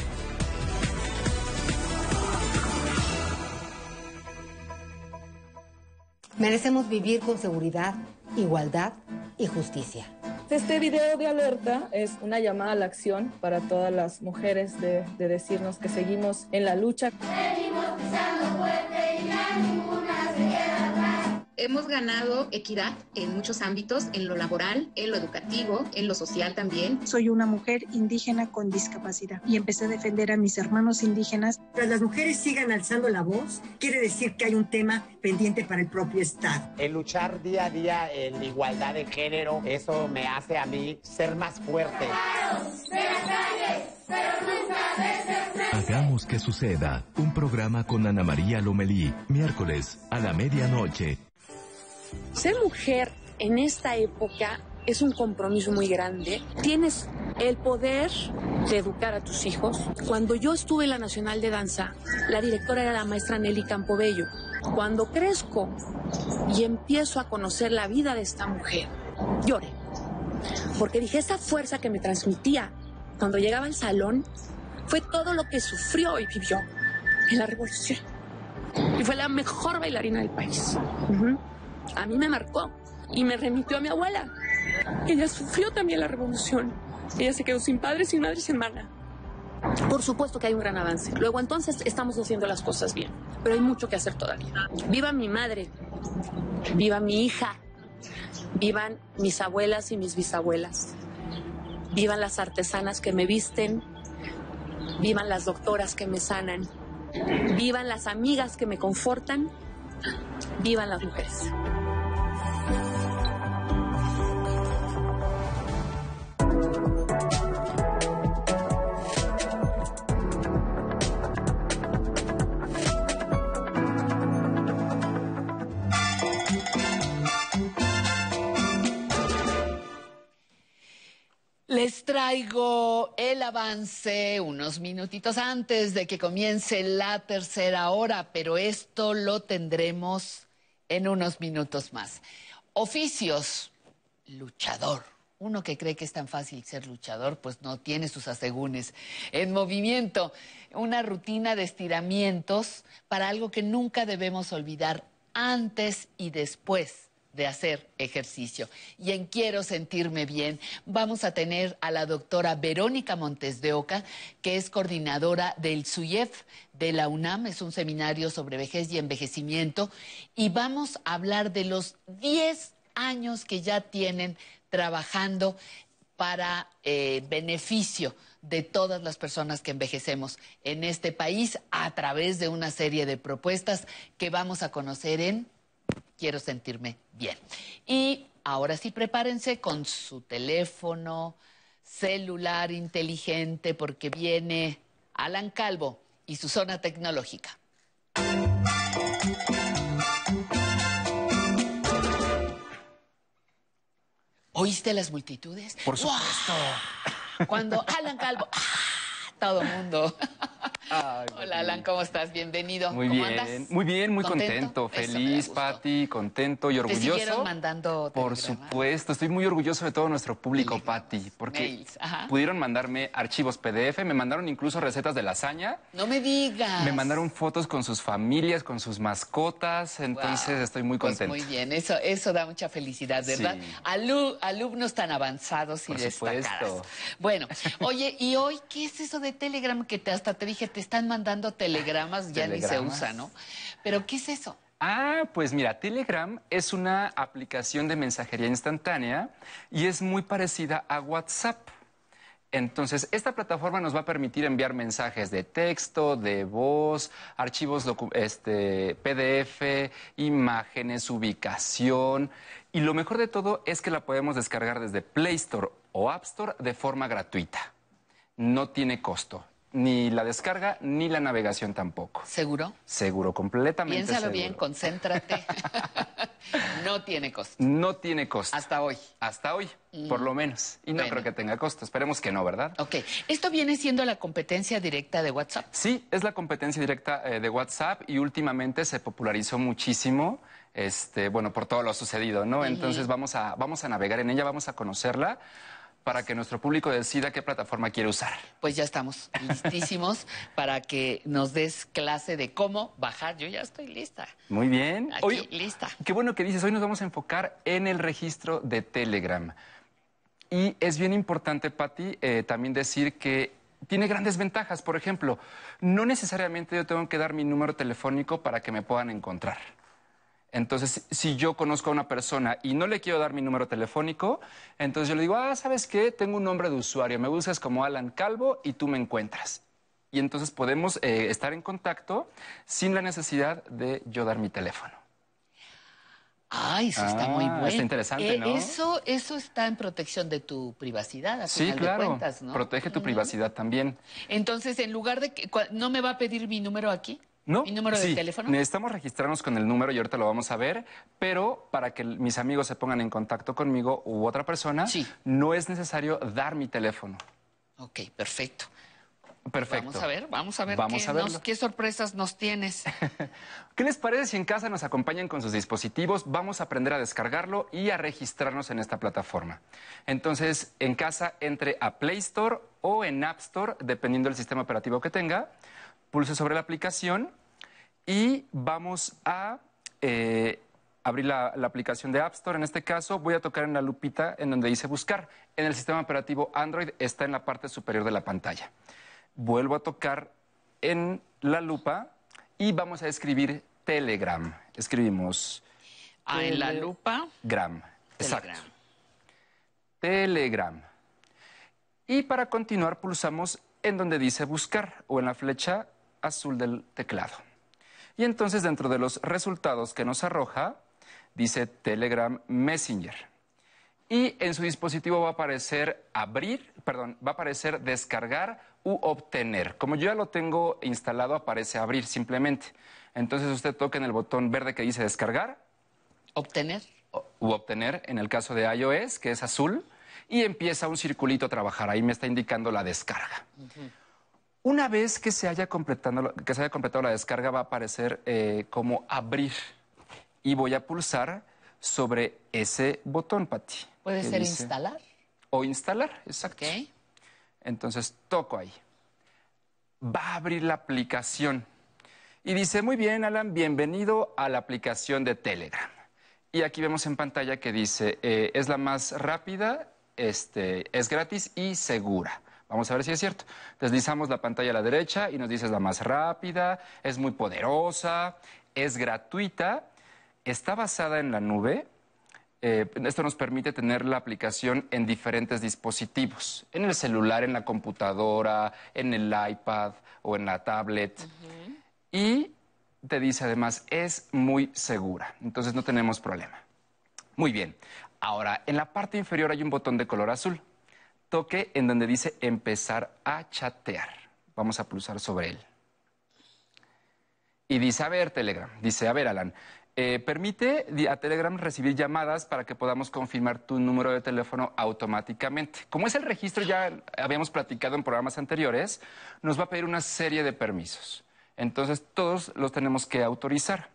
Merecemos vivir con seguridad, igualdad y justicia. Este video de alerta es una llamada a la acción para todas las mujeres de, de decirnos que seguimos en la lucha. Seguimos pisando fuerte y Hemos ganado equidad en muchos ámbitos, en lo laboral, en lo educativo, en lo social también. Soy una mujer indígena con discapacidad y empecé a defender a mis hermanos indígenas. Pero las mujeres sigan alzando la voz, quiere decir que hay un tema pendiente para el propio Estado. El luchar día a día en igualdad de género, eso me hace a mí ser más fuerte. Hagamos que suceda. Un programa con Ana María Lomelí, miércoles a la medianoche. Ser mujer en esta época es un compromiso muy grande. Tienes el poder de educar a tus hijos. Cuando yo estuve en la Nacional de Danza, la directora era la maestra Nelly Campobello. Cuando crezco y empiezo a conocer la vida de esta mujer, lloré. Porque dije, esa fuerza que me transmitía cuando llegaba al salón fue todo lo que sufrió y vivió en la revolución. Y fue la mejor bailarina del país. A mí me marcó y me remitió a mi abuela. Ella sufrió también la revolución. Ella se quedó sin padre, sin madre, sin hermana. Por supuesto que hay un gran avance. Luego entonces estamos haciendo las cosas bien, pero hay mucho que hacer todavía. Viva mi madre, viva mi hija, vivan mis abuelas y mis bisabuelas, vivan las artesanas que me visten, vivan las doctoras que me sanan, vivan las amigas que me confortan, vivan las mujeres. Les traigo el avance unos minutitos antes de que comience la tercera hora, pero esto lo tendremos en unos minutos más. Oficios, luchador. Uno que cree que es tan fácil ser luchador, pues no tiene sus asegúnes. En movimiento, una rutina de estiramientos para algo que nunca debemos olvidar antes y después de hacer ejercicio. Y en Quiero Sentirme Bien vamos a tener a la doctora Verónica Montes de Oca, que es coordinadora del SUYEF de la UNAM, es un seminario sobre vejez y envejecimiento, y vamos a hablar de los 10 años que ya tienen trabajando para eh, beneficio de todas las personas que envejecemos en este país a través de una serie de propuestas que vamos a conocer en quiero sentirme bien. Y ahora sí, prepárense con su teléfono celular inteligente porque viene Alan Calvo y su zona tecnológica. ¿Oíste las multitudes? Por supuesto. Cuando Alan Calvo, ¡ah! todo mundo. Hola, Alan, ¿cómo estás? Bienvenido. Muy ¿Cómo bien, andas? muy bien, muy ¿Contento? feliz. Pati, contento y Te orgulloso. siguieron mandando Por supuesto, estoy muy orgulloso de todo nuestro público, Pati, porque mails, pudieron mandarme archivos PDF, me mandaron incluso recetas de lasaña, No me digas. me mandaron fotos con sus familias, con sus mascotas, entonces estoy muy Pues contento. muy bien, eso, eso da mucha felicidad, ¿verdad? Sí. Alu- alumnos tan avanzados y Por supuesto. Bueno, oye, y hoy, ¿qué es eso de Telegram? Que te, hasta te dije, te están mandando telegramas, ya ni se usa, ¿no? Pero, ¿qué es eso? Ah, pues mira, Telegram es una aplicación de mensajería instantánea y es muy parecida a WhatsApp. Entonces, esta plataforma nos va a permitir enviar mensajes de texto, de voz, archivos este, PDF, imágenes, ubicación. Y lo mejor de todo es que la podemos descargar desde Play Store o App Store de forma gratuita. No tiene costo. Ni la descarga ni la navegación tampoco. ¿Seguro? Seguro, completamente Piénsalo seguro. bien, concéntrate. [laughs] no tiene costo. No tiene costo. Hasta hoy. Hasta hoy, Mm. por lo menos. Y no Bueno. creo que tenga costo. Esperemos que no, ¿verdad? Ok, ¿esto viene siendo la competencia directa de WhatsApp? Sí, es la competencia directa eh, de WhatsApp y últimamente se popularizó muchísimo, este, bueno, por todo lo sucedido, ¿no? Entonces vamos a, vamos a navegar en ella, vamos a conocerla para que nuestro público decida qué plataforma quiere usar. Pues ya estamos listísimos [laughs] para que nos des clase de cómo bajar. Yo ya estoy lista. Muy bien. Aquí, Hoy, lista. Qué bueno que dices, hoy nos vamos a enfocar en el registro de Telegram. Y es bien importante, Patti, eh, también decir que tiene grandes ventajas. Por ejemplo, no necesariamente yo tengo que dar mi número telefónico para que me puedan encontrar. Entonces, si yo conozco a una persona y no le quiero dar mi número telefónico, entonces yo le digo, ah, ¿sabes qué? Tengo un nombre de usuario, me buscas como Alan Calvo y tú me encuentras. Y entonces podemos eh, estar en contacto sin la necesidad de yo dar mi teléfono. Ay, eso está muy Ah, bueno. está interesante, Eh, ¿no? Eso, eso está en protección de tu privacidad, a Sí, final de claro. cuentas, ¿no? Protege tu privacidad también. Entonces, en lugar de que no me va a pedir mi número aquí, ¿No? mi número de Sí, teléfono. Necesitamos registrarnos con el número y ahorita lo vamos a ver, pero para que mis amigos se pongan en contacto conmigo u otra persona, no es necesario dar mi teléfono. Ok, perfecto. Perfecto. Vamos a ver, vamos a ver Vamos qué, a nos- qué sorpresas nos tienes. [laughs] ¿Qué les parece si en casa nos acompañan con sus dispositivos? Vamos a aprender a descargarlo y a registrarnos en esta plataforma. Entonces, en casa entre a Play Store o en App Store, dependiendo del sistema operativo que tenga, pulse sobre la aplicación y vamos a eh, abrí la, la aplicación de App Store, en este caso voy a tocar en la lupita en donde dice buscar. En el sistema operativo Android está en la parte superior de la pantalla. Vuelvo a tocar en la lupa y vamos a escribir Telegram. Escribimos Ah, en la lupa. Gram. Exacto. Telegram. Telegram. Y para continuar pulsamos en donde dice buscar o en la flecha azul del teclado. Y entonces dentro de los resultados que nos arroja dice Telegram Messenger. Y en su dispositivo va a aparecer abrir, perdón, va a aparecer descargar u obtener. Como yo ya lo tengo instalado, aparece abrir simplemente. Entonces usted toca en el botón verde que dice descargar Obtener. u obtener en el caso de iOS, que es azul, y empieza un circulito a trabajar. Ahí me está indicando la descarga. Una vez que se haya completado, que se haya completado la descarga, va a aparecer eh, como abrir. Y voy a pulsar sobre ese botón, Pati. Puede ser dice- instalar. O instalar, exacto. Ok. Entonces toco ahí. Va a abrir la aplicación. Y dice, muy bien, Alan, bienvenido a la aplicación de Telegram. Y aquí vemos en pantalla que dice, eh, es la más rápida, este, es gratis y segura. Vamos a ver si es cierto. Deslizamos la pantalla a la derecha y nos dice es la más rápida, es muy poderosa, es gratuita, está basada en la nube. Eh, esto nos permite tener la aplicación en diferentes dispositivos, en el celular, en la computadora, en el iPad o en la tablet. Y te dice además, es muy segura, entonces no tenemos problema. Muy bien, ahora en la parte inferior hay un botón de color azul. Toque en donde dice empezar a chatear. Vamos a pulsar sobre él. Y dice, a ver, Telegram, dice, a ver, Alan, eh, permite a Telegram recibir llamadas para que podamos confirmar tu número de teléfono automáticamente. Como es el registro, ya habíamos platicado en programas anteriores, nos va a pedir una serie de permisos. Entonces, todos los tenemos que autorizar.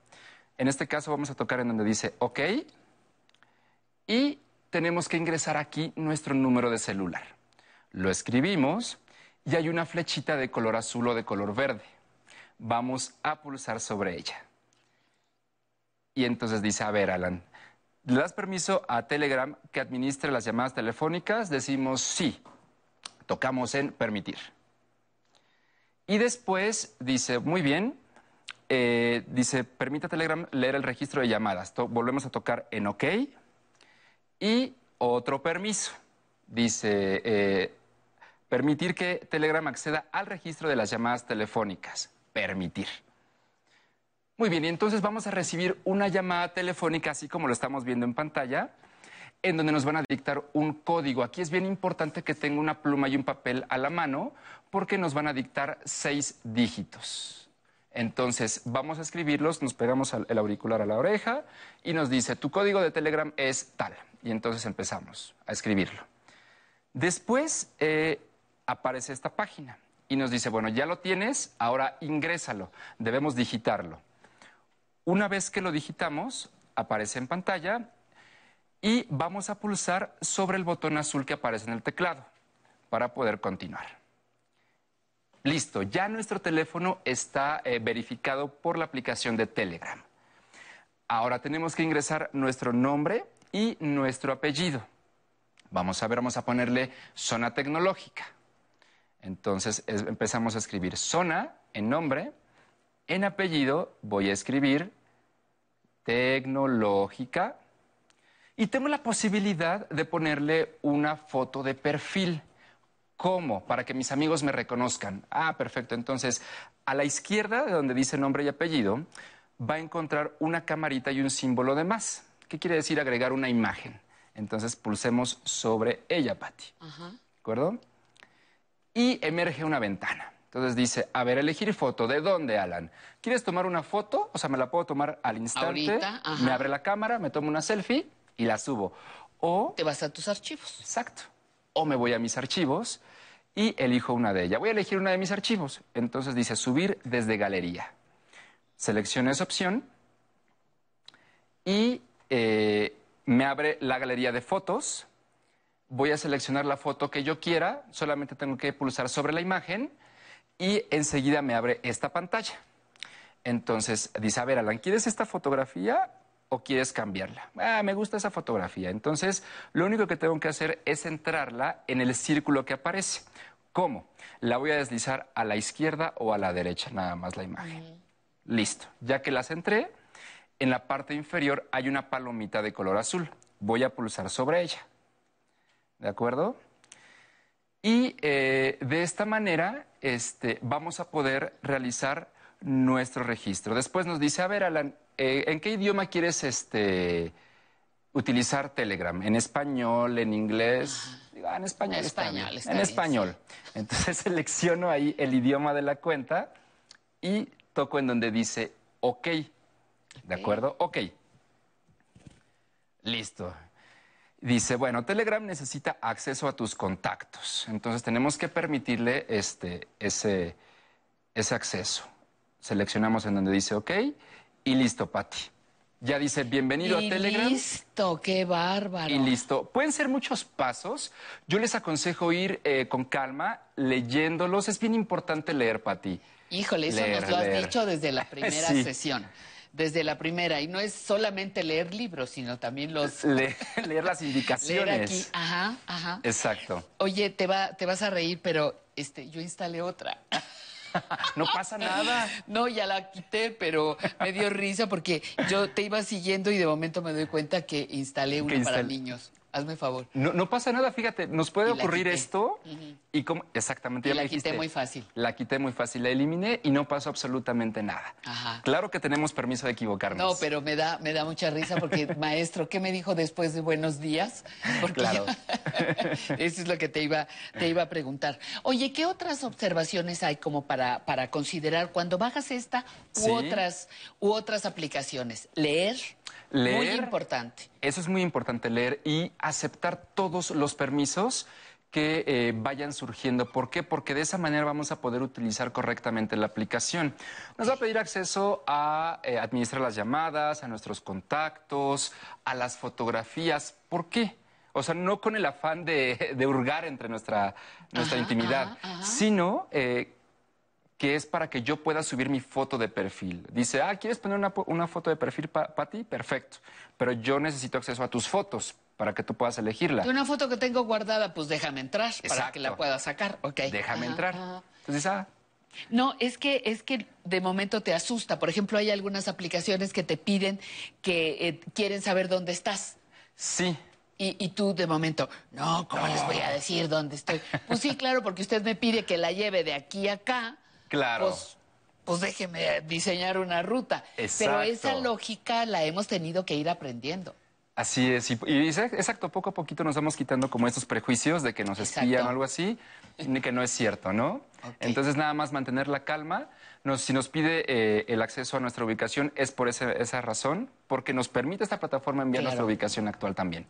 En este caso, vamos a tocar en donde dice OK y tenemos que ingresar aquí nuestro número de celular. Lo escribimos y hay una flechita de color azul o de color verde. Vamos a pulsar sobre ella. Y entonces dice, a ver, Alan, ¿le das permiso a Telegram que administre las llamadas telefónicas? Decimos sí. Tocamos en permitir. Y después dice, muy bien, eh, dice, permite Telegram leer el registro de llamadas. Volvemos a tocar en OK. Y otro permiso. Dice, eh, permitir que Telegram acceda al registro de las llamadas telefónicas. Permitir. Muy bien, y entonces vamos a recibir una llamada telefónica, así como lo estamos viendo en pantalla, en donde nos van a dictar un código. Aquí es bien importante que tenga una pluma y un papel a la mano, porque nos van a dictar seis dígitos. Entonces, vamos a escribirlos, nos pegamos el auricular a la oreja y nos dice, tu código de Telegram es tal. Y entonces empezamos a escribirlo. Después eh, aparece esta página y nos dice, bueno, ya lo tienes, ahora ingrésalo, debemos digitarlo. Una vez que lo digitamos, aparece en pantalla y vamos a pulsar sobre el botón azul que aparece en el teclado para poder continuar. Listo, ya nuestro teléfono está eh, verificado por la aplicación de Telegram. Ahora tenemos que ingresar nuestro nombre y nuestro apellido. Vamos a ver, vamos a ponerle zona tecnológica. Entonces es- empezamos a escribir zona en nombre, en apellido voy a escribir tecnológica y tengo la posibilidad de ponerle una foto de perfil. ¿Cómo? Para que mis amigos me reconozcan. Ah, perfecto. Entonces, a la izquierda de donde dice nombre y apellido, va a encontrar una camarita y un símbolo de más. ¿Qué quiere decir agregar una imagen? Entonces, pulsemos sobre ella, Patti. Ajá. ¿De acuerdo? Y emerge una ventana. Entonces dice, a ver, elegir foto. ¿De dónde, Alan? ¿Quieres tomar una foto? O sea, me la puedo tomar al instante. Ahorita, ajá. Me abre la cámara, me tomo una selfie y la subo. O... Te vas a tus archivos. Exacto. O me voy a mis archivos y elijo una de ellas. Voy a elegir una de mis archivos. Entonces dice, subir desde galería. Selecciono esa opción y eh, me abre la galería de fotos. Voy a seleccionar la foto que yo quiera, solamente tengo que pulsar sobre la imagen y enseguida me abre esta pantalla. Entonces dice, a ver, Alan, ¿quieres esta fotografía? o quieres cambiarla. Ah, me gusta esa fotografía. Entonces, lo único que tengo que hacer es centrarla en el círculo que aparece. ¿Cómo? La voy a deslizar a la izquierda o a la derecha, nada más la imagen. Listo. Ya que la centré, en la parte inferior hay una palomita de color azul. Voy a pulsar sobre ella. ¿De acuerdo? Y eh, de esta manera este, vamos a poder realizar nuestro registro. Después nos dice, a ver, Alan, eh, ¿en qué idioma quieres este, utilizar Telegram? ¿En español, en inglés? Ah, en español. En español, está en bien, español. Entonces [laughs] selecciono ahí el idioma de la cuenta y toco en donde dice OK. ¿De acuerdo? OK. Listo. Dice, bueno, Telegram necesita acceso a tus contactos. Entonces tenemos que permitirle este, ese, ese acceso. Seleccionamos en donde dice OK y listo, Pati. Ya dice bienvenido Y a Telegram. listo, qué bárbaro. Y listo. Pueden ser muchos pasos. Yo les aconsejo ir eh, con calma, leyéndolos. Es bien importante leer, Pati. Híjole, eso Leer, nos lo has leer. dicho desde la primera [laughs] Sí. sesión. Desde la primera. Y no es solamente leer libros, sino también los... [laughs] Le- leer las [laughs] Leer indicaciones. aquí. Ajá, ajá. Exacto. Oye, te, va, te vas a reír, pero este, yo instalé otra. [laughs] No pasa nada. No, ya la quité, pero me dio risa porque yo te iba siguiendo y de momento me doy cuenta que instalé una para instal- niños. Hazme favor. No, no pasa nada, fíjate, nos puede ocurrir quité. esto y como exactamente Y ya la me quité muy fácil. La quité muy fácil, la eliminé y no pasó absolutamente nada. Ajá. Claro que tenemos permiso de equivocarnos. No, pero me da, me da mucha risa porque, [laughs] maestro, ¿qué me dijo después de buenos días? Porque Claro. [laughs] eso es lo que te iba, te iba a preguntar. Oye, ¿qué otras observaciones hay como para, para considerar cuando bajas esta u Sí. otras, u otras aplicaciones? Leer, muy Leer. importante. Eso es muy importante leer y aceptar todos los permisos que eh, vayan surgiendo. ¿Por qué? Porque de esa manera vamos a poder utilizar correctamente la aplicación. Nos va a pedir acceso a eh, administrar las llamadas, a nuestros contactos, a las fotografías. ¿Por qué? O sea, no con el afán de, de hurgar entre nuestra, nuestra Ajá, intimidad, ajá, ajá. sino eh, que es para que yo pueda subir mi foto de perfil. Dice, ah, ¿quieres poner una, foto de perfil para ti? Perfecto. Pero yo necesito acceso a tus fotos para que tú puedas elegirla. Una foto que tengo guardada, pues déjame entrar para que la pueda sacar. Ok. Déjame Ajá, entrar. ajá. Entonces, ah, No, es que, es que de momento te asusta. Por ejemplo, hay algunas aplicaciones que te piden que eh, quieren saber dónde estás. sí. Y, y tú de momento, no, ¿cómo les voy a decir dónde estoy? Pues sí, claro, porque usted me pide que la lleve de aquí a acá. Claro. Pues, pues déjeme diseñar una ruta. Pero Exacto. esa lógica la hemos tenido que ir aprendiendo. Así es, y, y exa- exacto, poco a poquito nos vamos quitando como estos prejuicios de que nos espían Exacto. o algo así, que no es cierto, ¿no? Entonces nada más mantener la calma. Nos- si nos pide eh, el acceso a nuestra ubicación es por ese- esa razón, porque nos permite esta plataforma enviar Claro. nuestra ubicación actual también.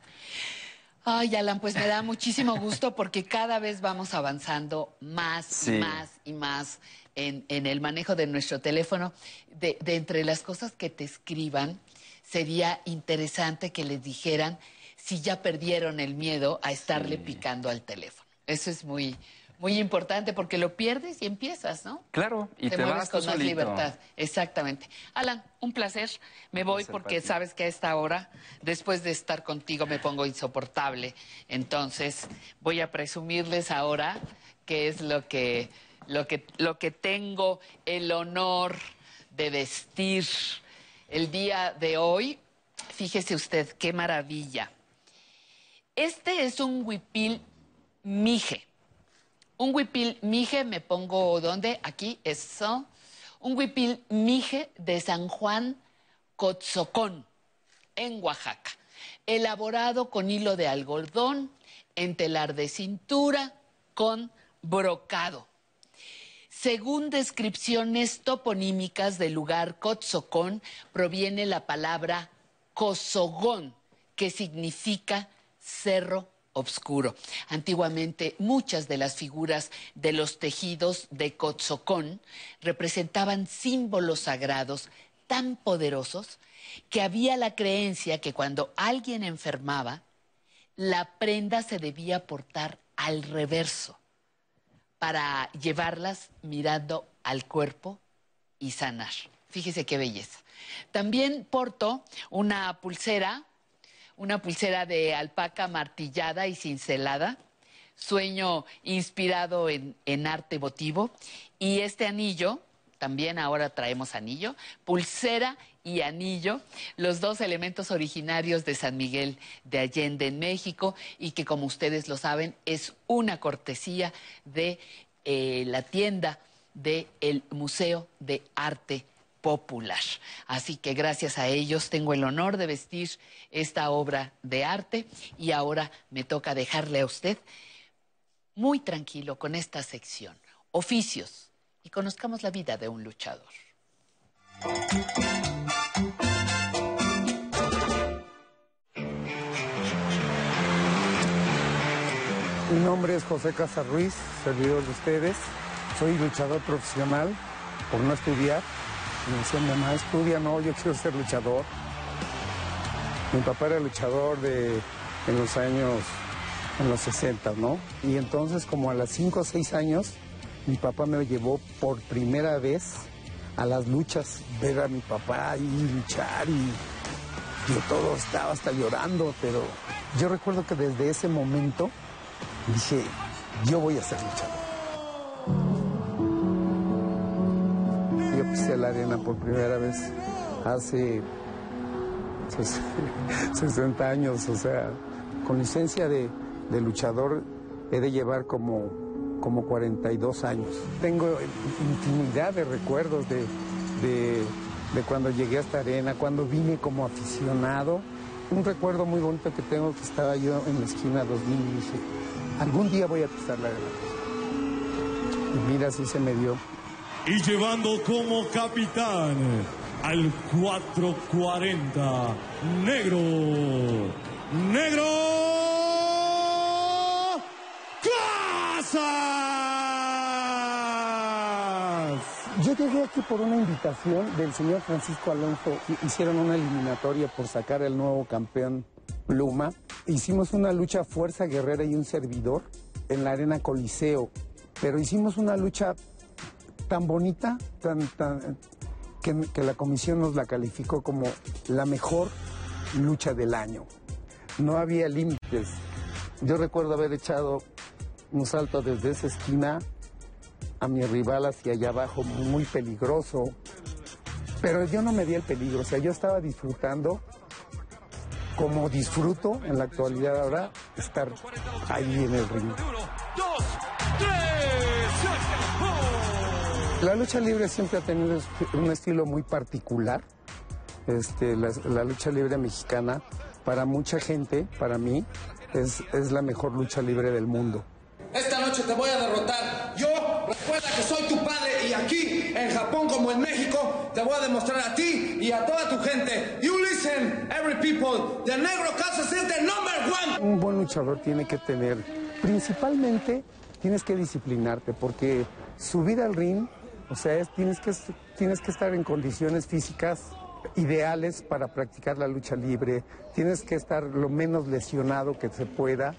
Ay, Alan, pues me da muchísimo gusto porque cada vez vamos avanzando más Sí. y más y más en, en el manejo de nuestro teléfono. De, de entre las cosas que te escriban, sería interesante que les dijeran si ya perdieron el miedo a estarle picando al teléfono. Eso es muy, muy importante porque lo pierdes y empiezas, ¿no? Claro, y te, mueves vas tú con más solito. libertad. Exactamente. Alan, un placer. Me voy placer porque sabes que a esta hora, después de estar contigo, me pongo insoportable. Entonces, voy a presumirles ahora qué es lo que, lo que, lo que tengo el honor de vestir el día de hoy. Fíjese usted, qué maravilla. Este es un huipil mije. Un huipil mije, me pongo ¿dónde? Aquí, eso. Un huipil mije de San Juan Cotzocón, en Oaxaca. Elaborado con hilo de algodón, en telar de cintura, con brocado. Según descripciones toponímicas del lugar Cotzocón, proviene la palabra Cosogón, que significa cerro obscuro. Antiguamente, muchas de las figuras de los tejidos de Cotzocón representaban símbolos sagrados tan poderosos que había la creencia que cuando alguien enfermaba, la prenda se debía portar al reverso para llevarlas mirando al cuerpo y sanar. Fíjese qué belleza. También porto una pulsera, una pulsera de alpaca martillada y cincelada, sueño inspirado en, en arte votivo, y este anillo, también ahora traemos anillo, pulsera y anillo, los dos elementos originarios de San Miguel de Allende en México y que como ustedes lo saben es una cortesía de eh, la tienda del Museo de Arte Popular. Así que gracias a ellos tengo el honor de vestir esta obra de arte y ahora me toca dejarle a usted muy tranquilo con esta sección, oficios, y conozcamos la vida de un luchador. Mi nombre es José Casarruiz, servidor de ustedes. Soy luchador profesional por no estudiar. Me decían, mamá, estudia, no, yo quiero ser luchador. Mi papá era luchador de, en los años, en los 60, ¿no? Y entonces como a las 5 o 6 años, mi papá me llevó por primera vez a las luchas, ver a mi papá y luchar y yo todo estaba hasta llorando, pero yo recuerdo que desde ese momento dije, yo voy a ser luchador. La arena por primera vez hace [laughs] 60 años, o sea, con licencia de, de luchador he de llevar como, como 42 años. Tengo intimidad de recuerdos de, de, de cuando llegué a esta arena, cuando vine como aficionado. Un recuerdo muy bonito que tengo que estaba yo en la esquina 2000 y dije, algún día voy a pisar la arena. Y mira, así se me dio. Y llevando como capitán al 440, negro, negro, Casas. Yo llegué aquí por una invitación del señor Francisco Alonso. Hicieron una eliminatoria por sacar el nuevo campeón Pluma. Hicimos una lucha fuerza guerrera y un servidor en la arena Coliseo. Pero hicimos una lucha tan bonita, tan, tan, que, la comisión nos la calificó como la mejor lucha del año. No había límites. Yo recuerdo haber echado un salto desde esa esquina a mi rival hacia allá abajo, muy peligroso. Pero yo no me di el peligro, o sea, yo estaba disfrutando como disfruto en la actualidad ahora estar ahí en el ring. La lucha libre siempre ha tenido un estilo muy particular. Este, la, la lucha libre mexicana, para mucha gente, para mí, es, es la mejor lucha libre del mundo. Esta noche te voy a derrotar. Yo, recuerda que soy tu padre y aquí, en Japón como en México, te voy a demostrar a ti y a toda tu gente. You listen, every people. The Negro Casas is the number one. Un buen luchador tiene que tener, principalmente, tienes que disciplinarte porque subir al ring, o sea, es, tienes, que, tienes que estar en condiciones físicas ideales para practicar la lucha libre, tienes que estar lo menos lesionado que se pueda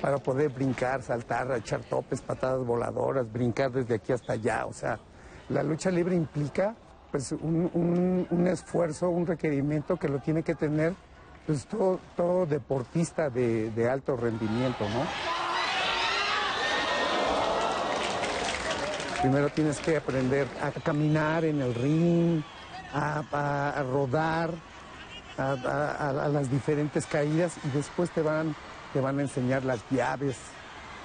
para poder brincar, saltar, echar topes, patadas voladoras, brincar desde aquí hasta allá. O sea, la lucha libre implica pues, un, un, esfuerzo, un requerimiento que lo tiene que tener pues, todo, todo deportista de, de alto rendimiento, ¿no? Primero tienes que aprender a caminar en el ring, a, rodar, a, a, las diferentes caídas y después te van, te van a enseñar las llaves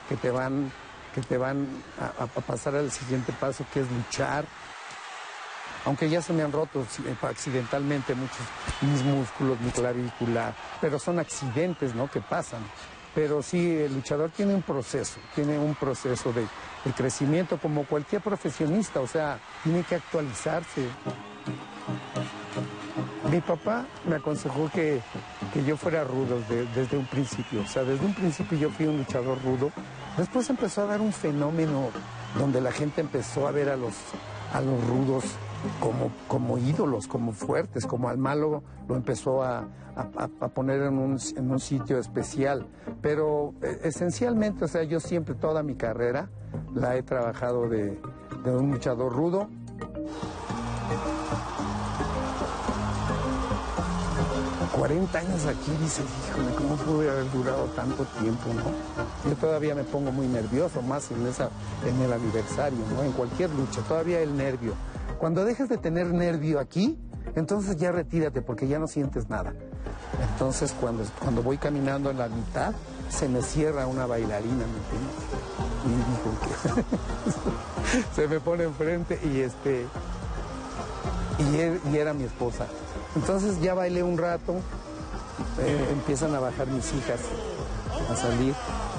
que te van, que te van a, pasar al siguiente paso que es luchar. Aunque ya se me han roto accidentalmente muchos mis músculos, mi clavícula, pero son accidentes, ¿no? Que pasan. Pero sí, el luchador tiene un proceso, tiene un proceso de, de crecimiento como cualquier profesionista, o sea, tiene que actualizarse. Mi papá me aconsejó que, que yo fuera rudo de, desde un principio. O sea, desde un principio yo fui un luchador rudo. Después empezó a dar un fenómeno donde la gente empezó a ver a los, a los rudos como, como ídolos, como fuertes, como al malo lo empezó a, a, poner en un, en un, sitio especial. Pero eh, esencialmente, o sea, yo siempre toda mi carrera la he trabajado de, de un luchador rudo 40 años aquí, dices, híjole, ¿cómo pude haber durado tanto tiempo, no? Yo todavía me pongo muy nervioso, más en, esa, en el aniversario, ¿no? En cualquier lucha, todavía el nervio. Cuando dejes de tener nervio aquí, entonces ya retírate porque ya no sientes nada. Entonces cuando, cuando voy caminando en la mitad, se me cierra una bailarina, ¿me entiendes? Y dijo que [laughs] se me pone enfrente y este y, era mi esposa. Entonces ya bailé un rato, eh, empiezan a bajar mis hijas a salir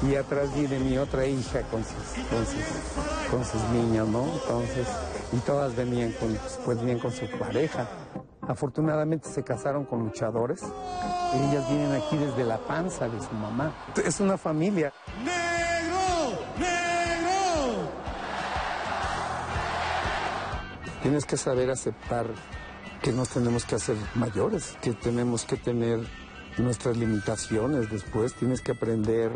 y atrás viene mi otra hija con sus, con sus, con sus niños, ¿no? Entonces, y todas venían con, pues venían con su pareja. Afortunadamente se casaron con luchadores. Y ellas vienen aquí desde la panza de su mamá. Es una familia. ¡Negro! ¡Negro! Tienes que saber aceptar que nos tenemos que hacer mayores, que tenemos que tener nuestras limitaciones después. Tienes que aprender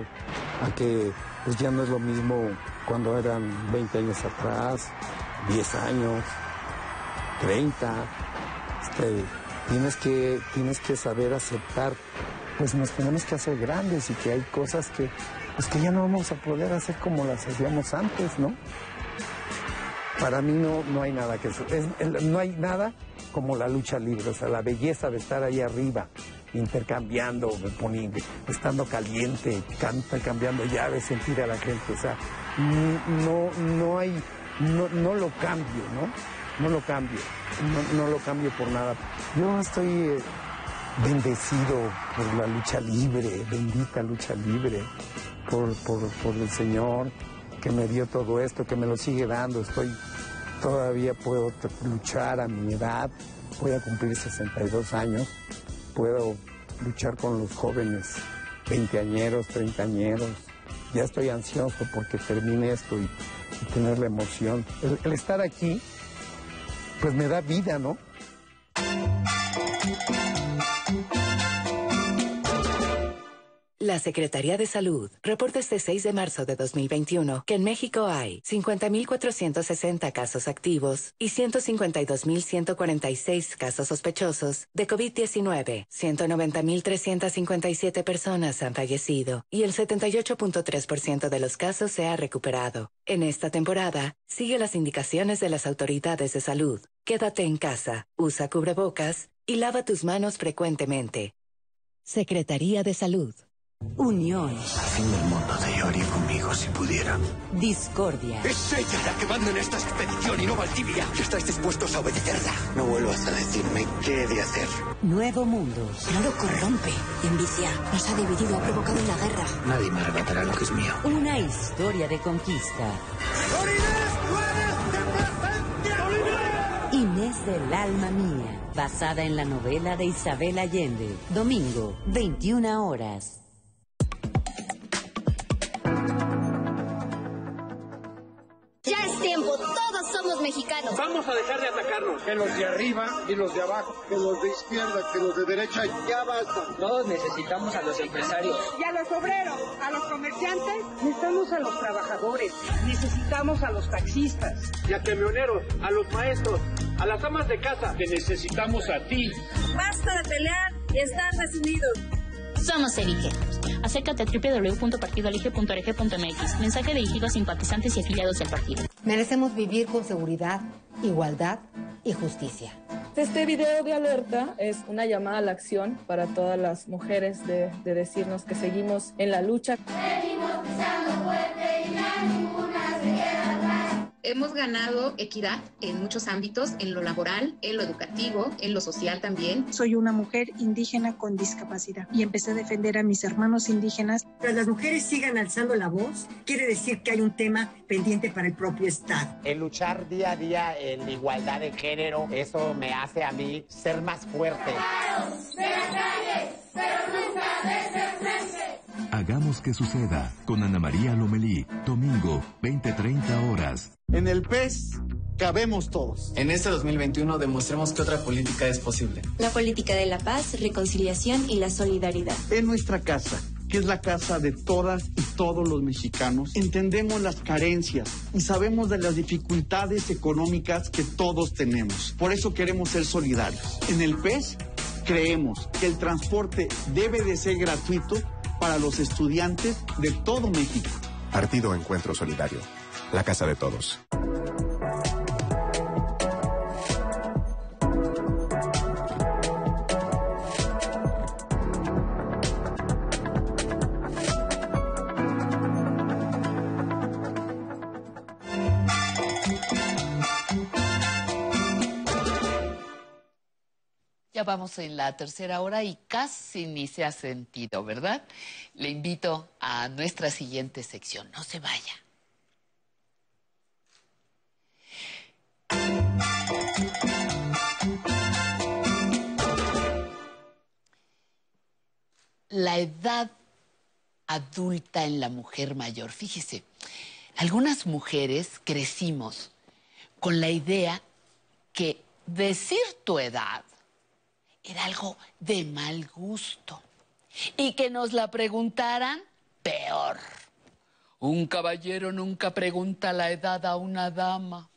a que pues ya no es lo mismo cuando eran 20 años atrás, 10 años, 30. Este, tienes, que, tienes que saber aceptar, pues nos tenemos que hacer grandes y que hay cosas que, pues que ya no vamos a poder hacer como las hacíamos antes, ¿no? Para mí no, no hay nada que no hay nada como la lucha libre, o sea, la belleza de estar ahí arriba, intercambiando, poniendo, estando caliente, cambiando llaves, sentir a la gente, o sea, no, no hay, no, no lo cambio, ¿no? No lo cambio, no, lo cambio por nada. Yo estoy eh, bendecido por la lucha libre, bendita lucha libre, por, por, por el Señor que me dio todo esto, que me lo sigue dando. Estoy, todavía puedo luchar a mi edad, voy a cumplir 62 años, puedo luchar con los jóvenes, veinteañeros, treintañeros. Ya estoy ansioso porque termine esto y tener la emoción. El, estar aquí, pues me da vida, ¿no? La Secretaría de Salud reporta este 6 de marzo de 2021 que en México hay 50.460 casos activos y 152.146 casos sospechosos de COVID-19. 190.357 personas han fallecido y el 78.3% de los casos se ha recuperado. En esta temporada, sigue las indicaciones de las autoridades de salud. Quédate en casa, usa cubrebocas y lava tus manos frecuentemente. Secretaría de Salud. Unión. Al fin del mundo te llevaría conmigo si pudiera. Discordia. Es ella la que manda en esta expedición y no Valdivia. ¿Estáis dispuestos a obedecerla? No vuelvas a decirme qué he de hacer. Nuevo mundo. No lo corrompe. Envicia. Nos ha dividido, ha provocado una guerra. Nadie me arrebatará lo que es mío. Una historia de conquista. Inés del alma mía. Basada en la novela de Isabel Allende. Domingo, 21 horas. Ya es tiempo, todos somos mexicanos. Vamos a dejar de atacarnos. Que los de arriba y los de abajo, que los de izquierda, que los de derecha, ya basta. Todos necesitamos a los empresarios. Y a los obreros, a los comerciantes, necesitamos a los trabajadores, necesitamos a los taxistas. Y a camioneros, a los maestros, a las amas de casa. Te necesitamos a ti. Basta de pelear y estar desunidos. Somos Elige. Acércate a www.partidoelige.org.mx. Mensaje dirigido a simpatizantes y afiliados del partido. Merecemos vivir con seguridad, igualdad y justicia. Este video de alerta es una llamada a la acción para todas las mujeres de, de decirnos que seguimos en la lucha. Seguimos pisando fuerte y ya ninguna se queda atrás. Hemos ganado equidad en muchos ámbitos, en lo laboral, en lo educativo, en lo social también. Soy una mujer indígena con discapacidad y empecé a defender a mis hermanos indígenas. Pero las mujeres sigan alzando la voz, quiere decir que hay un tema pendiente para el propio Estado. El luchar día a día en igualdad de género, eso me hace a mí ser más fuerte. De la calle, pero nunca. Hagamos que suceda con Ana María Lomelí, domingo, 20-30 horas. En el PES cabemos todos. En este 2021 demostremos que otra política es posible. La política de la paz, reconciliación y la solidaridad. En nuestra casa, que es la casa de todas y todos los mexicanos, entendemos las carencias y sabemos de las dificultades económicas que todos tenemos. Por eso queremos ser solidarios. En el PES creemos que el transporte debe de ser gratuito para los estudiantes de todo México. Partido Encuentro Solidario. La casa de todos. Ya vamos en la tercera hora y casi ni se ha sentido, ¿verdad? Le invito a nuestra siguiente sección. No se vaya. La edad adulta en la mujer mayor. Fíjese, algunas mujeres crecimos con la idea que decir tu edad era algo de mal gusto. Y que nos la preguntaran, peor. Un caballero nunca pregunta la edad a una dama.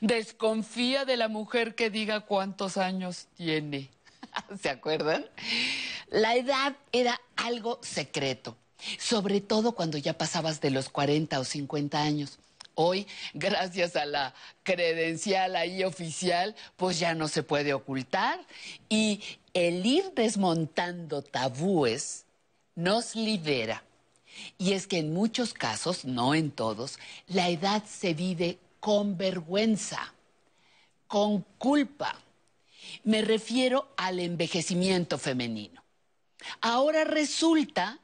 Desconfía de la mujer que diga cuántos años tiene. [laughs] ¿Se acuerdan? La edad era algo secreto, sobre todo cuando ya pasabas de los 40 o 50 años. Hoy, [laughs] gracias a la credencial ahí oficial, pues ya no se puede ocultar. Y el ir desmontando tabúes nos libera. Y es que en muchos casos, no en todos, la edad se vive con vergüenza, con culpa. Me refiero al envejecimiento femenino. Ahora resulta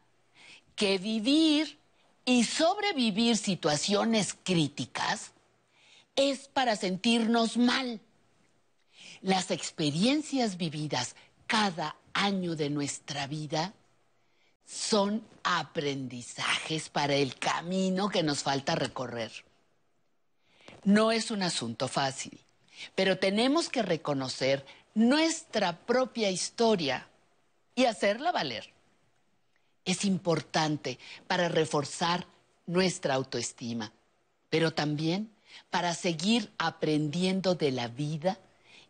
que vivir y sobrevivir situaciones críticas es para sentirnos mal. Las experiencias vividas cada año de nuestra vida son aprendizajes para el camino que nos falta recorrer. No es un asunto fácil, pero tenemos que reconocer nuestra propia historia y hacerla valer es importante para reforzar nuestra autoestima, pero también para seguir aprendiendo de la vida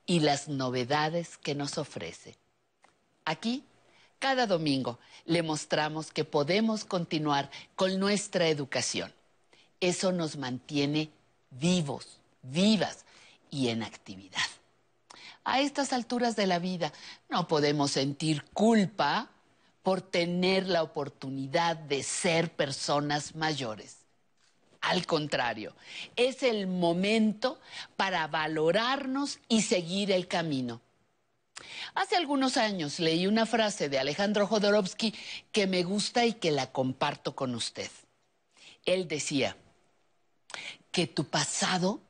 y las novedades que nos ofrece. Aquí, cada domingo, le mostramos que podemos continuar con nuestra educación. Eso nos mantiene vivos, vivas y en actividad. A estas alturas de la vida no podemos sentir culpa por tener la oportunidad de ser personas mayores. Al contrario, es el momento para valorarnos y seguir el camino. Hace algunos años leí una frase de Alejandro Jodorowsky que me gusta y que la comparto con usted. Él decía, que tu pasado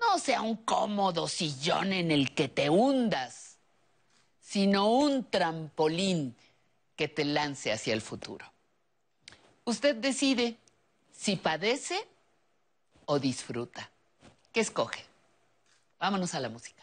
no sea un cómodo sillón en el que te hundas, sino un trampolín que te lance hacia el futuro. Usted decide si padece o disfruta. ¿Qué escoge? Vámonos a la música.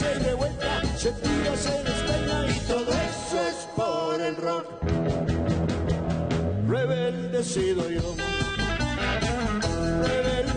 Se revuelta, se tira, se despeina y todo eso es por el rock. Rebelde yo, rebelde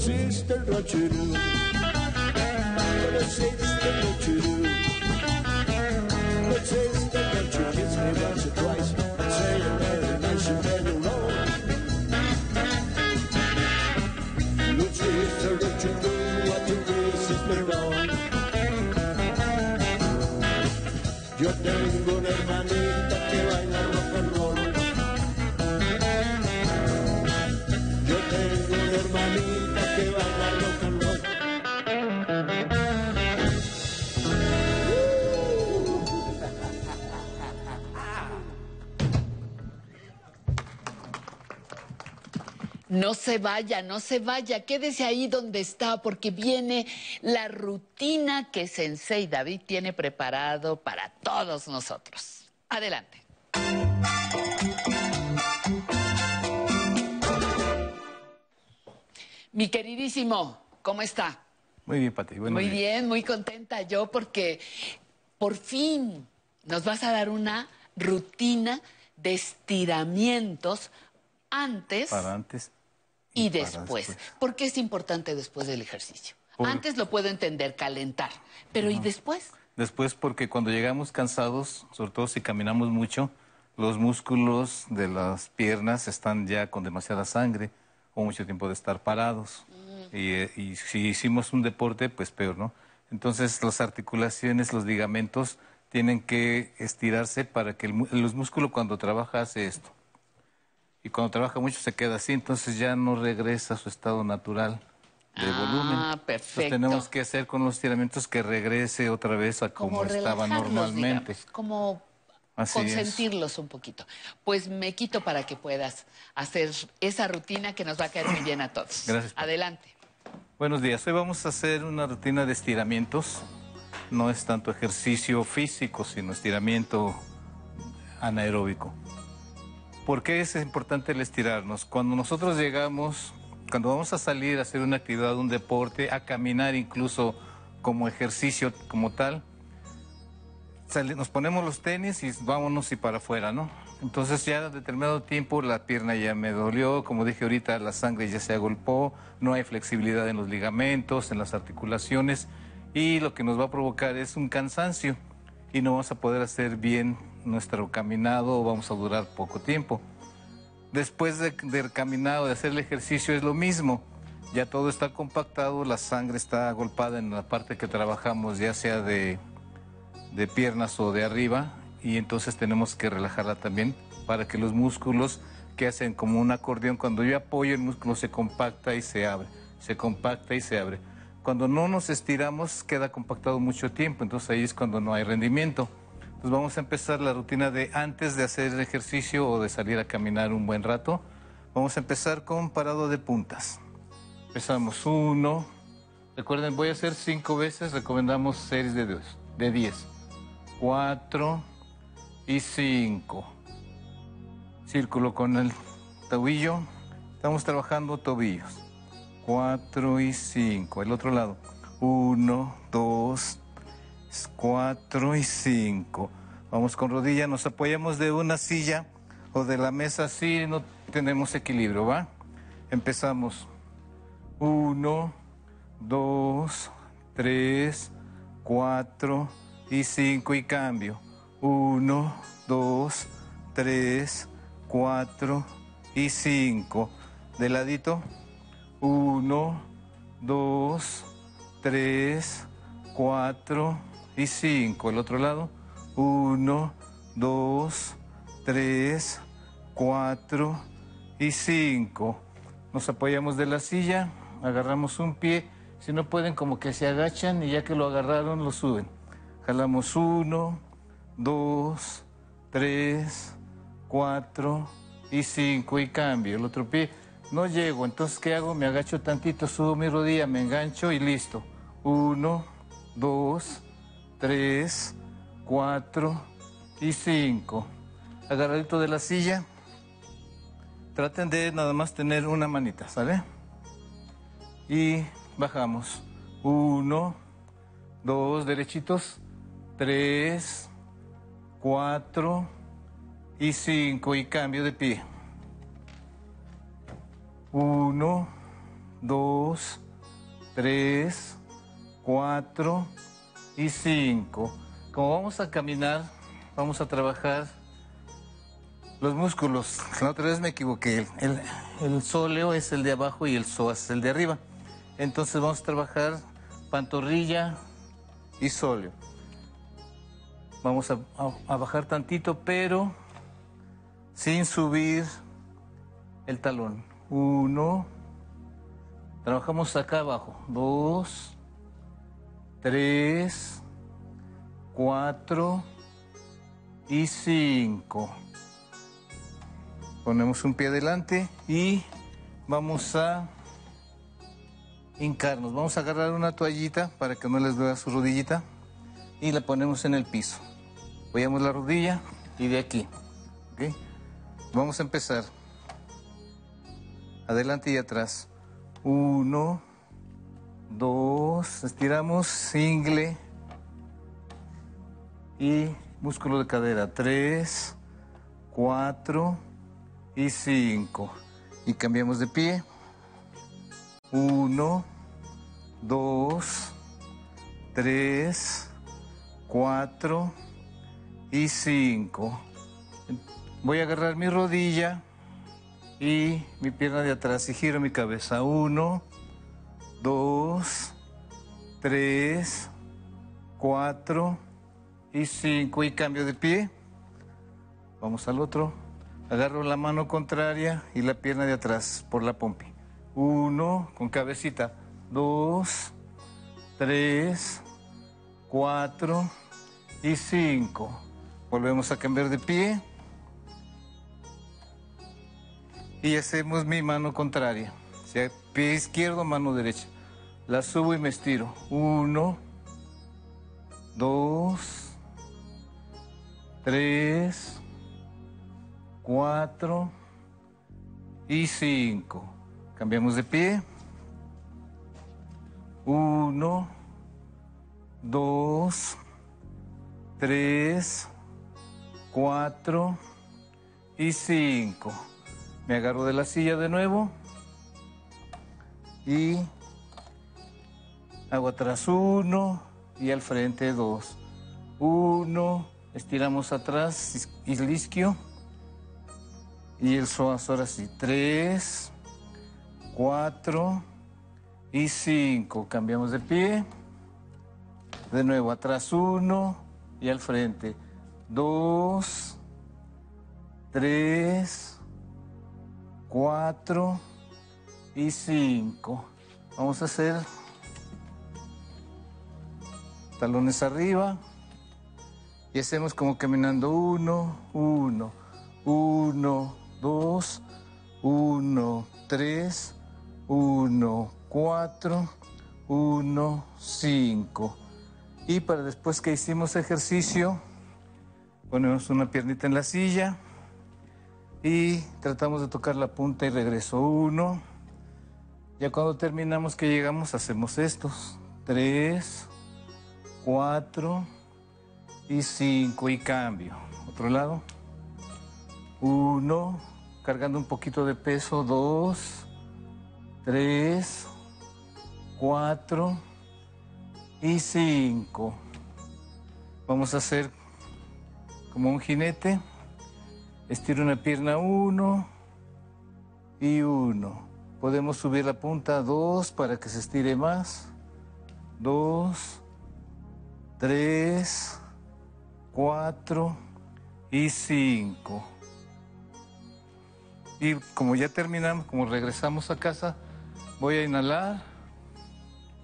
existe el ranchero, no existe el. No se vaya, no se vaya, quédese ahí donde está porque viene la rutina que Sensei David tiene preparado para todos nosotros. Adelante. Mi queridísimo, ¿cómo está? Muy bien, Pati. Muy días. bien, muy contenta yo porque por fin nos vas a dar una rutina de estiramientos antes Para antes. Y después. después. ¿Por qué es importante después del ejercicio? Por- Antes lo puedo entender, calentar, pero ¿y después? Después, porque cuando llegamos cansados, sobre todo si caminamos mucho, los músculos de las piernas están ya con demasiada sangre o mucho tiempo de estar parados. Y, eh, y si hicimos un deporte, pues peor, ¿no? Entonces, las articulaciones, los ligamentos tienen que estirarse para que el, los músculos cuando trabaja hace esto. Y cuando trabaja mucho se queda así, entonces ya no regresa a su estado natural de Ah, volumen. Entonces, perfecto. tenemos que hacer con los estiramientos que regrese otra vez a como, Como estaba normalmente. digamos, como Así es. consentirlos un poquito. Pues me quito para que puedas hacer esa rutina que nos va a caer muy bien a todos. Gracias. Adelante. Buenos días. Hoy vamos a hacer una rutina de estiramientos. No es tanto ejercicio físico, sino estiramiento anaeróbico. ¿Por qué es importante el estirarnos? Cuando nosotros llegamos, cuando vamos a salir a hacer una actividad, un deporte, a caminar incluso como ejercicio como tal, nos ponemos los tenis y vámonos y para afuera, ¿no? Entonces ya a determinado tiempo la pierna ya me dolió, como dije ahorita, la sangre ya se agolpó, no hay flexibilidad en los ligamentos, en las articulaciones y lo que nos va a provocar es un cansancio y no vamos a poder hacer bien nuestro caminado vamos a durar poco tiempo. Después de- del caminado, de hacer el ejercicio es lo mismo. Ya todo está compactado, la sangre está agolpada en la parte que trabajamos, ya sea de, de piernas o de arriba, y entonces tenemos que relajarla también para que los músculos que hacen como un acordeón, cuando yo apoyo el músculo se compacta y se abre, se compacta y se abre. Cuando no nos estiramos queda compactado mucho tiempo, entonces ahí es cuando no hay rendimiento. Entonces vamos a empezar la rutina de antes de hacer el ejercicio o de salir a caminar un buen rato. Vamos a empezar con parado de puntas. Empezamos uno. Recuerden, voy a hacer cinco veces. Recomendamos series de diez. De diez. Cuatro y cinco. Círculo con el tobillo. Estamos trabajando tobillos. Cuatro y cinco. El otro lado. Uno, dos, cuatro y cinco. Vamos con rodilla, nos apoyamos de una silla o de la mesa así, no tenemos equilibrio, ¿va? Empezamos. Uno, dos, tres, cuatro y cinco y cambio. Uno, dos, tres, cuatro y cinco. De ladito. Uno, dos, tres, cuatro y cinco. El otro lado. Uno, dos, tres, cuatro y cinco. Nos apoyamos de la silla, agarramos un pie. Si no pueden, como que se agachan y ya que lo agarraron, lo suben. Jalamos uno, dos, tres, cuatro y cinco y cambio. El otro pie no llego, entonces ¿qué hago? Me agacho tantito, subo mi rodilla, me engancho y listo. Uno, dos, tres, cuatro y cinco. Agarradito de la silla. Traten de nada más tener una manita, ¿sale? Y bajamos. Uno, dos, derechitos. Tres, cuatro y cinco. Y cambio de pie. Uno, dos, tres, cuatro y cinco. Como vamos a caminar, vamos a trabajar los músculos. La otra vez me equivoqué. El, el sóleo es el de abajo y el psoas es el de arriba. Entonces vamos a trabajar pantorrilla y sóleo. Vamos a, a- a bajar tantito, pero sin subir el talón. Uno. Trabajamos acá abajo. Dos. Tres. Cuatro. Y cinco. Ponemos un pie adelante y vamos a hincarnos. Vamos a agarrar una toallita para que no les vea su rodillita y la ponemos en el piso. Apoyamos la rodilla y de aquí. Vamos a empezar. Adelante y atrás. Uno, dos, estiramos, single y músculo de cadera. Tres, cuatro y cinco. Y cambiamos de pie. Uno, dos, tres, cuatro y cinco. Voy a agarrar mi rodilla y mi pierna de atrás y giro mi cabeza. Uno, dos, tres, cuatro y cinco. Y cambio de pie. Vamos al otro. Agarro la mano contraria y la pierna de atrás por la pompi. Uno, con cabecita. Dos, tres, cuatro y cinco. Volvemos a cambiar de pie. Y hacemos mi mano contraria. O sea, pie izquierdo, mano derecha. La subo y me estiro. Uno, dos, tres, cuatro y cinco. Cambiamos de pie. Uno, dos, tres, cuatro y cinco. Me agarro de la silla de nuevo y hago atrás uno y al frente dos. Uno, estiramos atrás, is- isquio y el psoas ahora sí. Tres, cuatro y cinco. Cambiamos de pie. De nuevo, atrás uno y al frente. Dos, tres, cuatro y cinco. Vamos a hacer talones arriba y hacemos como caminando uno, uno, uno, dos, uno, tres, uno, cuatro, uno, cinco. Y para después que hicimos ejercicio, ponemos una piernita en la silla y tratamos de tocar la punta y regreso. Uno. Ya cuando terminamos que llegamos, hacemos estos. Tres, cuatro y cinco y cambio. Otro lado. Uno, cargando un poquito de peso. Dos, tres, cuatro y cinco. Vamos a hacer como un jinete. Estiro una pierna uno y uno. Podemos subir la punta dos para que se estire más. Dos, tres, cuatro y cinco. Y como ya terminamos, como regresamos a casa, voy a inhalar,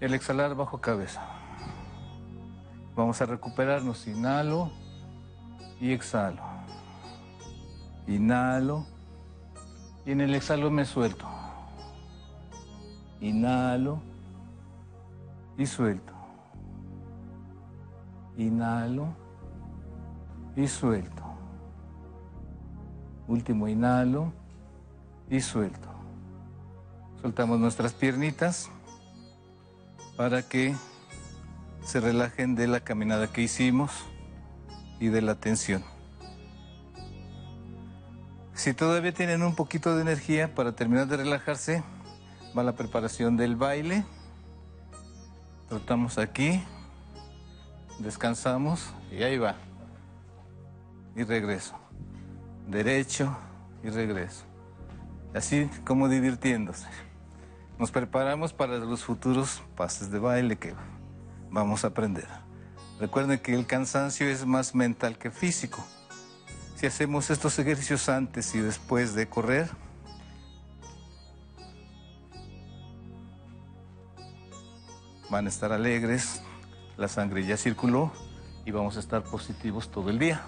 el exhalar bajo cabeza. Vamos a recuperarnos. Inhalo y exhalo. Inhalo y en el exhalo me suelto. Inhalo y suelto. Inhalo y suelto. Último inhalo y suelto. Soltamos nuestras piernitas para que se relajen de la caminada que hicimos y de la tensión. Si todavía tienen un poquito de energía para terminar de relajarse, va la preparación del baile. Trotamos aquí, descansamos y ahí va. Y regreso. Derecho y regreso. Así como divirtiéndose. Nos preparamos para los futuros pases de baile que vamos a aprender. Recuerden que el cansancio es más mental que físico. Si hacemos estos ejercicios antes y después de correr, van a estar alegres, la sangre ya circuló y vamos a estar positivos todo el día.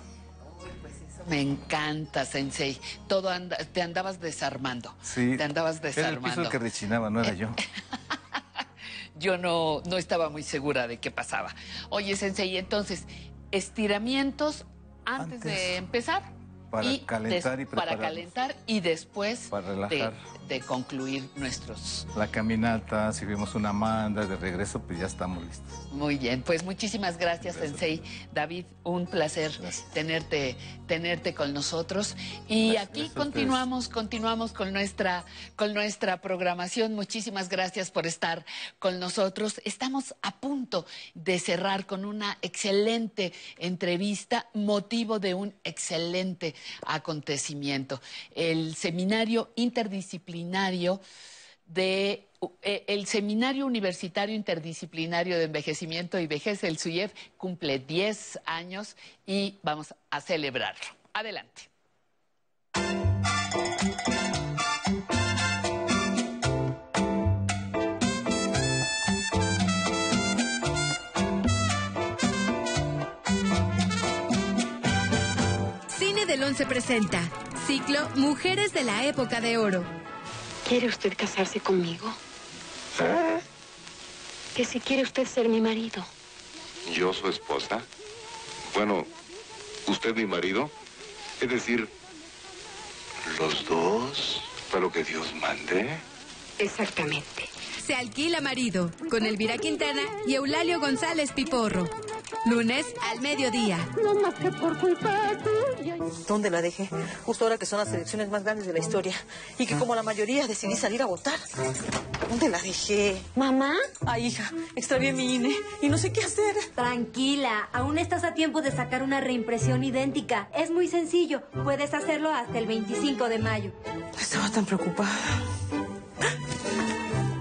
Me encanta, Sensei. Todo te andabas desarmando. Sí. Te andabas desarmando. Era el piso que rechinaba, no era yo. [laughs] yo no, no estaba muy segura de qué pasaba. Oye, Sensei, entonces, estiramientos antes, de empezar. Para calentar y Para calentar y después para relajar. De, concluir nuestros... La caminata, si vemos una manda de regreso, pues ya estamos listos. Muy bien, pues muchísimas gracias, Sensei. David, un placer tenerte tenerte con nosotros. Y aquí continuamos, continuamos con nuestra, con nuestra programación. Muchísimas gracias por estar con nosotros. Estamos a punto de cerrar con una excelente entrevista, motivo de un excelente acontecimiento. El seminario interdisciplinario de eh, el Seminario Universitario Interdisciplinario de Envejecimiento y Vejez, el SUIEF, cumple 10 años y vamos a celebrarlo. Adelante. Cine del Once presenta Ciclo Mujeres de la Época de Oro. ¿Quiere usted casarse conmigo? Que si quiere usted ser mi marido. ¿Yo su esposa? Bueno, ¿usted mi marido? Es decir, ¿los dos? ¿Para lo que Dios mande? Exactamente. Se alquila marido con Elvira Quintana y Eulalio González Piporro. Lunes al mediodía. No más que por culpa tuya. ¿Dónde la dejé? Justo ahora que son las elecciones más grandes de la historia. Y que como la mayoría decidí salir a votar. ¿Dónde la dejé? ¿Mamá? Ay, hija, extravié mi INE y no sé qué hacer. Tranquila, aún estás a tiempo de sacar una reimpresión idéntica. Es muy sencillo. Puedes hacerlo hasta el 25 de mayo. Estaba tan preocupada.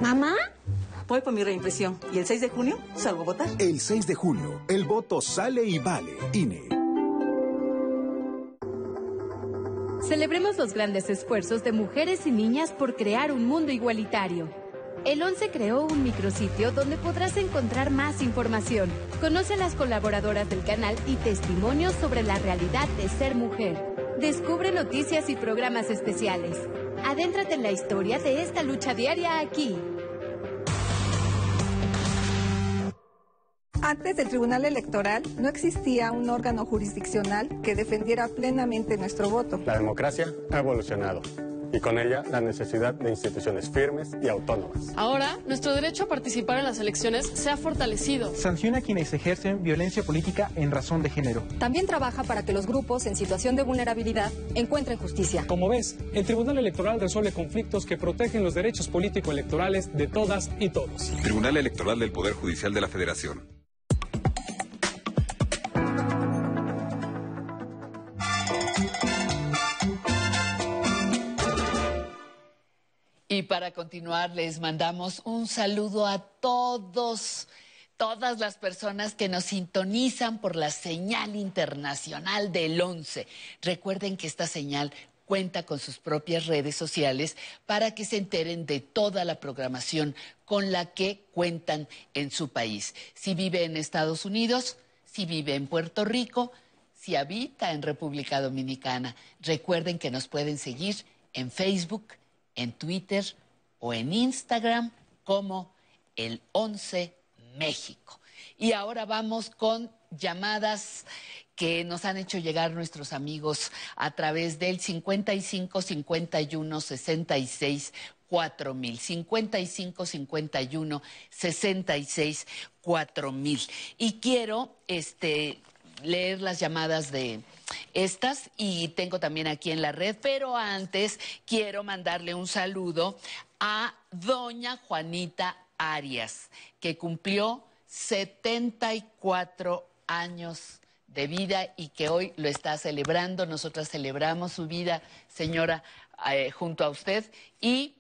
¿Mamá? Voy por mi reimpresión. ¿Y el 6 de junio salgo a votar? El 6 de junio, el voto sale y vale. INE. Celebremos los grandes esfuerzos de mujeres y niñas por crear un mundo igualitario. El 11 creó un micrositio donde podrás encontrar más información. Conoce a las colaboradoras del canal y testimonios sobre la realidad de ser mujer. Descubre noticias y programas especiales. Adéntrate en la historia de esta lucha diaria aquí. Antes del Tribunal Electoral no existía un órgano jurisdiccional que defendiera plenamente nuestro voto. La democracia ha evolucionado y con ella la necesidad de instituciones firmes y autónomas. Ahora, nuestro derecho a participar en las elecciones se ha fortalecido. Sanciona a quienes ejercen violencia política en razón de género. También trabaja para que los grupos en situación de vulnerabilidad encuentren justicia. Como ves, el Tribunal Electoral resuelve conflictos que protegen los derechos político-electorales de todas y todos. Tribunal Electoral del Poder Judicial de la Federación. Y para continuar, les mandamos un saludo a todos, todas las personas que nos sintonizan por la señal internacional del 11. Recuerden que esta señal cuenta con sus propias redes sociales para que se enteren de toda la programación con la que cuentan en su país. Si vive en Estados Unidos, si vive en Puerto Rico, si habita en República Dominicana, recuerden que nos pueden seguir en Facebook, en Twitter o en Instagram como el 11 México. Y ahora vamos con llamadas que nos han hecho llegar nuestros amigos a través del 55 51 66 4000 55 51 66 4000 y quiero este leer las llamadas de estas y tengo también aquí en la red, pero antes quiero mandarle un saludo a doña Juanita Arias, que cumplió 74 años de vida y que hoy lo está celebrando. Nosotras celebramos su vida, señora, eh, junto a usted y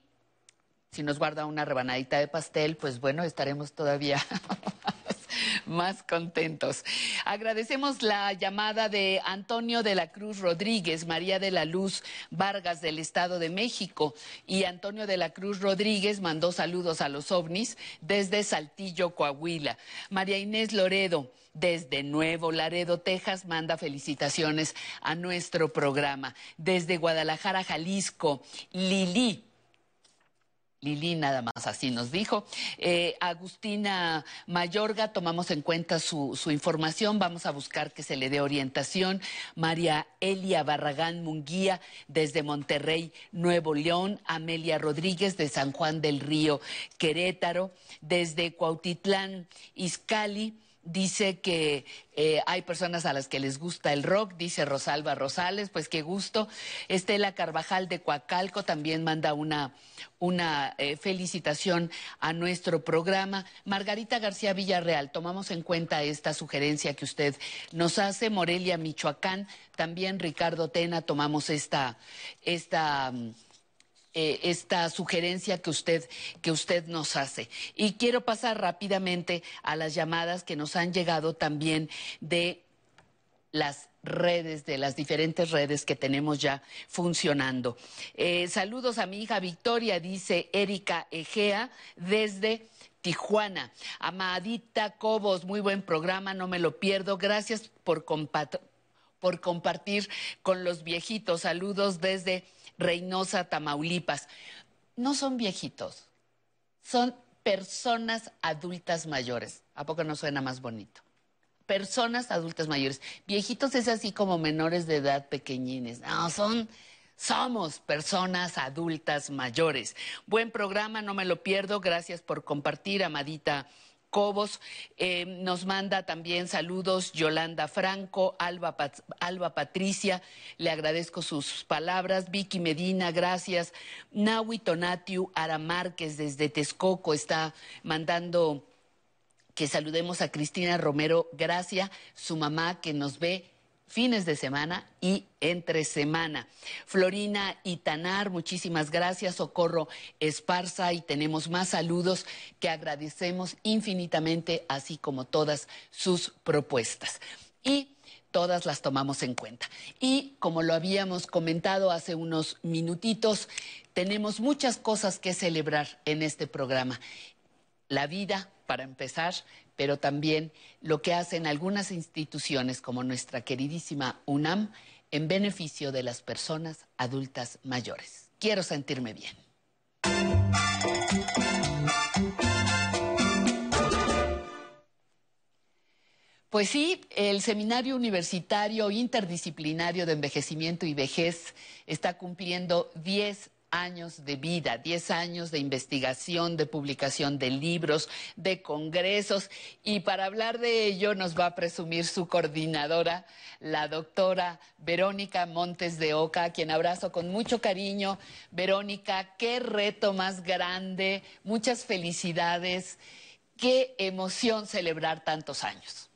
si nos guarda una rebanadita de pastel, pues bueno, estaremos todavía [laughs] [laughs] más contentos. Agradecemos la llamada de Antonio de la Cruz Rodríguez, María de la Luz Vargas del Estado de México y Antonio de la Cruz Rodríguez mandó saludos a los ovnis desde Saltillo, Coahuila. María Inés Loredo desde Nuevo Laredo, Texas, manda felicitaciones a nuestro programa. Desde Guadalajara, Jalisco, Lili Lili nada más así nos dijo. Eh, Agustina Mayorga, tomamos en cuenta su, su, información, vamos a buscar que se le dé orientación. María Elia Barragán Munguía, desde Monterrey, Nuevo León. Amelia Rodríguez, de San Juan del Río, Querétaro. Desde Cuautitlán, Izcali dice que eh, hay personas a las que les gusta el rock, dice Rosalba Rosales, pues qué gusto. Estela Carvajal de Coacalco también manda una, una eh, felicitación a nuestro programa. Margarita García Villarreal, tomamos en cuenta esta sugerencia que usted nos hace. Morelia, Michoacán, también Ricardo Tena, tomamos esta, esta mm, eh, esta sugerencia que usted, que usted nos hace. Y quiero pasar rápidamente a las llamadas que nos han llegado también de las redes, de las diferentes redes que tenemos ya funcionando. Eh, saludos a mi hija Victoria, dice Erika Egea, desde Tijuana. Amadita Cobos, muy buen programa, no me lo pierdo. Gracias por, por compartir con los viejitos. Saludos desde Reynosa, Tamaulipas. No son viejitos, son personas adultas mayores. ¿A poco no suena más bonito? Personas adultas mayores. Viejitos es así como menores de edad, pequeñines. No, son, somos personas adultas mayores. Buen programa, no me lo pierdo. Gracias por compartir, Amadita Cobos. Eh, nos manda también saludos Yolanda Franco, Alba, Patricia, le agradezco sus palabras. Vicky Medina, gracias. Nahui Tonatiu Ara Márquez desde Texcoco está mandando que saludemos a Cristina Romero Gracia, su mamá que nos ve fines de semana y entre semana. Florina Itanar, muchísimas gracias. Socorro Esparza y tenemos más saludos que agradecemos infinitamente, así como todas sus propuestas. Y todas las tomamos en cuenta. Y como lo habíamos comentado hace unos minutitos, tenemos muchas cosas que celebrar en este programa. La vida, para empezar, pero también lo que hacen algunas instituciones como nuestra queridísima UNAM en beneficio de las personas adultas mayores. Quiero sentirme bien. Pues sí, el Seminario Universitario Interdisciplinario de Envejecimiento y Vejez está cumpliendo 10 años de vida, 10 años de investigación, de publicación de libros, de congresos. Y para hablar de ello nos va a presumir su coordinadora, la doctora Verónica Montes de Oca, a quien abrazo con mucho cariño. Verónica, qué reto más grande, muchas felicidades, qué emoción celebrar tantos años.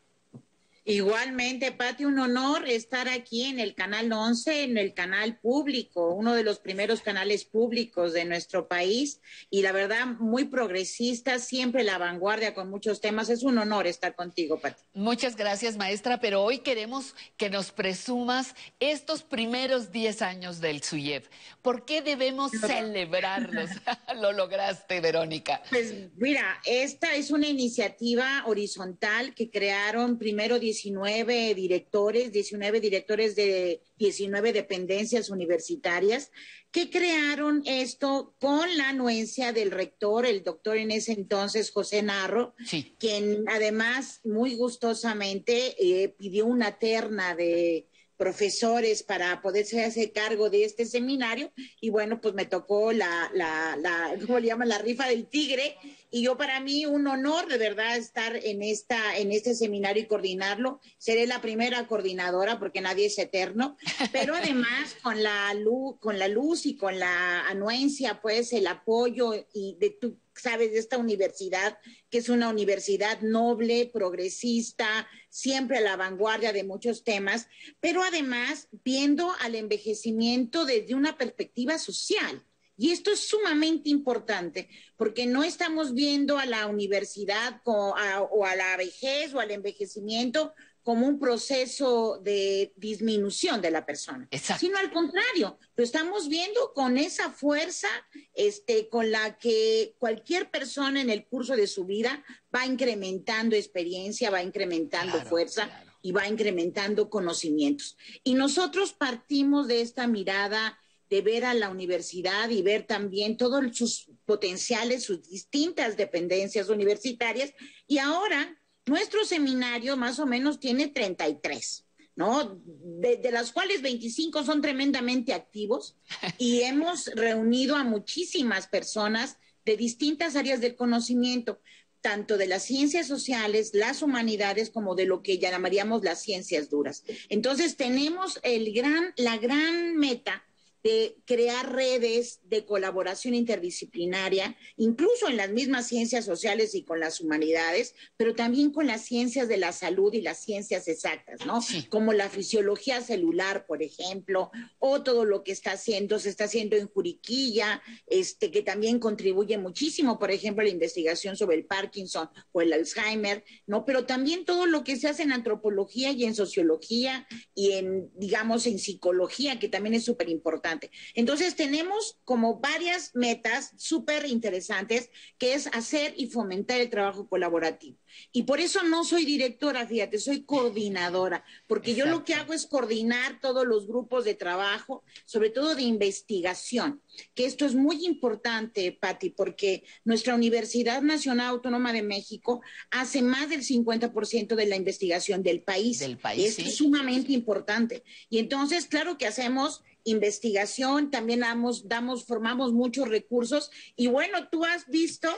Igualmente, Pati, un honor estar aquí en el Canal 11, en el canal público, uno de los primeros canales públicos de nuestro país y la verdad muy progresista, siempre la vanguardia con muchos temas. Es un honor estar contigo, Pati. Muchas gracias, maestra, pero hoy queremos que nos presumas estos primeros 10 años del SUYEP. ¿Por qué debemos celebrarlos? [laughs] Lo lograste, Verónica. Pues mira, esta es una iniciativa horizontal que crearon primero 19 directores, 19 directores de 19 dependencias universitarias que crearon esto con la anuencia del rector, el doctor en ese entonces José Narro, quien además muy gustosamente eh, pidió una terna de profesores para poderse hacer cargo de este seminario. Y bueno, pues me tocó la, la, la ¿cómo le llaman? La rifa del tigre y yo para mí un honor de verdad estar en esta en este seminario y coordinarlo. Seré la primera coordinadora porque nadie es eterno, [laughs] pero además con la luz con la luz y con la anuencia, pues el apoyo y de tu sabes de esta universidad que es una universidad noble, progresista, siempre a la vanguardia de muchos temas, pero además viendo al envejecimiento desde una perspectiva social. Y esto es sumamente importante porque no estamos viendo a la universidad o a, la vejez o al envejecimiento como un proceso de disminución de la persona, sino al contrario, lo estamos viendo con esa fuerza este, con la que cualquier persona en el curso de su vida va incrementando experiencia, va incrementando fuerza y va incrementando conocimientos. Y nosotros partimos de esta mirada de ver a la universidad y ver también todos sus potenciales, sus distintas dependencias universitarias. Y ahora nuestro seminario más o menos tiene 33. ¿no? De, de, las cuales 25 son tremendamente activos y [laughs] hemos reunido a muchísimas personas de distintas áreas del conocimiento, tanto de las ciencias sociales, las humanidades, como de lo que llamaríamos las ciencias duras. Entonces tenemos el gran, la gran meta de crear redes de colaboración interdisciplinaria, incluso en las mismas ciencias sociales y con las humanidades, pero también con las ciencias de la salud y las ciencias exactas, ¿no? Como la fisiología celular, por ejemplo, o todo lo que está haciendo, se está haciendo en Juriquilla, este, que también contribuye muchísimo, por ejemplo, a la investigación sobre el Parkinson o el Alzheimer, ¿no? Pero también todo lo que se hace en antropología y en sociología y en, digamos, en psicología, que también es súper importante entonces tenemos como varias metas súper interesantes, que es hacer y fomentar el trabajo colaborativo. Y por eso no soy directora, fíjate, soy coordinadora, porque yo lo que hago es coordinar todos los grupos de trabajo, sobre todo de investigación, que esto es muy importante, Patti, porque nuestra Universidad Nacional Autónoma de México hace más del 50% de la investigación del país. Del país. Esto es sumamente importante. Y entonces, claro que hacemos investigación, también damos, damos, formamos muchos recursos. Y bueno, tú has visto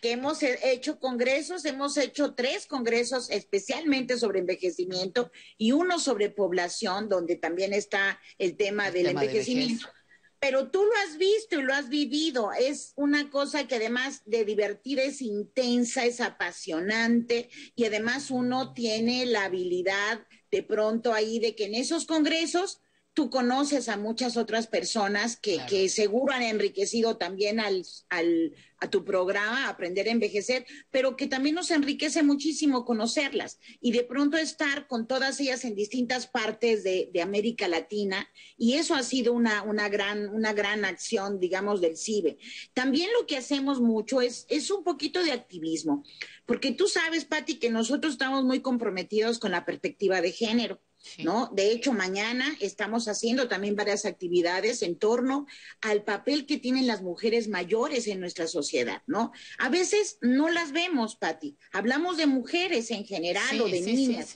que hemos hecho congresos, hemos hecho tres congresos especialmente sobre envejecimiento y uno sobre población, donde también está el tema del envejecimiento. pero tú lo has visto y lo has vivido. Es una cosa que además de divertir es intensa, es apasionante y además uno tiene la habilidad de pronto ahí de que en esos congresos tú conoces a muchas otras personas que, que seguro han enriquecido también al, al, a tu programa, Aprender a Envejecer, pero que también nos enriquece muchísimo conocerlas y de pronto estar con todas ellas en distintas partes de, de América Latina y eso ha sido una, una, gran, una gran acción, digamos, del CIBE. También lo que hacemos mucho es, es un poquito de activismo, porque tú sabes, Patti, que nosotros estamos muy comprometidos con la perspectiva de género. ¿No? De hecho, mañana estamos haciendo también varias actividades en torno al papel que tienen las mujeres mayores en nuestra sociedad, ¿no? A veces no las vemos, Patti. Hablamos de mujeres en general o de niñas,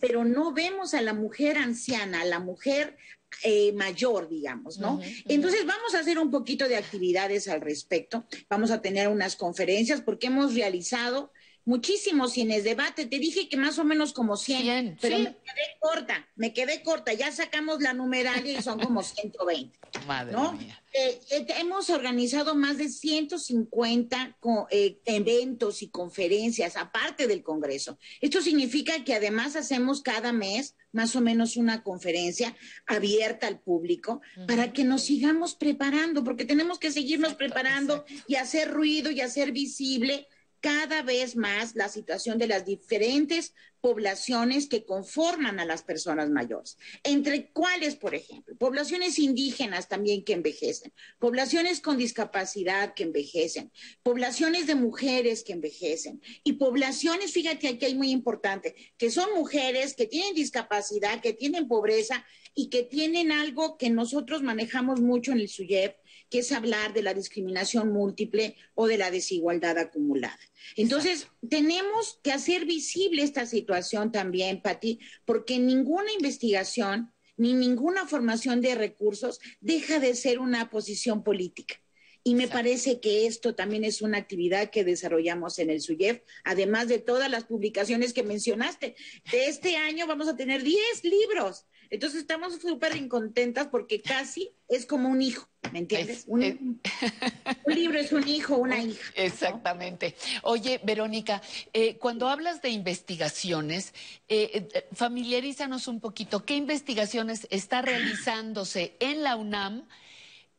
pero no vemos a la mujer anciana, a la mujer eh, mayor, digamos, ¿no? Entonces vamos a hacer un poquito de actividades al respecto. Vamos a tener unas conferencias porque hemos realizado muchísimos cines debate. Te dije que más o menos como 100, pero me quedé corta, me quedé corta. Ya sacamos la numeralia y son como 120. [laughs] Madre ¿no? mía. Eh, eh, hemos organizado más de 150 eh, eventos y conferencias, aparte del Congreso. Esto significa que además hacemos cada mes más o menos una conferencia abierta al público para que nos sigamos preparando, porque tenemos que seguirnos preparando y hacer ruido y hacer visible cada vez más la situación de las diferentes poblaciones que conforman a las personas mayores. Entre cuáles, por ejemplo, poblaciones indígenas también que envejecen, poblaciones con discapacidad que envejecen, poblaciones de mujeres que envejecen y poblaciones, fíjate aquí hay muy importante, que son mujeres que tienen discapacidad, que tienen pobreza y que tienen algo que nosotros manejamos mucho en el SUYEP, que es hablar de la discriminación múltiple o de la desigualdad acumulada. Entonces, tenemos que hacer visible esta situación también, Pati, porque ninguna investigación ni ninguna formación de recursos deja de ser una posición política. Y me parece que esto también es una actividad que desarrollamos en el SUYEF, además de todas las publicaciones que mencionaste. De este año vamos a tener 10 libros. Entonces estamos súper contentas porque casi es como un hijo, ¿me entiendes? Un, [laughs] un libro es un hijo, una hija. Exactamente. Oye, Verónica, eh, cuando hablas de investigaciones, eh, eh, familiarízanos un poquito. ¿Qué investigaciones está realizándose en la UNAM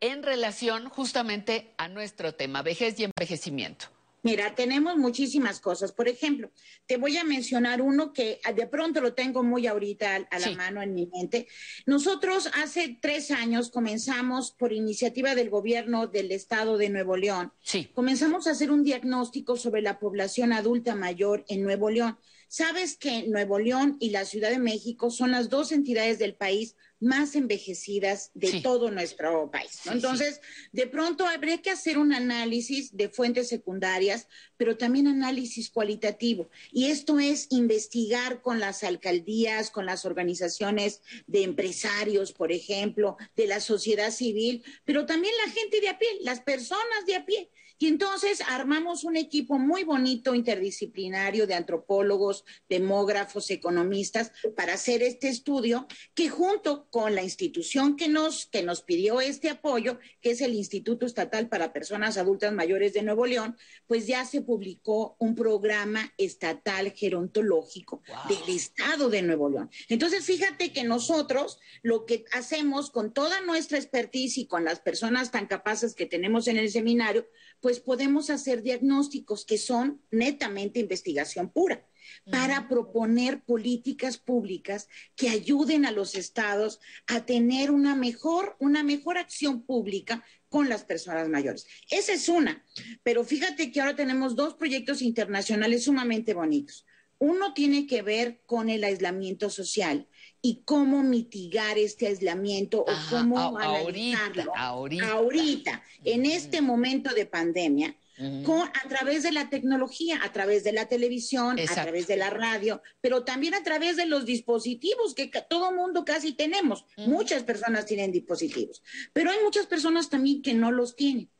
en relación justamente a nuestro tema, vejez y envejecimiento? Mira, tenemos muchísimas cosas. Por ejemplo, te voy a mencionar uno que de pronto lo tengo muy ahorita a, la mano en mi mente. Nosotros hace tres años comenzamos, por iniciativa del gobierno del estado de Nuevo León, comenzamos a hacer un diagnóstico sobre la población adulta mayor en Nuevo León. Sabes que Nuevo León y la Ciudad de México son las dos entidades del país más envejecidas de todo nuestro país. ¿no? Entonces, de pronto habría que hacer un análisis de fuentes secundarias, pero también análisis cualitativo. Y esto es investigar con las alcaldías, con las organizaciones de empresarios, por ejemplo, de la sociedad civil, pero también la gente de a pie, las personas de a pie. Y entonces armamos un equipo muy bonito interdisciplinario de antropólogos, demógrafos, economistas para hacer este estudio que junto con la institución que nos, que nos pidió este apoyo, que es el Instituto Estatal para Personas Adultas Mayores de Nuevo León, pues ya se publicó un programa estatal gerontológico del Estado de Nuevo León. Entonces, fíjate que nosotros lo que hacemos con toda nuestra expertise y con las personas tan capaces que tenemos en el seminario, pues podemos hacer diagnósticos que son netamente investigación pura para proponer políticas públicas que ayuden a los estados a tener una mejor, una mejor acción pública con las personas mayores. Esa es una, pero fíjate que ahora tenemos dos proyectos internacionales sumamente bonitos. Uno tiene que ver con el aislamiento social y cómo mitigar este aislamiento o cómo a- analizarlo. ahorita, ahorita, en este momento de pandemia, con, a través de la tecnología, a través de la televisión, a Exacto. través de la radio, pero también a través de los dispositivos que todo mundo casi tenemos. Muchas personas tienen dispositivos, pero hay muchas personas también que no los tienen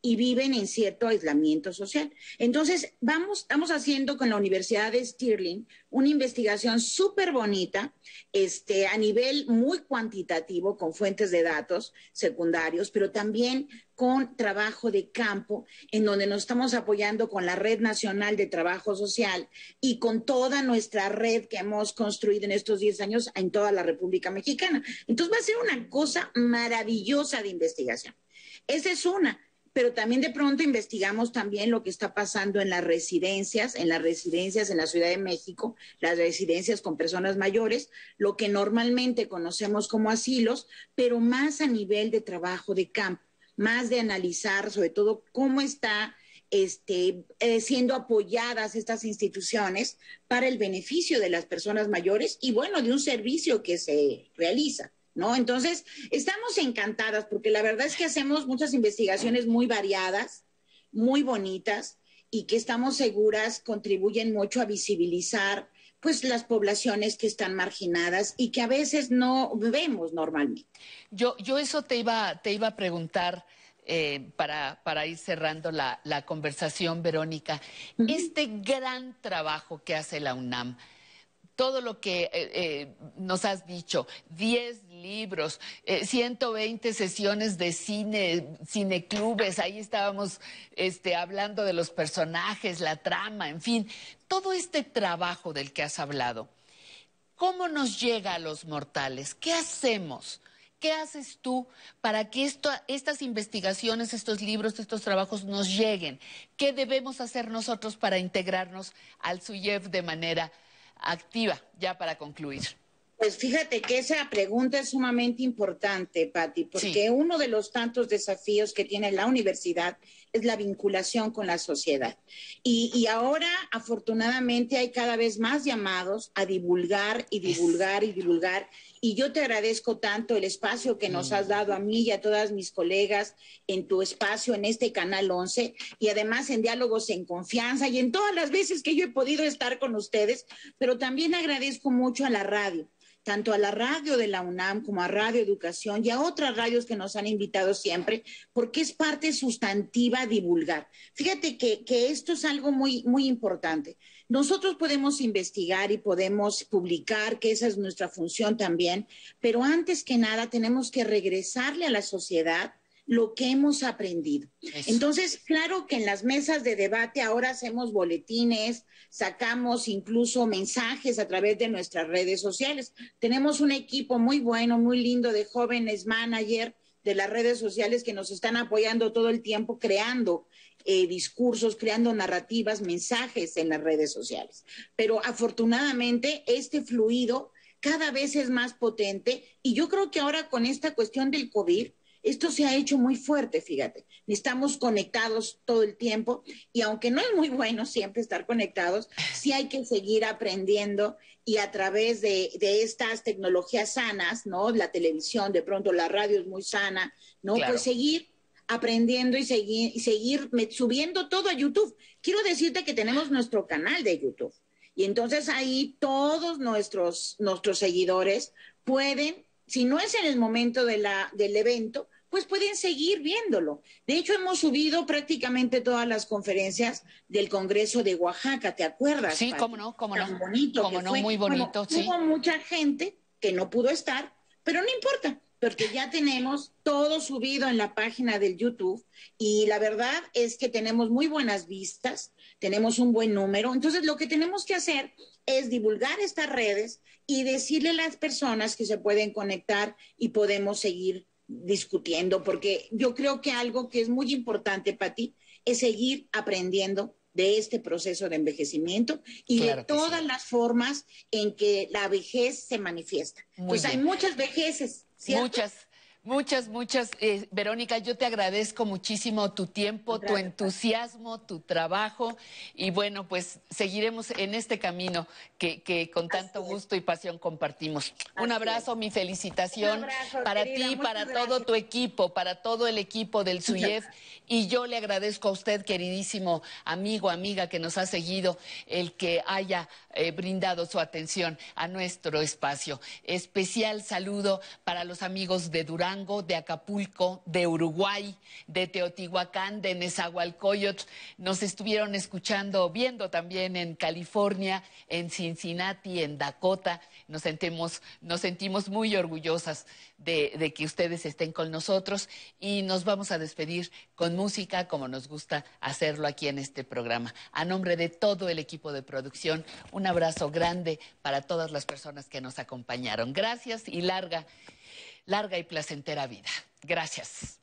y viven en cierto aislamiento social. Entonces, vamos, estamos haciendo con la Universidad de Stirling una investigación súper bonita, este, a nivel muy cuantitativo, con fuentes de datos secundarios, pero también con trabajo de campo, en donde nos estamos apoyando con la Red Nacional de Trabajo Social y con toda nuestra red que hemos construido en estos 10 años en toda la República Mexicana. Entonces va a ser una cosa maravillosa de investigación. Esa es una pero también de pronto investigamos también lo que está pasando en las residencias, en las residencias en la Ciudad de México, las residencias con personas mayores, lo que normalmente conocemos como asilos, pero más a nivel de trabajo de campo, más de analizar sobre todo cómo está este, eh, siendo apoyadas estas instituciones para el beneficio de las personas mayores y bueno, de un servicio que se realiza. ¿No? Entonces, estamos encantadas porque la verdad es que hacemos muchas investigaciones muy variadas, muy bonitas y que estamos seguras contribuyen mucho a visibilizar pues las poblaciones que están marginadas y que a veces no vemos normalmente. Yo, yo eso te iba, te iba a preguntar eh, para, para ir cerrando la, la conversación, Verónica. Este gran trabajo que hace la UNAM, todo lo que eh, eh, nos has dicho, 10 libros, eh, 120 sesiones de cine, cineclubes, ahí estábamos este, hablando de los personajes, la trama, en fin, todo este trabajo del que has hablado, ¿cómo nos llega a los mortales? ¿Qué hacemos? ¿Qué haces tú para que estas investigaciones, estos libros, estos trabajos nos lleguen? ¿Qué debemos hacer nosotros para integrarnos al SUYEF de manera activa, ya para concluir? Pues fíjate que esa pregunta es sumamente importante, Patti, porque uno de los tantos desafíos que tiene la universidad es la vinculación con la sociedad. Y, y ahora, afortunadamente, hay cada vez más llamados a divulgar y divulgar y divulgar. Y yo te agradezco tanto el espacio que nos has dado a mí y a todas mis colegas en tu espacio en este Canal 11 y además en Diálogos en Confianza y en todas las veces que yo he podido estar con ustedes, pero también agradezco mucho a la radio tanto a la radio de la UNAM como a Radio Educación y a otras radios que nos han invitado siempre, porque es parte sustantiva divulgar. Fíjate que, que esto es algo muy, muy importante. Nosotros podemos investigar y podemos publicar, que esa es nuestra función también, pero antes que nada tenemos que regresarle a la sociedad lo que hemos aprendido. Entonces, claro que en las mesas de debate ahora hacemos boletines, sacamos incluso mensajes a través de nuestras redes sociales. Tenemos un equipo muy bueno, muy lindo de jóvenes manager de las redes sociales que nos están apoyando todo el tiempo creando eh, discursos, creando narrativas, mensajes en las redes sociales. Pero afortunadamente este fluido cada vez es más potente y yo creo que ahora con esta cuestión del COVID, esto se ha hecho muy fuerte, fíjate. Estamos conectados todo el tiempo y aunque no es muy bueno siempre estar conectados, sí hay que seguir aprendiendo y a través de, de estas tecnologías sanas, ¿no? La televisión, de pronto la radio es muy sana, ¿no? Claro. Pues seguir aprendiendo y seguir, y seguir me- subiendo todo a YouTube. Quiero decirte que tenemos nuestro canal de YouTube. Y entonces ahí todos nuestros, nuestros seguidores pueden, si no es en el momento de la, del evento, pues pueden seguir viéndolo. De hecho, hemos subido prácticamente todas las conferencias del Congreso de Oaxaca, ¿te acuerdas? Sí, Pati? cómo no, cómo no. Tan bonito Cómo no, fue. muy Bueno, bonito, sí. Hubo mucha gente que no pudo estar, pero no importa, porque ya tenemos todo subido en la página del YouTube y la verdad es que tenemos muy buenas vistas, tenemos un buen número. Entonces, lo que tenemos que hacer es divulgar estas redes y decirle a las personas que se pueden conectar y podemos seguir discutiendo, porque yo creo que algo que es muy importante para ti es seguir aprendiendo de este proceso de envejecimiento y Claro de todas las formas en que la vejez se manifiesta. Muy pues hay muchas vejeces, ¿cierto? Muchas, muchas, muchas. Eh, Verónica, yo te agradezco muchísimo tu tiempo, tu entusiasmo, tu trabajo y bueno, pues seguiremos en este camino que, que con tanto gusto y pasión compartimos. Un abrazo, mi felicitación abrazo, para querida, ti, para gracias. todo tu equipo, para todo el equipo del [laughs] SUYEF y yo le agradezco a usted, queridísimo amigo, amiga que nos ha seguido, el que haya eh, brindado su atención a nuestro espacio. Especial saludo para los amigos de Durango, de Acapulco, de Uruguay, de Teotihuacán, de Nezahualcóyotl. Nos estuvieron escuchando, viendo también en California, en Cincinnati, en Dakota. Nos sentimos, nos sentimos muy orgullosas de, que ustedes estén con nosotros y nos vamos a despedir con música como nos gusta hacerlo aquí en este programa. A nombre de todo el equipo de producción, un abrazo grande para todas las personas que nos acompañaron. Gracias y larga, larga y placentera vida. Gracias.